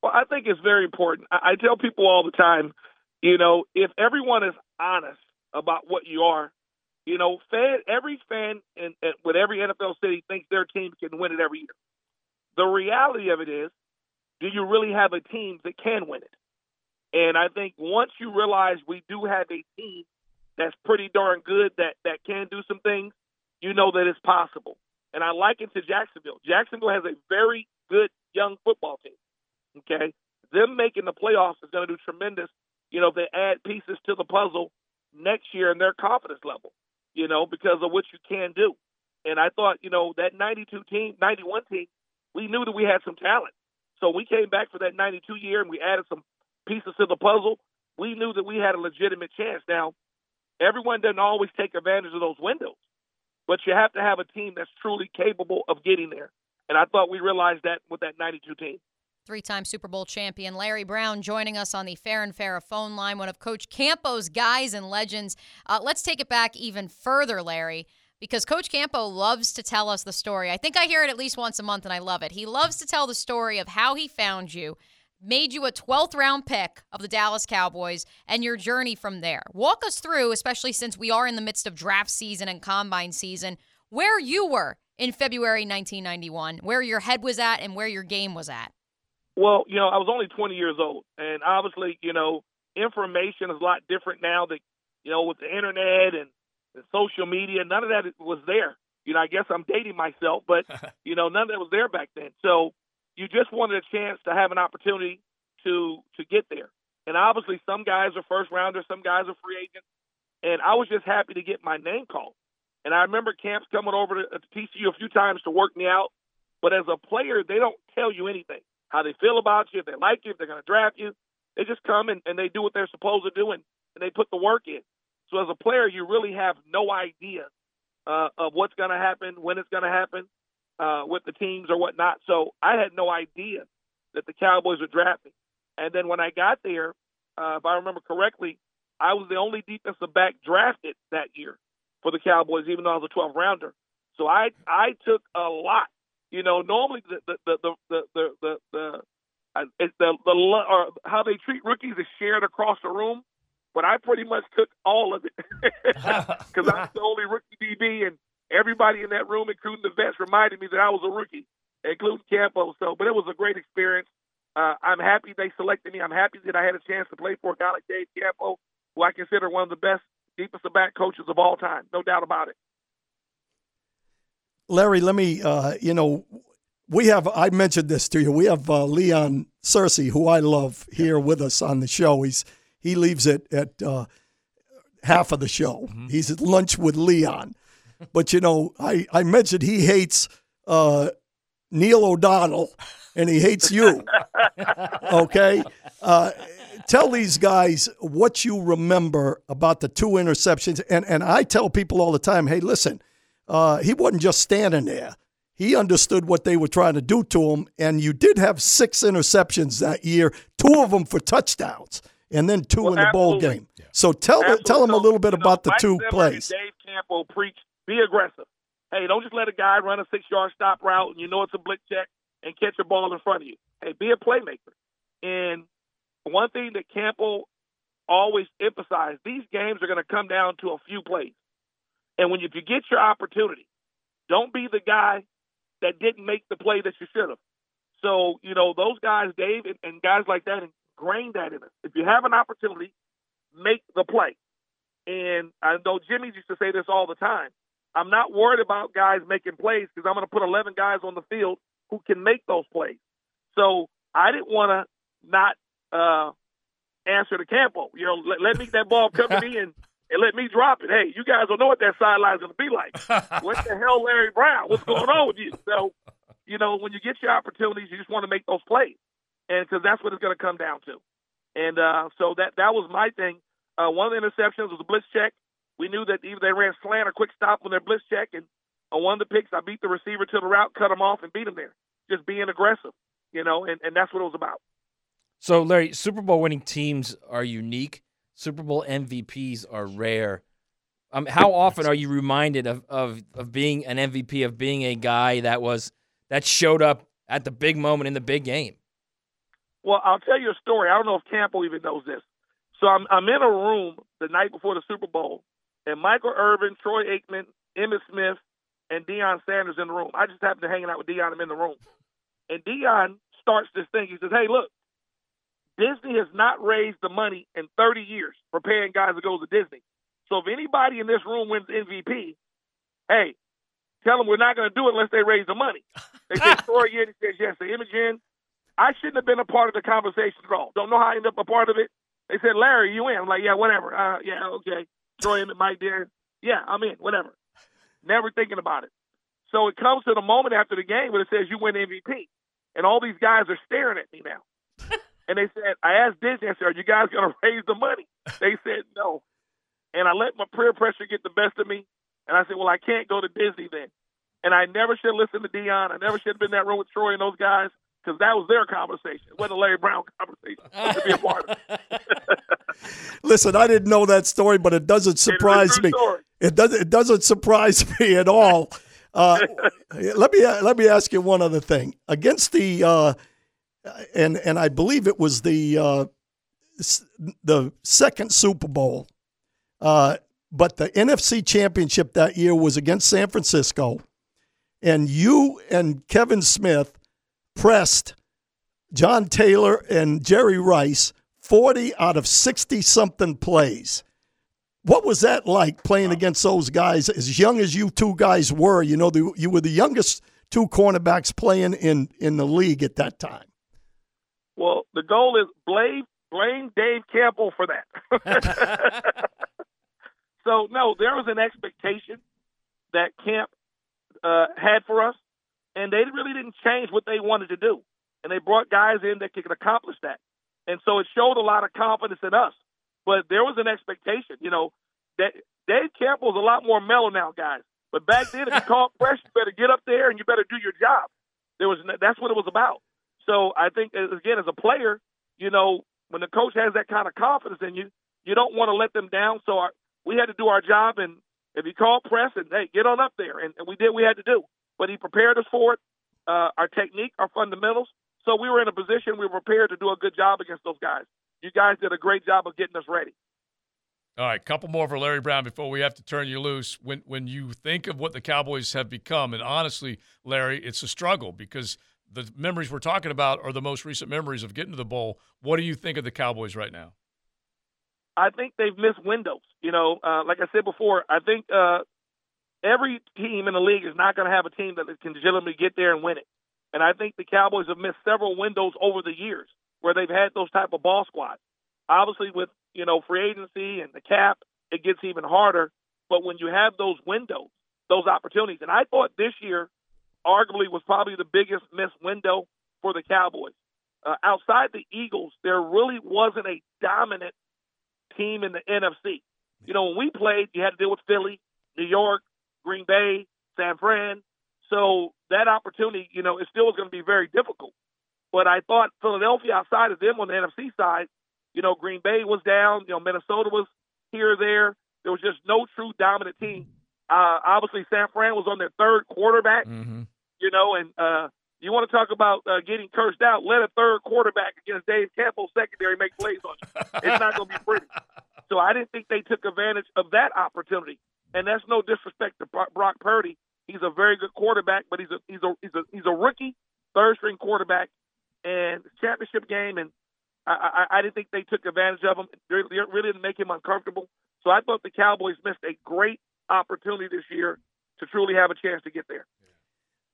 Well, I think it's very important. I, I tell people all the time, you know, if everyone is honest about what you are, you know, fan, every fan in, in, with every NFL city thinks their team can win it every year. The reality of it is, do you really have a team that can win it? And I think once you realize we do have a team that's pretty darn good that that can do some things, you know that it's possible. And I liken to Jacksonville. Jacksonville has a very good young football team. Okay, them making the playoffs is going to do tremendous. You know, if they add pieces to the puzzle next year in their confidence level. You know, because of what you can do. And I thought, you know, that 92 team, 91 team we knew that we had some talent. So we came back for that 92 year and we added some pieces to the puzzle. We knew that we had a legitimate chance. Now, everyone doesn't always take advantage of those windows, but you have to have a team that's truly capable of getting there. And I thought we realized that with that 92 team. Three time Super Bowl champion Larry Brown joining us on the Farah and Farah phone line, one of Coach Campo's guys and legends. Uh, let's take it back even further, Larry because Coach Campo loves to tell us the story. I think I hear it at least once a month and I love it. He loves to tell the story of how he found you, made you a 12th round pick of the Dallas Cowboys, and your journey from there. Walk us through, especially since we are in the midst of draft season and combine season, where you were in February 1991, where your head was at and where your game was at. Well, you know, I was only 20 years old, and obviously, you know, information is a lot different now that, you know, with the internet and and social media. None of that was there. You know, I guess I'm dating myself, but [LAUGHS] you know, none of that was there back then. So you just wanted a chance to have an opportunity to to get there. And obviously, some guys are first rounders, some guys are free agents, and I was just happy to get my name called. And I remember camps coming over to, uh, to TCU a few times to work me out. But as a player, they don't tell you anything how they feel about you, if they like you, if they're going to draft you. They just come and, and they do what they're supposed to do and, and they put the work in. So as a player, you really have no idea uh, of what's going to happen, when it's going to happen uh, with the teams or whatnot. So I had no idea that the Cowboys were drafting. And then when I got there, uh, if I remember correctly, I was the only defensive back drafted that year for the Cowboys, even though I was a 12 rounder. So I I took a lot. You know, normally the the the the the the, the, the the, the, the or how they treat rookies is shared across the room but I pretty much took all of it [LAUGHS] [LAUGHS] because I was the only rookie DB, and everybody in that room, including the vets, reminded me that I was a rookie, including Campo. So, but it was a great experience. Uh, I'm happy they selected me. I'm happy that I had a chance to play for a guy like Dave Campo, who I consider one of the best defensive back coaches of all time, no doubt about it. Larry, let me, uh, you know, we have, I mentioned this to you, we have uh, Leon Searcy, who I love here with us on the show. He's he leaves it at uh, half of the show. Mm-hmm. He's at lunch with Leon. But, you know, I, I mentioned he hates uh, Neil O'Donnell and he hates you. [LAUGHS] okay? Uh, tell these guys what you remember about the two interceptions. And, and I tell people all the time hey, listen, uh, he wasn't just standing there. He understood what they were trying to do to him. And you did have six interceptions that year, two of them for touchdowns, and then two in the bowl absolutely. game. So tell, tell them a little bit about the Mike two Zimmer plays. Dave Campo preached be aggressive. Hey, don't just let a guy run a six yard stop route and you know it's a blitz check and catch a ball in front of you. Hey, be a playmaker. And one thing that Campo always emphasized, these games are going to come down to a few plays. And when you, if you get your opportunity, don't be the guy that didn't make the play that you should have. So, you know, those guys, Dave, and, and guys like that, ingrained that in us. If you have an opportunity, make the play. And I know Jimmy used to say this all the time. I'm not worried about guys making plays because I'm going to put 11 guys on the field who can make those plays. So I didn't want to not uh, answer to Campo. You know, let, let me that ball come to me and, and let me drop it. Hey, you guys don't know what that sideline's going to be like. [LAUGHS] what the hell, Larry Brown? What's going on with you? So, you know, when you get your opportunities, you just want to make those plays, and because that's what it's going to come down to. And uh, so that that was my thing. Uh, one of the interceptions was a blitz check. We knew that either they ran slant or quick stop on their blitz check, and on one of the picks, I beat the receiver to the route, cut him off, and beat him there. Just being aggressive, you know, and, and that's what it was about. So, Larry, Super Bowl winning teams are unique. Super Bowl MVPs are rare. Um, how often are you reminded of, of of being an MVP, of being a guy that was that showed up at the big moment in the big game? Well, I'll tell you a story. I don't know if Campo even knows this. So I'm I'm in a room the night before the Super Bowl, and Michael Irvin, Troy Aikman, Emmitt Smith, and Deion Sanders in the room. I just happened to hanging out with Deion. I'm in the room, and Deion starts this thing. He says, "Hey, look, Disney has not raised the money in 30 years for paying guys to go to Disney. So if anybody in this room wins MVP, hey, tell them we're not going to do it unless they raise the money." They say, [LAUGHS] "Troy, yeah." He says, "Yes." The Imogen, I shouldn't have been a part of the conversation at all. Don't know how I ended up a part of it. They said, Larry, you in? I'm like, yeah, whatever. Uh, yeah, okay. Troy and Mike there. Yeah, I'm in. Whatever. Never thinking about it. So it comes to the moment after the game when it says you win MVP, and all these guys are staring at me now. [LAUGHS] and they said, I asked Disney, I said, are you guys going [LAUGHS] to raise the money? They said no. And I let my peer pressure get the best of me, and I said, well, I can't go to Disney then. And I never should have listened to Deion. I never should have been in that room with Troy and those guys because that was their conversation. It wasn't a Larry Brown conversation to be a part of. [LAUGHS] Listen, I didn't know that story, but it doesn't surprise me. story. It doesn't. It doesn't surprise [LAUGHS] me at all. Uh, let me let me ask you one other thing. Against the uh, and and I believe it was the uh, the second Super Bowl, uh, but the NFC Championship that year was against San Francisco, and you and Kevin Smith pressed John Taylor and Jerry Rice 40 out of 60 something plays. What was that like playing against those guys as young as you two guys were? You know, the, you were the youngest two cornerbacks playing in, in the league at that time. The goal is blame blame Dave Campo for that. [LAUGHS] so no, there was an expectation that Camp uh, had for us, and they really didn't change what they wanted to do, and they brought guys in that could accomplish that, and so it showed a lot of confidence in us. But there was an expectation, you know, that Dave Campo Campo's a lot more mellow now, guys. But back then, if you [LAUGHS] called fresh, you better get up there and you better do your job. There was that's what it was about. So I think again, as a player, you know, when the coach has that kind of confidence in you, you don't want to let them down. So our, we had to do our job, and if he called press, and hey, get on up there, and, and we did what we had to do. But he prepared us for it. Uh, our technique, our fundamentals. So we were in a position we were prepared to do a good job against those guys. You guys did a great job of getting us ready. All right, couple more for Larry Brown before we have to turn you loose. When when you think of what the Cowboys have become, and honestly, Larry, it's a struggle because the memories we're talking about are the most recent memories of getting to the bowl. What do you think of the Cowboys right now? I think they've missed windows. You know, uh, like I said before, I think uh, every team in the league is not going to have a team that can legitimately get there and win it. And I think the Cowboys have missed several windows over the years where they've had those type of ball squads. Obviously, with you know free agency and the cap, it gets even harder. But when you have those windows, those opportunities, and I thought this year arguably was probably the biggest missed window for the Cowboys. Uh, outside the Eagles, there really wasn't a dominant team in the NFC. You know, when we played, you had to deal with Philly, New York, Green Bay, San Fran. So that opportunity, you know, it still was going to be very difficult. But I thought Philadelphia outside of them on the NFC side, you know, Green Bay was down, you know, Minnesota was here or there. There was just no true dominant team. Uh, obviously, San Fran was on their third quarterback, you know, and uh, you want to talk about uh, getting cursed out? Let a third quarterback against Dave Campo's secondary make plays on you. It's not going to be pretty. [LAUGHS] So I didn't think they took advantage of that opportunity. And that's no disrespect to Brock Purdy. He's a very good quarterback, but he's a he's a he's a he's a rookie, third string quarterback, and championship game. And I, I, I didn't think they took advantage of him. They they really didn't make him uncomfortable. So I thought the Cowboys missed a great opportunity this year to truly have a chance to get there.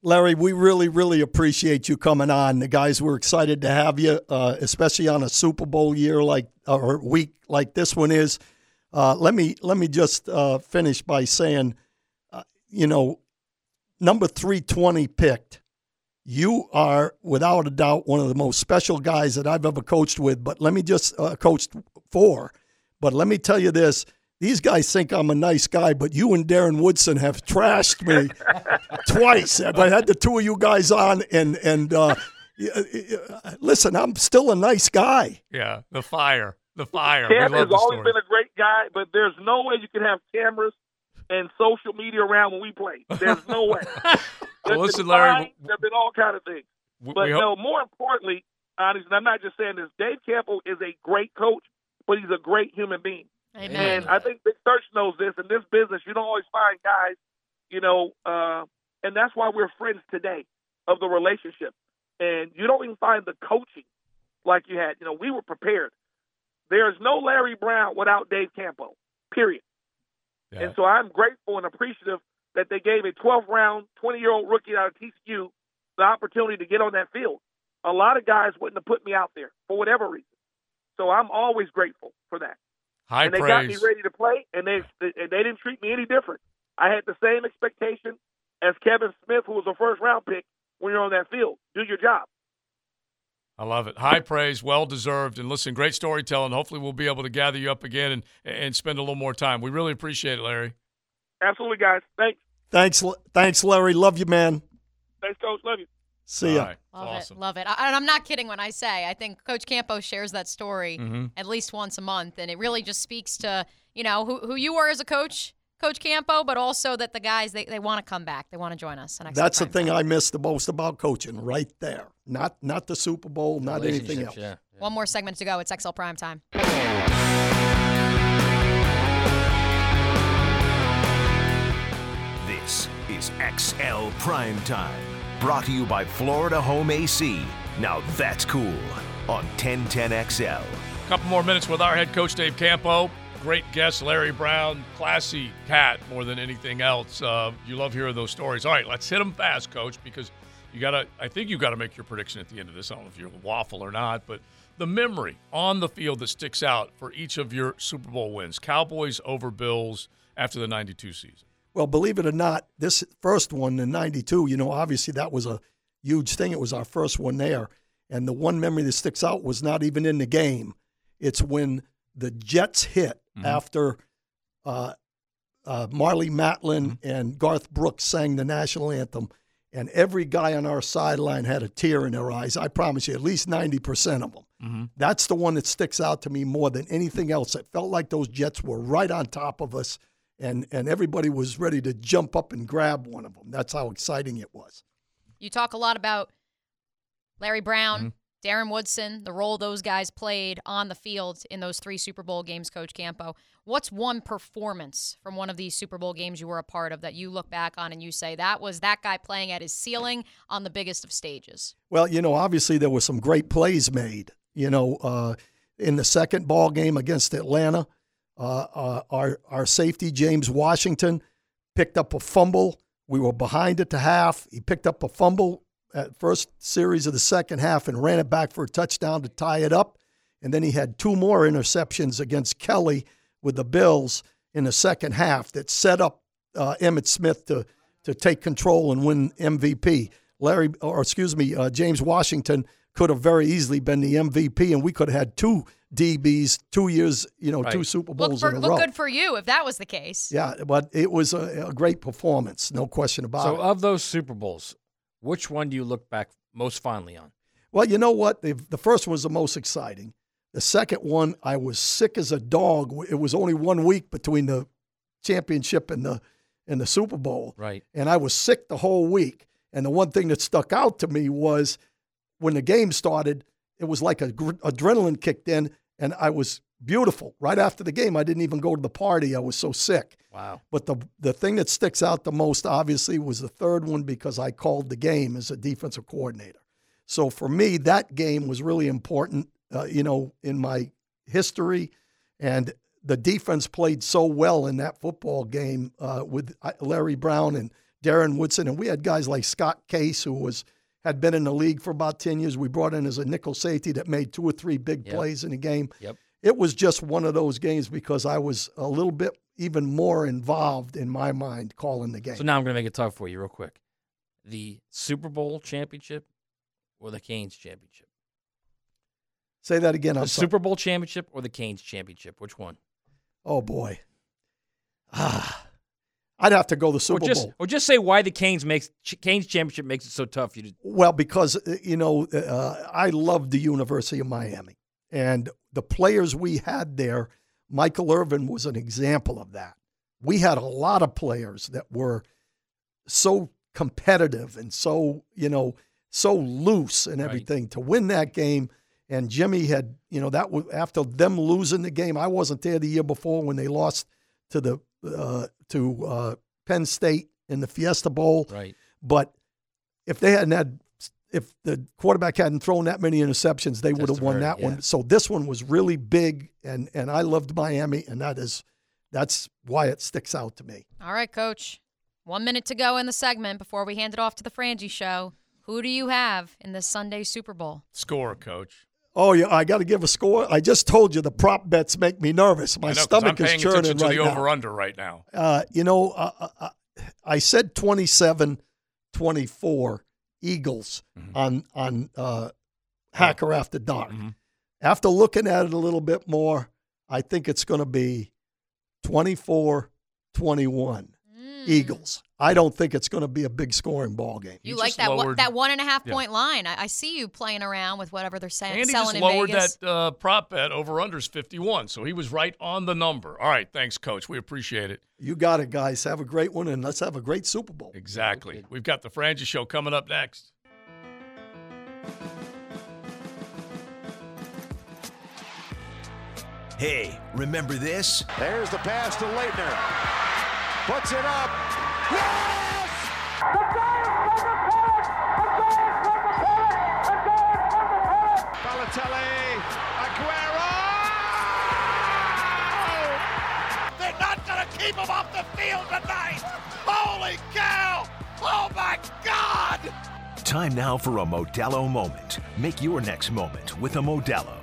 Larry, we really, really appreciate you coming on. The guys, we're excited to have you, uh, especially on a Super Bowl year like or week like this one is. Uh, let me let me just uh, finish by saying, uh, you know, number three twenty picked. You are without a doubt one of the most special guys that I've ever coached with. But let me just uh, coached for. But let me tell you this: these guys think I'm a nice guy, but you and Darren Woodson have trashed me [LAUGHS] twice. I've had the two of you guys on, and and uh, y- y- listen, I'm still a nice guy. Yeah, the fire, the fire. Cam has always story. been a great guy, but there's no way you can have cameras and social media around when we play. There's no way. [LAUGHS] There's Well, listen, been Larry, fines, There's been all kind of things. We- but we no, hope- more importantly, honestly, I'm not just saying this. Dave Campo is a great coach, but he's a great human being. Amen. And I think Big Search knows this. In this business, you don't always find guys, you know, uh, and that's why we're friends today of the relationship. And you don't even find the coaching like you had. You know, we were prepared. There's no Larry Brown without Dave Campo, period. And so I'm grateful and appreciative that they gave a 12th round, 20 year old rookie out of TCU the opportunity to get on that field. A lot of guys wouldn't have put me out there for whatever reason. So I'm always grateful for that High and they praise. got me ready to play, and they and they didn't treat me any different. I had the same expectation as Kevin Smith, who was a first round pick. When you're on that field, do your job. I love it. High praise, well deserved. And listen, great storytelling. Hopefully, we'll be able to gather you up again and, and spend a little more time. We really appreciate it, Larry. Absolutely, guys. Thanks. Thanks, thanks, Larry. Love you, man. Thanks, coach. Love you. See ya. Love it. Love it. I, and I'm not kidding when I say I think Coach Campo shares that story Mhm. at least once a month, and it really just speaks to you know who, who you are as a coach, Coach Campo, but also that the guys they, they want to come back, they want to join us. And That's the thing I miss the most about coaching, right there. Not not the Super Bowl, not anything else. Relationships, One more segment to go. It's XL Prime Time. This is XL Prime Time, brought to you by Florida Home AC. Now that's cool on 1010XL. A couple more minutes with our head coach, Dave Campo. Great guest, Larry Brown. Classy cat more than anything else. Uh, you love hearing those stories. All right, let's hit them fast, coach, because you got to, I think you got to make your prediction at the end of this. I don't know if you're waffle or not, but the memory on the field that sticks out for each of your Super Bowl wins Cowboys over Bills after the 92 season. Well, believe it or not, this first one in '92, you know, obviously that was a huge thing. It was our first one there, and the one memory that sticks out was not even in the game. It's when the Jets hit after uh, uh, Marlee Matlin and Garth Brooks sang the national anthem, and every guy on our sideline had a tear in their eyes. I promise you, at least ninety percent of them. That's the one that sticks out to me more than anything else. It felt like those Jets were right on top of us, and and everybody was ready to jump up and grab one of them. That's how exciting it was. You talk a lot about Larry Brown, Darren Woodson, the role those guys played on the field in those three Super Bowl games, Coach Campo. What's one performance from one of these Super Bowl games you were a part of that you look back on and you say that was that guy playing at his ceiling on the biggest of stages? Well, you know, obviously there were some great plays made. You know, uh, in the second ball game against Atlanta, uh, uh, our our safety James Washington picked up a fumble. We were behind at the half. He picked up a fumble at first series of the second half and ran it back for a touchdown to tie it up. And then he had two more interceptions against Kelly with the Bills in the second half that set up uh, Emmitt Smith to to take control and win MVP. Larry, or excuse me, uh, James Washington could have very easily been the MVP, and we could have had two DBs, two years, you know, two Right. Super Look, Bowls for, in a look row. good for you if that was the case. Yeah, but it was a, a great performance, no question about So it. So, of those Super Bowls, which one do you look back most fondly on? Well, you know what? The, the first one was the most exciting. The second one, I was sick as a dog. It was only one week between the championship and the and the Super Bowl, Right. and I was sick the whole week. And the one thing that stuck out to me was when the game started, it was like a gr- adrenaline kicked in, and I was beautiful. Right after the game, I didn't even go to the party. I was so sick. Wow. But the the thing that sticks out the most, obviously, was the third one because I called the game as a defensive coordinator. So for me, that game was really important, uh, you know, in my history, and the defense played so well in that football game uh, with uh, Larry Brown and Darren Woodson, and we had guys like Scott Case, who was had been in the league for about ten years. We brought in as a nickel safety that made two or three big Yep. plays in the game. Yep. It was just one of those games because I was a little bit even more involved in my mind calling the game. So now I'm going to make it tough for you, real quick. The Super Bowl championship or the Canes championship? Say that again. The I'm. Super Bowl championship or the Canes championship? Which one? Oh boy. Ah, I'd have to go to the Super or just, Bowl. Or just say why the Canes makes Canes championship makes it so tough. You to, Well, because uh, you know, uh, I love the University of Miami, and the players we had there. Michael Irvin was an example of that. We had a lot of players that were so competitive and so you know so loose and Right. everything to win that game. And Jimmy had you know that was after them losing the game. I wasn't there the year before when they lost to the uh, to uh, Penn State in the Fiesta Bowl. right. But if they hadn't had, if the quarterback hadn't thrown that many interceptions, they would have won that yeah. one. So this one was really big, and and I loved Miami, and that is that's why it sticks out to me. All right, coach. One minute to go in the segment before we hand it off to the Frangie show. Who do you have in this Sunday Super Bowl? Score, coach. Oh yeah, I got to give a score. I just told you the prop bets make me nervous. My know, stomach is churning attention to right the now. over-under right now. Uh, you know, uh, uh, uh, I said 27 24 Eagles Mm-hmm. on on uh, Hacker After Dark. After looking at it a little bit more, I think it's going to be 24 21 Eagles. I don't think it's going to be a big scoring ball game. You, like that one, that one and a half point line? I, I see you playing around with whatever they're saying, And he selling just in lowered Vegas. that uh, prop bet over unders 51. So he was right on the number. All right. Thanks, coach. We appreciate it. You got it, guys. Have a great one, and let's have a great Super Bowl. Exactly. We've got the Frangie Show coming up next. Hey, remember this? There's the pass to Laettner. Puts it up. Yes! The Giants from the Pirates! The Giants from the Pirates! The Giants from the Pirates! Balotelli, Aguero! They're not going to keep him off the field tonight! Holy cow! Oh my God! Time now for a Modelo moment. Make your next moment with a Modelo.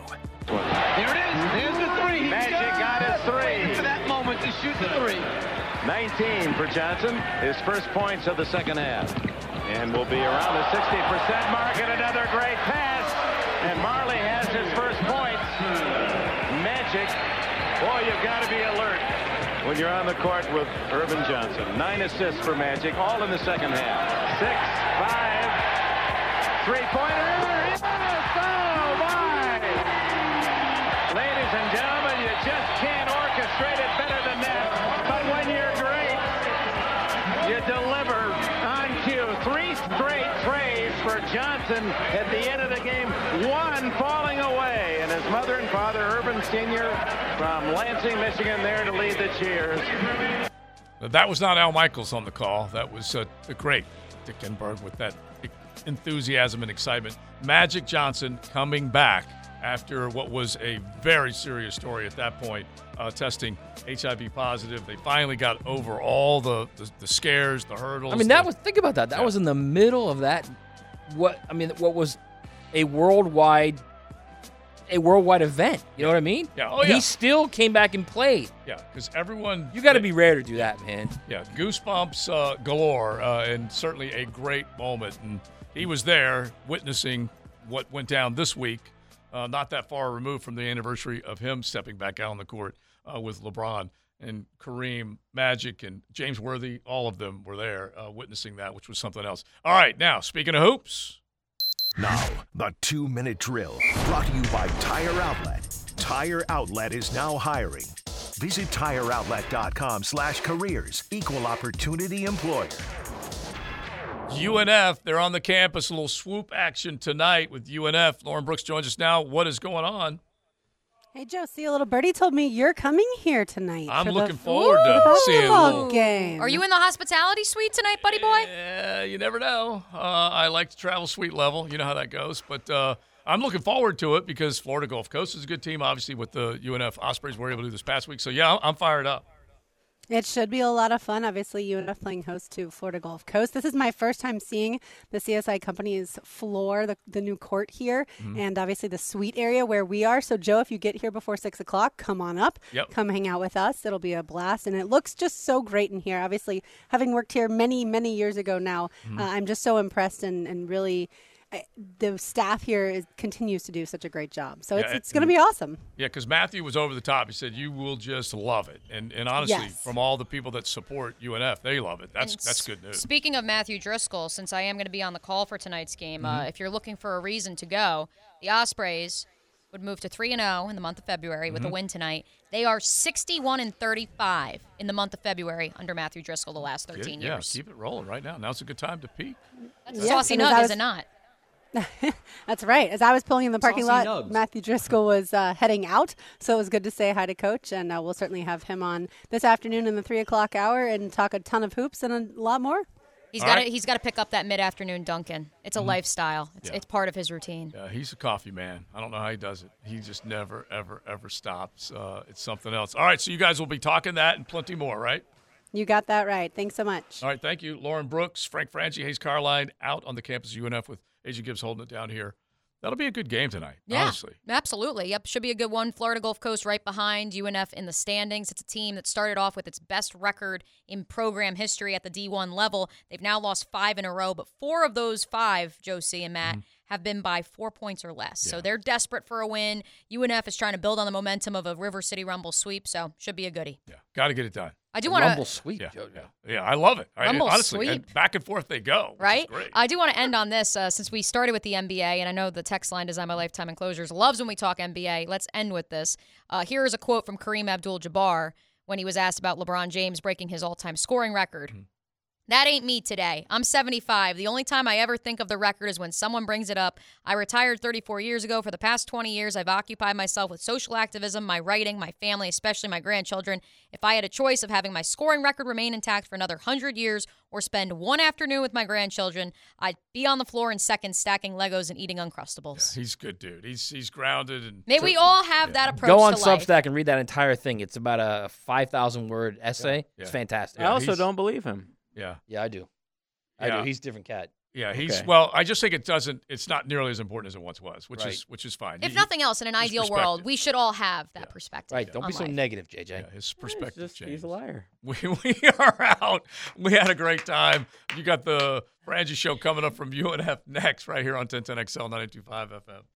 There it is. There's the three. Magic got his three. For that moment to shoot the three. 19 for Johnson, his first points of the second half. And will be around the 60% mark and another great pass. And Marley has his first points. Magic. Boy, you've got to be alert when you're on the court with Earvin Johnson. Nine assists for Magic, all in the second half. Six, five, three-pointer. Johnson at the end of the game. One falling away. And his mother and father, Earvin Sr. from Lansing, Michigan, there to lead the cheers. That was not Al Michaels on the call. That was uh, the great Dick Enberg with that enthusiasm and excitement. Magic Johnson coming back after what was a very serious story at that point, uh, testing HIV positive. They finally got over all the, the, the scares, the hurdles. I mean, that the- was think about that. That Yeah. was in the middle of that. What I mean, what was a worldwide, a worldwide event. You know what I mean? Yeah. Oh, He still came back and played. Yeah, because everyone. You got to be rare to do that, man. Yeah, goosebumps uh, galore, uh, and certainly a great moment. And he was there witnessing what went down this week, uh, not that far removed from the anniversary of him stepping back out on the court uh, with LeBron and Kareem, Magic, and James Worthy. All of them were there uh, witnessing that, which was something else. All right, now speaking of hoops. Now, the two minute drill brought to you by Tire Outlet. Tire Outlet is now hiring. Visit tireoutlet.com slash careers. Equal opportunity employer. UNF, they're on the campus. A little swoop action tonight with UNF. Lauren Brooks joins us now. What is going on? Hey, Joe, see a little birdie told me you're coming here tonight. I'm for looking the forward to seeing a little- game. Are you in the hospitality suite tonight, buddy boy? Yeah, you never know. Uh, I like to travel suite level. You know how that goes. But uh, I'm looking forward to it because Florida Gulf Coast is a good team. Obviously, with the UNF Ospreys we were able to do this past week. So yeah, I'm- I'm fired up. It should be a lot of fun. Obviously, UNF playing host to Florida Gulf Coast. This is my first time seeing the CSI company's floor, the, the new court here, Mhm. and obviously the suite area where we are. So, Joe, if you get here before six o'clock, come on up. Yep. Come hang out with us. It'll be a blast, and it looks just so great in here. Obviously, having worked here many, many years ago now, Mhm. uh, I'm just so impressed and, and really. I, the staff here is, continues to do such a great job. So it's, Yeah, it's going to be awesome. Yeah, because Matthew was over the top. He said you will just love it, and and honestly, Yes. from all the people that support UNF, they love it. That's And that's good news. Speaking of Matthew Driscoll, since I am going to be on the call for tonight's game, uh, Mhm. if you're looking for a reason to go, the Ospreys would move to 3 and 0 in the month of February with a Mhm. win tonight. They are 61 and 35 in the month of February under Matthew Driscoll the last 13 yeah, years. keep it rolling right now. Now's a good time to peak. That's a Yes, saucy and as nug, is it not? [LAUGHS] That's right. As I was pulling in the parking Saucy lot, nugs. Matthew Driscoll was uh, heading out, so it was good to say hi to Coach, and uh, we'll certainly have him on this afternoon in the three o'clock hour and talk a ton of hoops and a lot more. He's got right. to he's got to pick up that mid-afternoon Dunkin'. It's a Mhm. lifestyle. It's, Yeah. it's part of his routine. Yeah, he's a coffee man. I don't know how he does it. He just never, ever, ever stops. Uh, it's something else. All right, so you guys will be talking that and plenty more, right? You got that right. Thanks so much. All right, thank you, Lauren Brooks, Frank Frangie, Hayes Carline, out on the campus of UNF with AJ Gibbs holding it down here. That'll be a good game tonight. Yeah, honestly. absolutely. Yep, should be a good one. Florida Gulf Coast right behind UNF in the standings. It's a team that started off with its best record in program history at the D1 level. They've now lost five in a row, but four of those five, Josie and Matt, mm-hmm. have been by four points or less. So they're desperate for a win. UNF is trying to build on the momentum of a River City Rumble sweep, so should be a goodie. Yeah, got to get it done. I do wanna- Rumble sweep, Yeah, Jojo. yeah, yeah, I love it. I- Rumble honestly, and sweep. back and forth they go. which is right? great. I do want to end on this uh, since we started with the NBA, and I know the text line Design My Lifetime Enclosures loves when we talk NBA. Let's end with this. Uh, here is a quote from Kareem Abdul Jabbar when he was asked about LeBron James breaking his all time scoring record. Mm-hmm. That ain't me today. I'm 75. The only time I ever think of the record is when someone brings it up. I retired 34 years ago. For the past 20 years, I've occupied myself with social activism, my writing, my family, especially my grandchildren. If I had a choice of having my scoring record remain intact for another 100 years or spend one afternoon with my grandchildren, I'd be on the floor in seconds stacking Legos and eating Uncrustables. He's good dude. He's he's grounded and May we all have that approach Go on to life. Substack and read that entire thing. It's about a 5,000 word essay. Yeah. It's fantastic. I also don't believe him. Yeah. Yeah, I do. I Yeah. do. He's a different cat. Yeah, he's Okay. well. I just think it doesn't. It's not nearly as important as it once was, which Right. is which is fine. If He- nothing else, in an ideal world, we should all have that perspective. Right. Don't on be so life. negative, JJ. Yeah, his perspective just- he's a liar. [LAUGHS] We, we are out. We had a great time. You got the Frangie show coming up from UNF next, right here on 1010XL 925 FM.